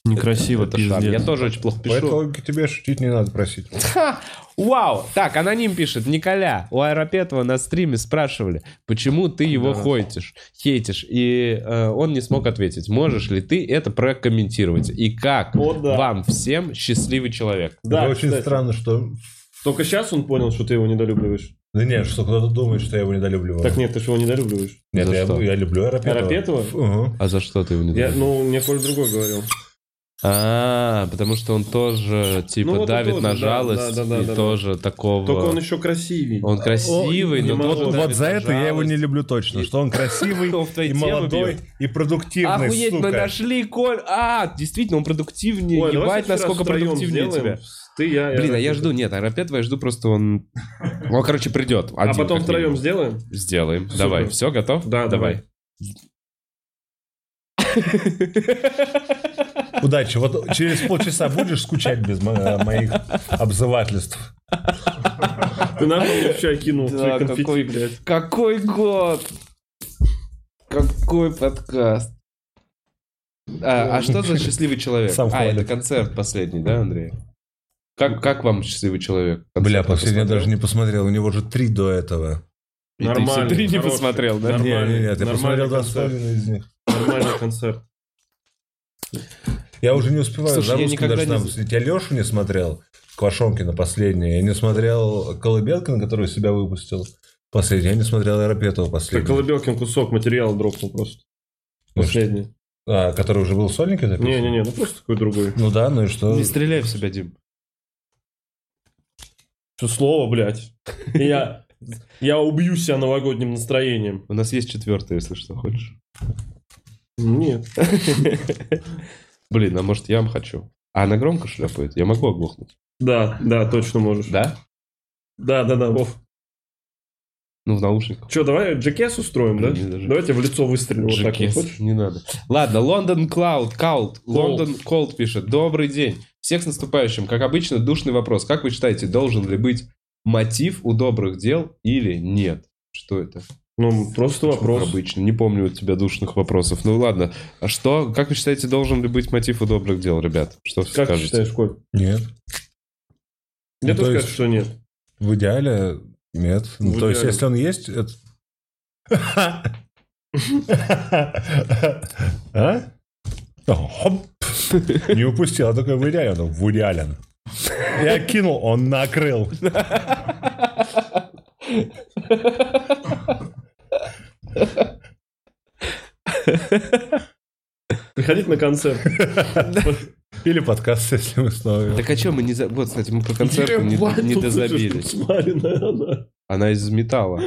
S1: Некрасиво,
S3: это шар. Я тоже очень плохо
S2: По этой
S3: пишу.
S2: логике тебе шутить не надо просить.
S3: Ха! Вау! Так, аноним пишет. Николя, у Аэропетова на стриме спрашивали, почему ты его
S1: Да.
S3: хойтишь, хейтишь, и э, он не смог ответить. Можешь ли ты это прокомментировать? И как
S1: О, да.
S3: вам всем счастливый человек?
S1: Да,
S2: это очень
S1: кстати.
S2: странно, что...
S1: Только сейчас он понял, что ты его недолюбливаешь.
S2: Да нет, что кто-то думает, что я его недолюбливаю.
S1: Так нет, ты же его недолюбливаешь.
S2: Нет, я, я люблю Арапетова.
S1: Арапетова?
S2: Угу.
S3: А за что ты его не
S1: Я, ну, мне Коль другой говорил.
S3: А, потому что он тоже, типа,
S1: Ну, вот он
S3: давит
S1: тоже,
S3: на
S1: да,
S3: жалость
S1: да, да, да,
S3: и
S1: да,
S3: тоже такого...
S1: Только он еще красивый.
S3: Он красивый,
S1: О,
S3: но тоже
S2: Вот, вот за это я его не
S3: жалость.
S2: люблю точно.
S3: И-
S2: Что он красивый (laughs)
S3: Он
S2: и молодой,
S3: бьет.
S2: и продуктивный,
S3: Охуеть, мы
S2: сука.
S3: нашли, Коль. А, действительно, он продуктивнее.
S1: Ой,
S3: Ебать, насколько продуктивнее тебя.
S1: Ты, я и
S3: Блин, а я жду, нет, Арапетова я жду просто он... Он, короче, придет.
S1: А потом втроем сделаем?
S3: Сделаем. Давай, все, готов?
S1: Да, давай. (laughs)
S2: Удачи. Вот через полчаса будешь скучать без мо- моих обзывательств.
S1: Ты нахуй чай кинул,
S3: Да,
S1: конфетти,
S3: какой-
S1: блядь.
S3: Какой год? Какой подкаст? А, а что за счастливый человек?
S2: Сам
S3: а, это концерт последний, да, Андрей? Как, как вам счастливый человек?
S2: Бля,
S3: Концерт
S2: последний я даже не посмотрел. У него же три до этого.
S3: И ты все
S1: Нормально,
S3: три не
S1: хороший.
S3: посмотрел, да?
S1: Нормально.
S2: Не, не, нет, я
S1: нормальный
S2: посмотрел два с половиной из них.
S1: Нормальный концерт.
S2: Я уже не успеваю
S3: Слушай,
S2: за
S3: я
S2: русским
S3: никогда
S2: даже
S3: не-
S2: там. Я Лешу не смотрел, Квашонкина последний. Я не смотрел Колыбелкина, который себя выпустил. Последний. Я не смотрел Арапетова
S1: Как
S2: последний.
S1: Колыбелкин кусок материала дропнул просто.
S2: Ну,
S1: Последний.
S2: А, который уже был в сольнике записан?
S1: Не-не-не, ну просто такой другой.
S2: Ну да, ну и что?
S3: Не стреляй в себя, Дим.
S1: Что слово, блядь. Я, я убью себя новогодним настроением.
S3: У нас есть четвертое, если что, хочешь.
S1: Нет. (laughs)
S3: Блин, а может я хочу? А она громко шлепает? Я могу оглохнуть?
S1: Да, да, точно можешь.
S3: Да?
S1: Да, да, да, Вов.
S3: Ну, в наушниках.
S1: Че, давай джекес устроим, да?
S3: Даже-
S1: Давайте в лицо выстрелим вот так вот, хочешь?
S3: Не надо. Ладно, Лондон Клауд, Каут, Лондон Колд пишет. Добрый день. Всех с наступающим. Как обычно, душный вопрос. Как вы считаете, должен ли быть мотив у добрых дел или нет? Что это?
S1: Ну, просто
S3: Как
S1: вопрос.
S3: обычно. Не помню у тебя душных вопросов. Ну ладно. А что, как вы считаете, должен ли быть мотив у добрых дел, ребят? Что
S1: Как
S3: скажете?
S1: считаешь, Коль?
S2: Нет.
S1: Мне
S2: Ну, то
S1: тоже
S2: есть-
S1: кажется, что нет.
S2: В идеале нет. Ну,
S1: В
S2: то есть,
S1: идеале.
S2: если он есть, это... А? Не упустил, а только в идеале. Он в идеале. Я кинул, он накрыл. (laughs)
S1: Приходить на концерт.
S2: Или подкаст, если мы снова...
S3: Так а что мы не... за- Вот, кстати, мы про концерты не,
S1: Ебать,
S3: не
S1: тут
S3: дозабились.
S1: Она.
S3: Она из металла.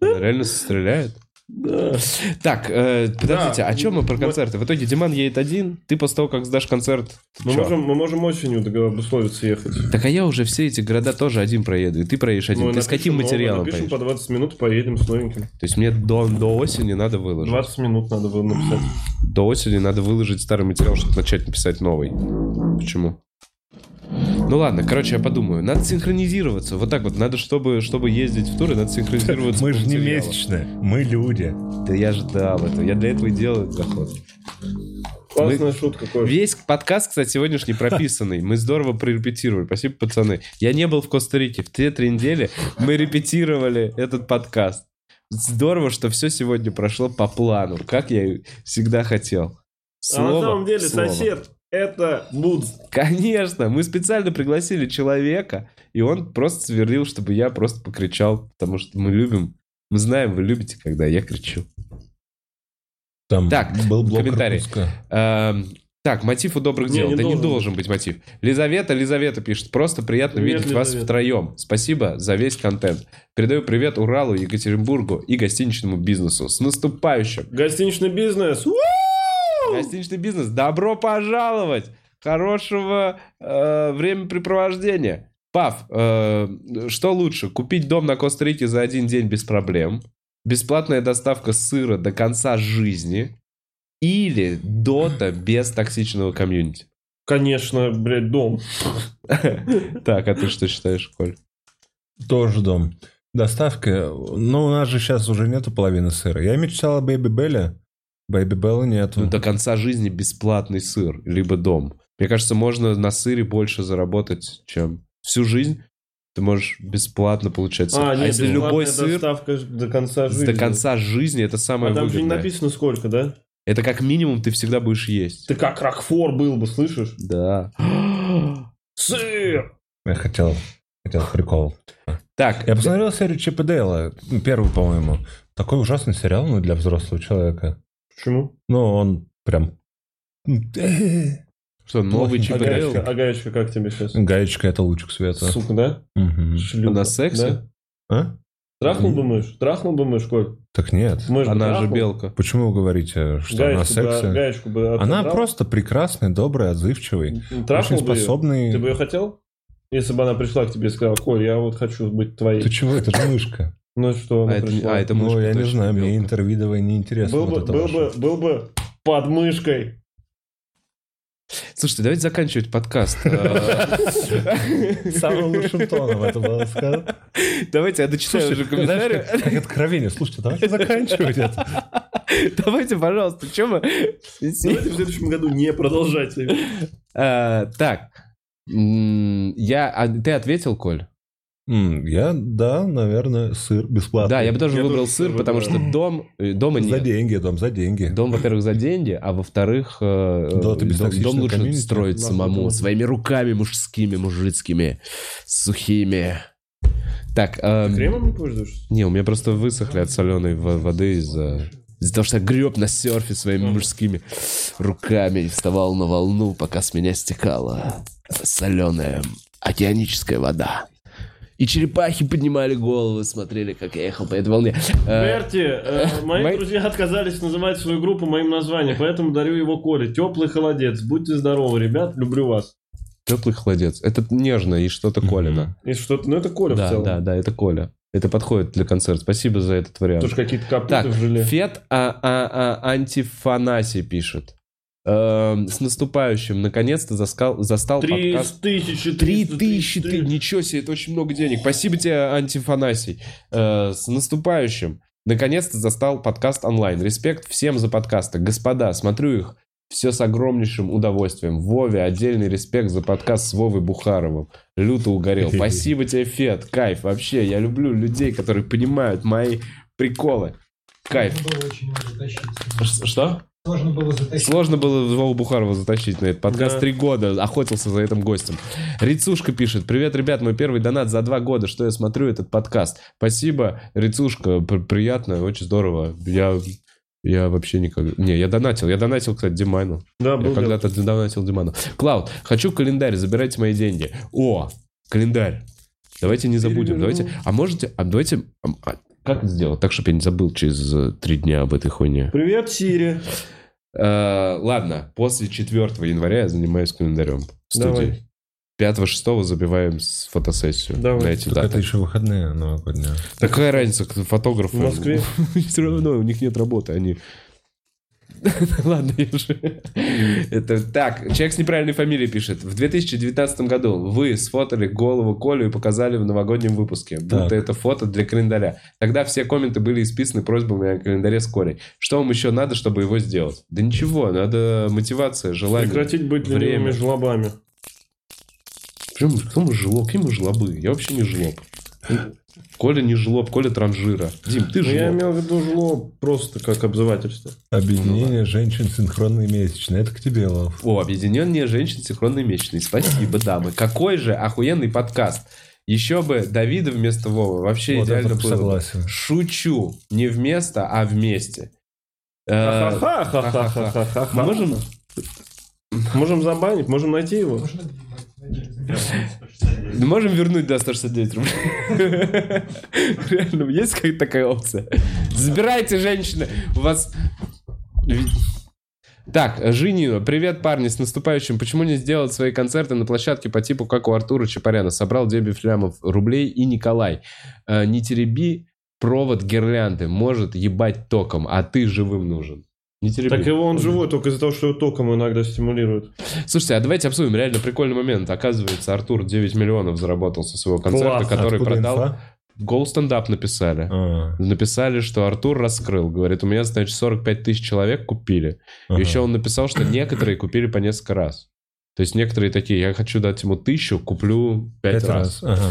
S3: Она реально стреляет?
S1: Да.
S3: Так, э, подождите,
S1: Да.
S3: о чем мы про концерты? В итоге Диман едет один, ты после того, как сдашь концерт...
S1: Мы
S3: чё?
S1: можем, мы можем осенью договор- условиться ехать.
S3: Так а я уже все эти города тоже один проеду, и ты проедешь один.
S1: Ну,
S3: ты с каким материалом
S1: Напишем
S3: поедешь?
S1: по 20 минут, поедем с новеньким.
S3: То есть мне до, до осени надо выложить.
S1: 20 минут надо было написать.
S3: До осени надо выложить старый материал, чтобы начать написать новый. Почему? Ну ладно, короче, я подумаю. Надо синхронизироваться. Вот так вот. Надо, чтобы, чтобы ездить в туры, надо синхронизироваться.
S2: Мы же не месячные, мы люди.
S3: Да я ждал этого. Я для этого и делаю заход.
S1: Классная шутка, Коль.
S3: Весь подкаст, кстати, сегодняшний прописанный. Мы здорово прорепетировали. Спасибо, пацаны. Я не был в Коста-Рике. В те три недели мы репетировали этот подкаст. Здорово, что все сегодня прошло по плану, как я всегда хотел.
S1: А на
S3: Слово
S1: самом деле
S3: в слово.
S1: сосед это Будз.
S3: Конечно, мы специально пригласили человека, и он просто сверлил, чтобы я просто покричал, потому что мы любим, мы знаем, вы любите, когда я кричу.
S2: Там
S3: Так,
S2: был блок
S3: комментарий. Эм, Так, мотив у добрых
S1: Не,
S3: дел.
S1: не
S3: да не
S1: должен
S3: должен быть мотив. Лизавета, Лизавета пишет. Просто приятно
S1: Привет,
S3: видеть вас
S1: Лизавета.
S3: втроем. Спасибо за весь контент. Передаю привет Уралу, Екатеринбургу и гостиничному бизнесу. С наступающим!
S1: Гостиничный бизнес. У!
S3: Гостиничный бизнес, добро пожаловать! Хорошего э, времяпрепровождения. Пав, э, что лучше? Купить дом на Коста-Рике за один день без проблем? Бесплатная доставка сыра до конца жизни? Или Дота без токсичного комьюнити?
S1: Конечно, блядь, дом. (laughs)
S3: Так, а ты что считаешь, Коль?
S2: Тоже дом. Доставка. Ну, у нас же сейчас уже нету половины сыра. Я мечтал о Babybel е. Babybel а нету.
S3: Ну, до конца жизни бесплатный сыр, либо дом. Мне кажется, можно на сыре больше заработать, чем всю жизнь. Ты можешь бесплатно получать сыр.
S1: А,
S3: А,
S1: нет,
S3: если любой сыр
S1: доставка до конца жизни.
S3: до конца жизни, это самое
S1: А там же не
S3: выгодное.
S1: написано сколько, да?
S3: Это как минимум ты всегда будешь есть.
S1: Ты как Рокфор был бы, слышишь?
S3: Да. (gasps)
S1: Сыр!
S2: Я хотел, хотел прикол.
S3: Так,
S2: Я посмотрел серию Чип и Дейла. ну, Первую, по-моему. Такой ужасный сериал, ну, для взрослого человека.
S1: Почему?
S2: Ну, он прям...
S3: что, новый и
S1: А гаечка, а гаечка как тебе сейчас?
S2: Гаечка — это лучик света.
S1: Сука, да? Шлюха,
S3: Она секси?
S1: да?
S2: А?
S1: Трахнул бы мышь? Трахнул бы мышь, Коль?
S2: Так нет.
S1: Мышь бы
S3: Она же белка.
S2: Почему вы говорите, что она
S1: Гаечку бы,
S2: секси?
S1: гаечку бы
S2: Она
S1: отодрал?
S2: просто прекрасный, добрый, отзывчивый.
S1: Трахнул
S2: Очень
S1: бы
S2: способный.
S1: Ты бы ее хотел? Если бы она пришла к тебе и сказала, Коль, я вот хочу быть твоей.
S2: Ты чего? Это же мышка.
S1: Ну что,
S3: А это, а, это
S2: Ну, я не знаю, мне
S3: белка.
S2: интервидовое неинтересно.
S1: был,
S2: вот
S1: бы, был, бы, был бы под мышкой.
S3: Слушайте, давайте заканчивать подкаст. (laughs) А,
S2: Самым лучшим тоном это было сказано.
S3: Давайте я дочитаю уже комментарии.
S2: Знаешь, как, откровение. Слушайте, давайте заканчивать это.
S3: Давайте, пожалуйста, что мы...
S1: Давайте в следующем году не продолжать.
S3: А, Так, я... а Ты ответил, Коль?
S2: Я, да, наверное, сыр бесплатный.
S3: Да, я бы тоже
S1: Я
S3: выбрал
S1: тоже
S3: сыр,
S1: сыр
S3: потому что дом... э, Дома
S2: За
S3: нет.
S2: деньги, дом, за деньги.
S3: Дом, во-первых, за деньги, а во-вторых, э,
S2: Да, ты
S3: дом, дом лучше
S2: комьюнити.
S3: строить
S1: Ладно,
S3: самому,
S1: дом.
S3: своими руками мужскими, мужицкими, сухими. Так, эм,
S1: Кремом не пользуешься?
S3: не, у меня просто высохли от соленой во- воды из-за... Из-за того, что я греб на серфе своими мужскими руками и вставал на волну, пока с меня стекала соленая океаническая вода. И черепахи поднимали головы, смотрели, как я ехал по этой волне. Э,
S1: Берти, э, мои
S3: мои-
S1: друзья отказались называть свою группу моим названием, поэтому дарю его Коле. Теплый холодец. Будьте здоровы, ребят, люблю вас.
S3: Теплый холодец. Это нежно и что-то
S2: Мгм.
S3: Колина.
S1: И что-то, ну это Коля в
S3: Да,
S1: целом.
S3: да, да, это Коля. Это подходит для концерта. Спасибо за этот вариант.
S1: Тоже какие-то капуты
S3: Так,
S1: в желе.
S3: Фет а, а, а, Антифанаси пишет. Эм, с наступающим. Наконец-то заскал, застал
S1: Три
S3: подкаст.
S1: тысячи,
S3: Три
S1: триста
S3: тысячи, ты, ничего себе, это очень много денег. Спасибо тебе, Антифанасий. Э, с наступающим. Наконец-то застал подкаст онлайн. Респект всем за подкасты. Господа, смотрю их все с огромнейшим удовольствием. Вове отдельный респект за подкаст с Вовой Бухаровым. Люто угорел. (laughs) Спасибо тебе, Фет. Кайф. Вообще, я люблю людей, которые понимают мои приколы. Кайф. Что?
S4: Сложно было затащить.
S3: Сложно было Вову Бухарова затащить на этот подкаст.
S1: Да.
S3: Три года охотился за этим гостем. Рицушка пишет. Привет, ребят, мой первый донат за два года, что я смотрю этот подкаст. Спасибо, Рицушка. Приятно, очень здорово. Я, я вообще никогда... Не, я донатил. Я донатил, кстати, Диману.
S1: Да,
S3: Я
S1: был
S3: когда-то донатил Диману. Клауд, хочу календарь, забирайте мои деньги. О, календарь. Давайте не забудем. Давайте... А можете... А давайте... а, как это сделать? Так, чтобы я не забыл через э, три дня об этой хуйне.
S1: Привет, Сири.
S3: Э, ладно, после 4 января я занимаюсь календарем в студии.
S1: Давай.
S3: 5-6 забиваем с фотосессию
S1: Давай.
S3: на эти даты.
S2: это еще выходные новогодние.
S3: Какая разница, кто фотографы?
S1: В Москве? (laughs)
S3: Все равно, у них нет работы, они... (laughs) Ладно, я же... Это так, человек с неправильной фамилией пишет. В 2019 году вы сфотали голову Колю и показали в новогоднем выпуске. Будто это фото для календаря. Тогда все комменты были исписаны просьбами о календаре с Колей. Что вам еще надо, чтобы его сделать? Да ничего, надо мотивация, желание.
S1: Прекратить быть
S3: время.
S1: ленивыми жлобами.
S3: Причем, кто мы жлоб? Какие мы жлобы? Я вообще не жлоб. Коля не жлоб, Коля транжира. Дим, ты
S1: Ну, я
S3: жлоб.
S1: имел в виду жлоб просто как обзывательство.
S2: Объединение женщин синхронные месячные. Это к тебе, Лав.
S3: О, объединенные женщин синхронной месячной. Спасибо, дамы. Какой же охуенный подкаст. Еще бы Давида вместо Вовы. Вообще
S2: Вот
S3: идеально было. бы.
S2: согласен.
S3: Шучу. Не вместо, а вместе. Э. Мы можем...
S1: Можем забанить, можем найти его.
S4: Можно
S3: Можем вернуть до 169 рублей? (laughs) Реально, есть какая-то такая опция? Забирайте, женщины. У вас... Так, Женина, привет, парни, с наступающим. Почему не сделать свои концерты на площадке по типу, как у Артура Чапаряна? Собрал 9 флямов рублей и Николай. Э, не тереби провод гирлянды, может ебать током, а ты живым нужен. Не тереби.
S1: Так его он живой только из-за того, что его током иногда стимулирует.
S3: Слушайте, а давайте обсудим реально прикольный момент. Оказывается, Артур 9 миллионов заработал со своего концерта,
S1: Класс.
S3: который
S2: Откуда
S3: продал.
S2: инфа?
S3: Гол стендап написали.
S2: А,
S3: Написали, что Артур раскрыл. Говорит, у меня, значит, 45 тысяч человек купили.
S2: ага.
S3: Еще он написал, что некоторые купили по несколько раз. То есть некоторые такие, я хочу дать ему тысячу, куплю пять раз.
S2: раз. Ага.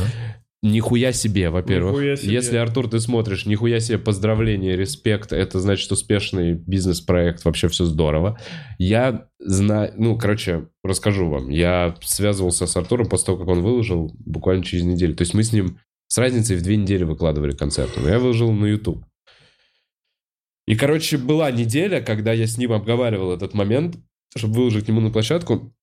S3: Нихуя себе, во-первых.
S1: Себе.
S3: Если, Артур, ты смотришь, нихуя себе поздравления, респект, это значит успешный бизнес-проект, вообще все здорово. Я знаю, ну, короче, расскажу вам. Я связывался с Артуром после того, как он выложил, буквально через неделю. То есть мы с ним с разницей в две недели выкладывали концерты. Но я выложил на YouTube. И, короче, была неделя, когда я с ним обговаривал этот момент, чтобы выложить к нему на площадку.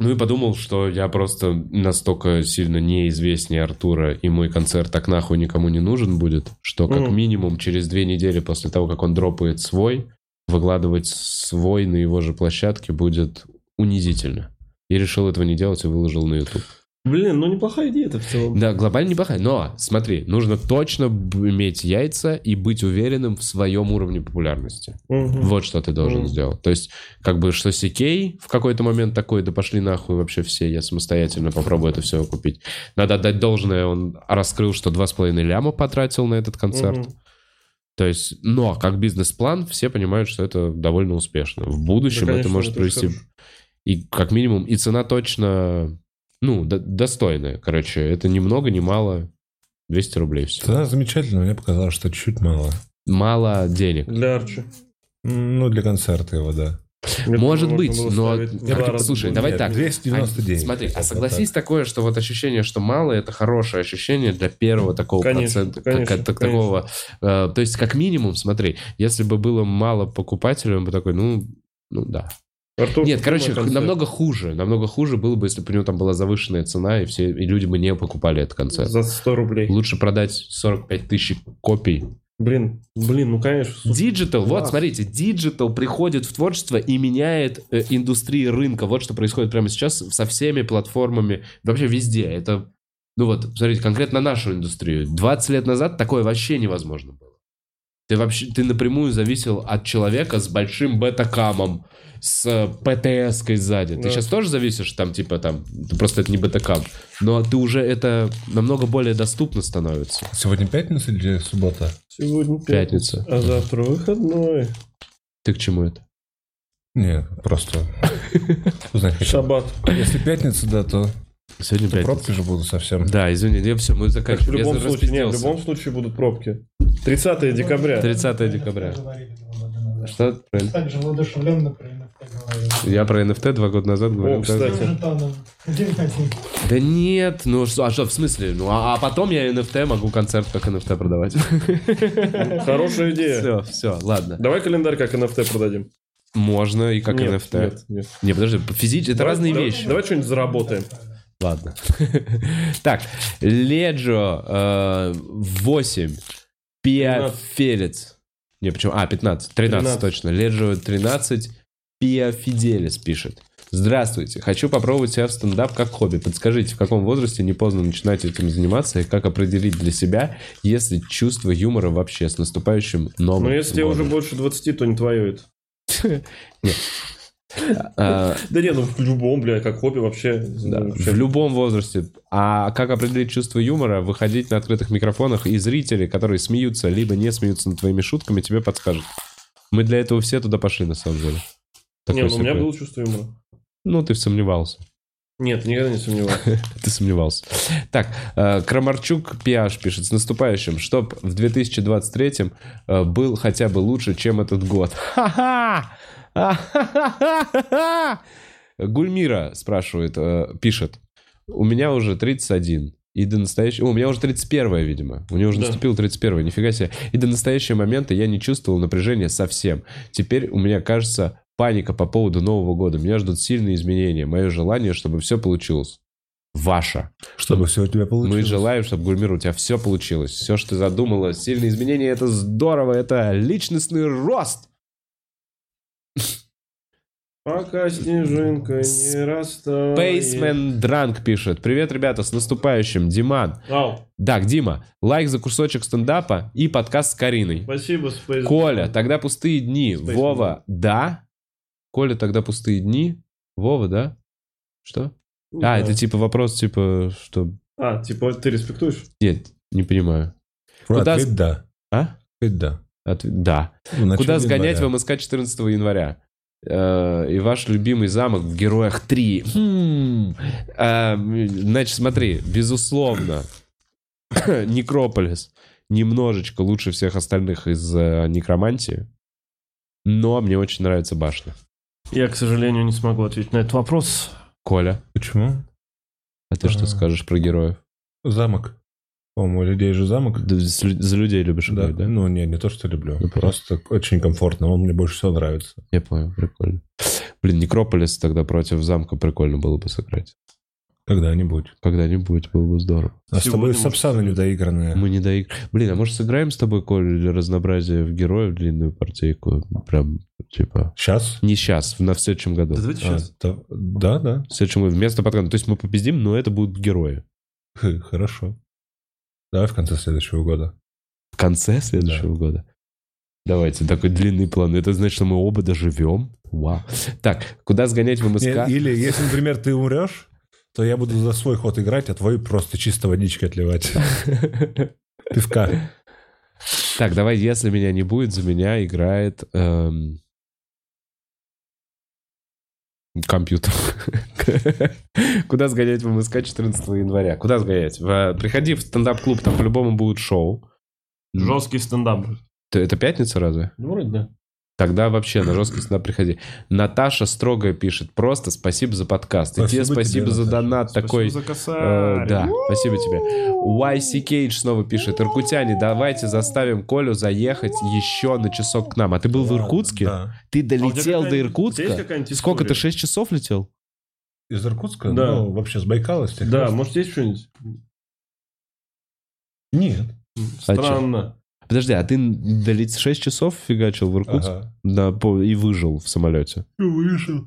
S3: Ну и подумал, что я просто настолько сильно неизвестнее Артура, и мой концерт так нахуй никому не нужен будет, что как
S1: Мгм.
S3: минимум через две недели после того, как он дропает свой, выкладывать свой на его же площадке будет унизительно. И решил этого не делать и выложил на YouTube.
S1: Блин, ну неплохая идея это в целом.
S3: Да, глобально неплохая. Но, смотри, нужно точно иметь яйца и быть уверенным в своем уровне популярности.
S1: Мгм.
S3: Вот что ты должен
S1: Мгм.
S3: сделать. То есть, как бы, что Сикей в какой-то момент такой, да пошли нахуй вообще все, я самостоятельно попробую это все купить. Надо отдать должное, он раскрыл, что 2,5 ляма потратил на этот концерт.
S1: Мгм.
S3: То есть, но как бизнес-план, все понимают, что это довольно успешно. В будущем
S1: Да,
S3: это
S1: конечно,
S3: может
S1: это
S3: привести... И как минимум, и цена точно, ну, до- достойная. Короче, это ни много, ни мало. 200 рублей все.
S2: Цена замечательная, мне показалось, что чуть мало.
S3: Мало денег.
S1: Для Арчи.
S2: Ну, для концерта его, да.
S3: Может быть, но- так-
S1: раза
S3: слушай, давай
S2: Нет,
S3: так.
S2: 299.
S3: А, смотри, а согласись такое, что вот ощущение, что мало, это хорошее ощущение для первого такого
S1: Конечно,
S3: процента,
S1: конечно,
S3: как- так-
S1: конечно.
S3: такого. э, то есть, как минимум, смотри, если бы было мало покупателей, он бы такой, ну, ну да.
S1: Артур,
S3: Нет, короче,
S1: концерт.
S3: намного хуже. Намного хуже было бы, если бы у него там была завышенная цена, и все и люди бы не покупали этот концерт.
S1: За 100 рублей.
S3: Лучше продать 45 тысяч копий.
S1: Блин, блин, ну конечно.
S3: Digital, вот смотрите, digital приходит в творчество и меняет э, индустрии рынка. Вот что происходит прямо сейчас со всеми платформами, вообще везде. Это, ну вот, смотрите, конкретно нашу индустрию. 20 лет назад такое вообще невозможно было. Ты вообще, ты напрямую зависел от человека с большим бета-камом, с э, ПТС-кой сзади. Ты
S1: Да.
S3: сейчас тоже зависишь там, типа, там, просто это не бета-кам, но ты уже это намного более доступно становится.
S2: Сегодня пятница или суббота?
S1: Сегодня
S3: Пятница.
S1: А завтра выходной.
S3: Ты к чему это?
S2: Не, просто. (laughs)
S1: Шаббат.
S2: Если пятница, да, то
S3: Сегодня пятница.
S2: пробки же будут совсем.
S3: Да, извини, я все, мы
S1: Так, в
S3: заканчиваем.
S1: любом случае, нет, в любом случае будут пробки. 30 декабря.
S3: 30 декабря. Что?
S4: Так же воодушевленно.
S3: Я про NFT два года назад говорил.
S1: О, кстати.
S3: Да нет, ну что, а что, в смысле? Ну, а, а потом я NFT могу концерт как NFT продавать. (laughs)
S1: Хорошая идея.
S3: Все, все, ладно.
S1: Давай календарь как NFT продадим.
S3: Можно и как
S1: Нет,
S3: NFT.
S1: Нет, нет.
S3: Не, подожди, физически, это разные
S1: давай-
S3: вещи.
S1: Давай что-нибудь заработаем.
S3: Ладно. (laughs) Так, Леджо э, 8. Пиа
S1: 13.
S3: Фелец. Не, почему? А, 15. 13,
S1: 13.
S3: точно. Леджо 13. Пиа Фиделис пишет. Здравствуйте. Хочу попробовать себя в стендап как хобби. Подскажите, в каком возрасте не поздно начинать этим заниматься и как определить для себя, если чувство юмора вообще с наступающим новым
S1: Но если тебе уже больше 20, то не твое это. (laughs)
S3: А,
S1: Да нет, ну в любом, бля, как хобби вообще. Вообще.
S3: в любом возрасте. А как определить чувство юмора? Выходить на открытых микрофонах, и зрители, которые смеются, либо не смеются над твоими шутками, тебе подскажут. Мы для этого все туда пошли, на самом деле.
S1: Не,
S3: Такой
S1: ну у меня было чувство юмора.
S3: Ну, ты сомневался.
S1: Нет, никогда не сомневался. (laughs)
S3: Ты сомневался. Так, э, Крамарчук Пиаш пишет, с наступающим, чтоб в 2023 э, был хотя бы лучше, чем этот год. Ха-ха! Гульмира спрашивает, э, пишет, у меня уже 31. И до настоящего... О, у меня уже 31 видимо. У нее уже
S1: Да.
S3: наступил 31 нифига себе. И до настоящего момента я не чувствовал напряжения совсем. Теперь у меня кажется паника по поводу Нового года. Меня ждут сильные изменения. Мое желание, чтобы все получилось. Ваше.
S2: Чтобы все у тебя получилось.
S3: Мы желаем, чтобы, Гульмир, у тебя все получилось. Все, что ты задумала, сильные изменения, это здорово, это личностный рост.
S1: Пока снежинка не растает.
S3: Пейсмен Дранк пишет. Привет, ребята, с наступающим. Диман.
S1: Ау,
S3: Так, Дима, лайк за кусочек стендапа и подкаст с Кариной.
S1: спасибо, Space
S3: Коля, тогда пустые дни.
S1: Space
S3: Вова, да? Коля, тогда пустые дни. Вова, да? Что?
S1: Ну
S3: А,
S1: да.
S3: это типа вопрос, типа, что...
S1: А, типа, ты респектуешь?
S3: Нет, не понимаю. Куда
S2: Ответ
S3: с-
S2: да.
S3: А?
S2: Ответ да.
S3: Ответ- Да.
S2: Начале
S3: Куда сгонять
S2: января.
S3: в МСК 14 января? И ваш любимый замок в Героях 3. Хм. Э, Значит, смотри, безусловно, (coughs) Некрополис немножечко лучше всех остальных из э, Некромантии, но мне очень нравится башня.
S1: Я, к сожалению, не смогу ответить на этот вопрос.
S3: Коля,
S2: Почему?
S3: а ты что скажешь про героев?
S2: Замок. По-моему, у людей же замок.
S3: Да, За людей любишь
S2: Да,
S3: играть, да?
S2: ну не, не то, что люблю.
S3: Ну,
S2: Просто очень комфортно. Он мне больше всего нравится.
S3: Я понял, прикольно. Блин, Некрополис тогда против замка прикольно было бы сыграть.
S2: Когда-нибудь.
S3: Когда-нибудь было бы здорово.
S2: А с тобой
S1: может
S2: недоигранная.
S3: Мы не доиг... Блин, а может сыграем с тобой, Коль, для разнообразия в героев длинную партийку? Прям, типа...
S2: Сейчас?
S3: Не сейчас, на в следующем году.
S1: Да давайте
S2: А,
S1: сейчас.
S2: то- да, да.
S3: В следующем году. Вместо подкаста. То есть мы победим, но это будут герои.
S2: Хорошо. Давай в конце следующего года.
S3: В конце следующего года. Давайте, такой длинный план. Это значит, что мы оба доживем. Вау. Так, куда сгонять в МСК?
S2: Или, если, например, ты умрешь, то я буду за свой ход играть, а твой просто чисто водичкой отливать. (laughs) Пивка.
S3: Так, давай, если меня не будет, за меня играет эм, компьютер. (laughs) Куда сгонять в МСК 14 января? Куда сгонять? В- Приходи в стендап-клуб, там по-любому будет шоу.
S1: Жесткий стендап.
S3: Это пятница разве?
S1: Ну, вроде да.
S3: Тогда вообще на жесткий стендап приходи. Наташа строгая пишет. Просто спасибо за подкаст. И тебе
S2: Спасибо
S3: спасибо
S2: тебе,
S3: за
S2: Наташа.
S3: донат такой.
S1: Спасибо за
S3: Э,
S1: косарь.
S3: да, спасибо тебе. YC Кейдж снова пишет. Иркутяне, давайте заставим Колю заехать еще на часок к нам. А ты был в Иркутске?
S2: Да.
S3: Ты
S1: А
S3: долетел до
S1: тебя есть
S3: Иркутска? Сколько ты,
S1: история?
S3: 6 часов летел?
S2: Из Иркутска?
S1: Да.
S2: Ну, вообще с Байкала, с
S1: Да, может, есть что-нибудь?
S2: Нет.
S3: А?
S1: Странно.
S3: Подожди, а ты долетел 6 часов фигачил в Иркутск?
S2: Ага.
S3: Да, по- и выжил в самолете.
S2: Вышел.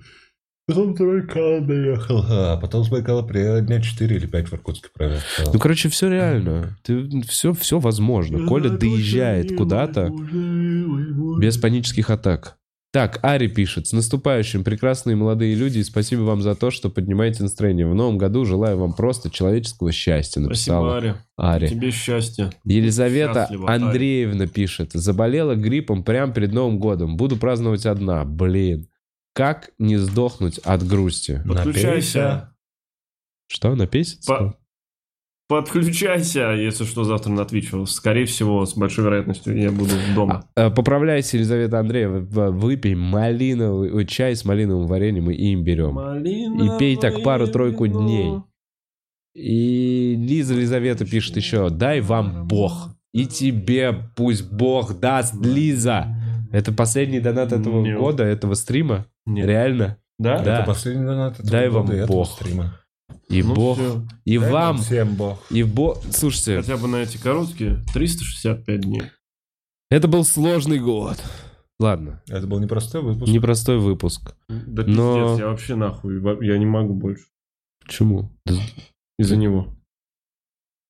S2: Потом с Байкала доехал. А потом с Байкала приехал дня 4 или 5 в Иркутске провел.
S3: Ну, короче, все реально. Ты, все, все возможно. Коля доезжает куда-то без панических атак. Так, Ари пишет. С наступающим, прекрасные молодые люди. И спасибо вам за то, что поднимаете настроение. В новом году желаю вам просто человеческого счастья.
S1: Спасибо,
S3: Написала
S1: Ари.
S3: Ари.
S1: Тебе счастья.
S3: Елизавета
S1: Счастлива, Ари.
S3: Андреевна пишет. Заболела гриппом прямо перед Новым годом. Буду праздновать одна. Блин. Как не сдохнуть от грусти?
S1: Подключайся.
S3: Что, написать?
S1: По- Подключайся, если что, завтра на Twitch. Скорее всего, с большой вероятностью я буду дома.
S3: А, э, Поправляйся, Елизавета Андреева. В- Выпей малиновый чай с малиновым вареньем и имбирем. И пей так пару-тройку дней. И Лиза Елизавета пишет еще, дай вам Бог. И тебе пусть Бог даст, Лиза. Это последний донат этого
S1: Нет.
S3: года, этого стрима?
S1: Нет.
S3: Реально?
S1: Да?
S3: Да.
S2: Это последний донат этого
S3: Дай вам
S2: года и этого
S3: Бог.
S2: стрима.
S3: И
S1: Ну
S3: Бог,
S1: всё.
S3: и
S2: Дай
S3: вам,
S2: всем Бог.
S3: и Бог... Слушайте,
S1: Хотя бы на эти короткие 365 дней.
S3: это был сложный год. Ладно,
S2: Это был непростой выпуск.
S3: непростой выпуск.
S1: Да
S3: Но-
S1: пиздец, я вообще нахуй, я не могу больше.
S3: Почему? Да,
S1: Из-за него.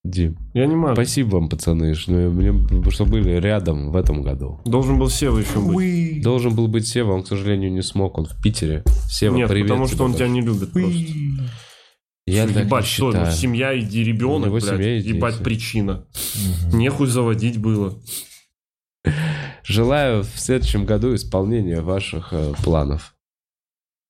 S3: Дим,
S1: Я не могу.
S3: спасибо вам, пацаны, что, мне, что были рядом в этом году.
S1: Должен был Сева еще быть.
S3: Должен был быть Сева, он, к сожалению, не смог, он в Питере. Сева,
S1: Нет,
S3: привет
S1: потому
S3: тебе
S1: что он тебя не любит просто.
S3: Я
S1: Что, ебать,
S3: не
S1: что, ну,
S3: считаю.
S1: семья и
S3: У
S1: ребенок, блядь,
S3: семья и
S1: ебать
S3: дети.
S1: причина.
S2: Мгм.
S1: Нехуй заводить было.
S3: Желаю в следующем году исполнения ваших э, планов.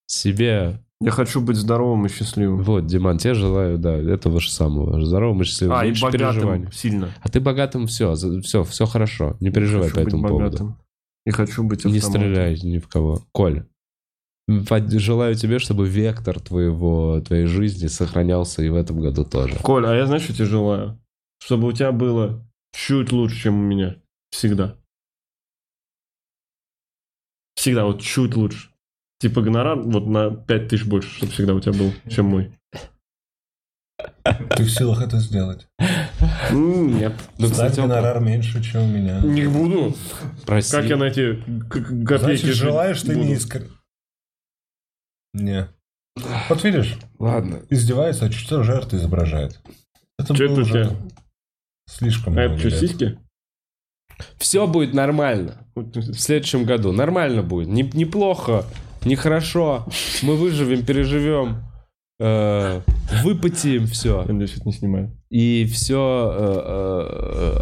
S3: Себе...
S1: Я хочу быть здоровым и счастливым.
S3: Вот, Диман, тебе желаю, да, этого же самого. Здоровым и счастливым.
S1: А, и
S3: Меньше
S1: богатым сильно.
S3: А ты богатым все, все, все хорошо. Не переживай по этому поводу.
S1: И хочу быть
S3: Не
S1: автоматом.
S3: стреляй ни в кого. Коль, желаю тебе, чтобы вектор твоего, твоей жизни сохранялся и в этом году тоже.
S1: Коль, а я знаешь, что тебе желаю? Чтобы у тебя было чуть лучше, чем у меня. Всегда. Всегда, вот чуть лучше. Типа гонорар вот на 5 тысяч больше, чтобы всегда у тебя был, чем мой.
S2: Ты в силах это сделать.
S1: Нет.
S3: Ну, кстати, он
S2: гонорар меньше, чем у меня.
S1: Не буду.
S3: проси.
S1: Как я на эти к- к- копейки
S2: Значит, желаешь ты не искр... Не. Вот видишь,
S3: Ладно.
S2: издевается, а что жертву изображает. Это
S1: Чё
S2: было
S1: это у
S2: уже
S1: тебя?
S2: слишком
S1: А это что,
S2: лет.
S1: сиськи?
S3: Все будет нормально. В следующем году. Нормально будет. Не- неплохо, нехорошо. Мы выживем, переживем. Э, выпотеем все.
S1: Я не снимаю.
S3: И все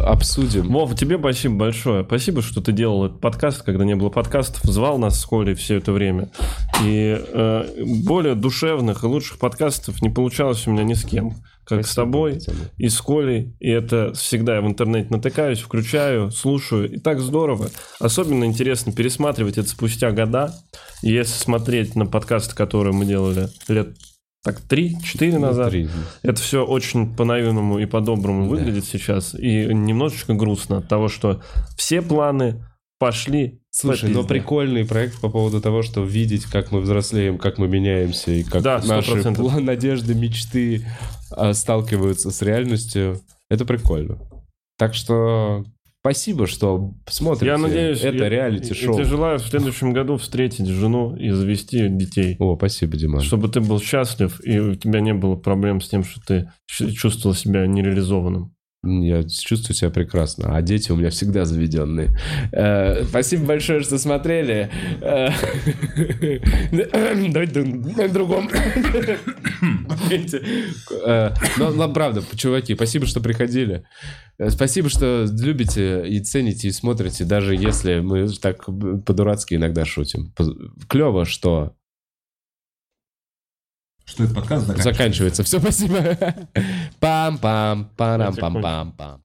S3: обсудим.
S1: Вов, тебе спасибо большое. Спасибо, что ты делал этот подкаст, когда не было подкастов, звал нас с Колей все это время. И э, более душевных и лучших подкастов не получалось у меня ни с кем. Как с тобой и с Колей. И это всегда я в интернете натыкаюсь, включаю, слушаю. И так здорово. Особенно интересно пересматривать это спустя года. И если смотреть на подкасты, которые мы делали лет так три-четыре назад,
S3: Внутри.
S1: это все очень по-наивному и по-доброму выглядит сейчас. И немножечко грустно от того, что все планы пошли.
S3: Слушай, но прикольный проект по поводу того, что видеть, как мы взрослеем, как мы меняемся, и как
S1: Да,
S3: наши
S1: 100%.
S3: пла- надежды, мечты а, сталкиваются с реальностью. Это прикольно. Так что спасибо, что смотрите.
S1: Я надеюсь,
S3: это реалити-шоу.
S1: Я тебе желаю в следующем году встретить жену и завести детей.
S3: О, спасибо, Диман.
S1: Чтобы ты был счастлив, и у тебя не было проблем с тем, что ты чувствовал себя нереализованным.
S3: Я чувствую себя прекрасно, а дети у меня всегда заведенные. Э, Спасибо большое, что смотрели. Э, (laughs) Давайте на другом. Э, Но, но правда, чуваки, спасибо, что приходили. Э, Спасибо, что любите и цените, и смотрите, даже если мы так по-дурацки иногда шутим. Клево, что
S2: Что этот подкаст заканчивается.
S3: заканчивается. Все, спасибо. (laughs) Пам-пам, парам-пам-пам-пам.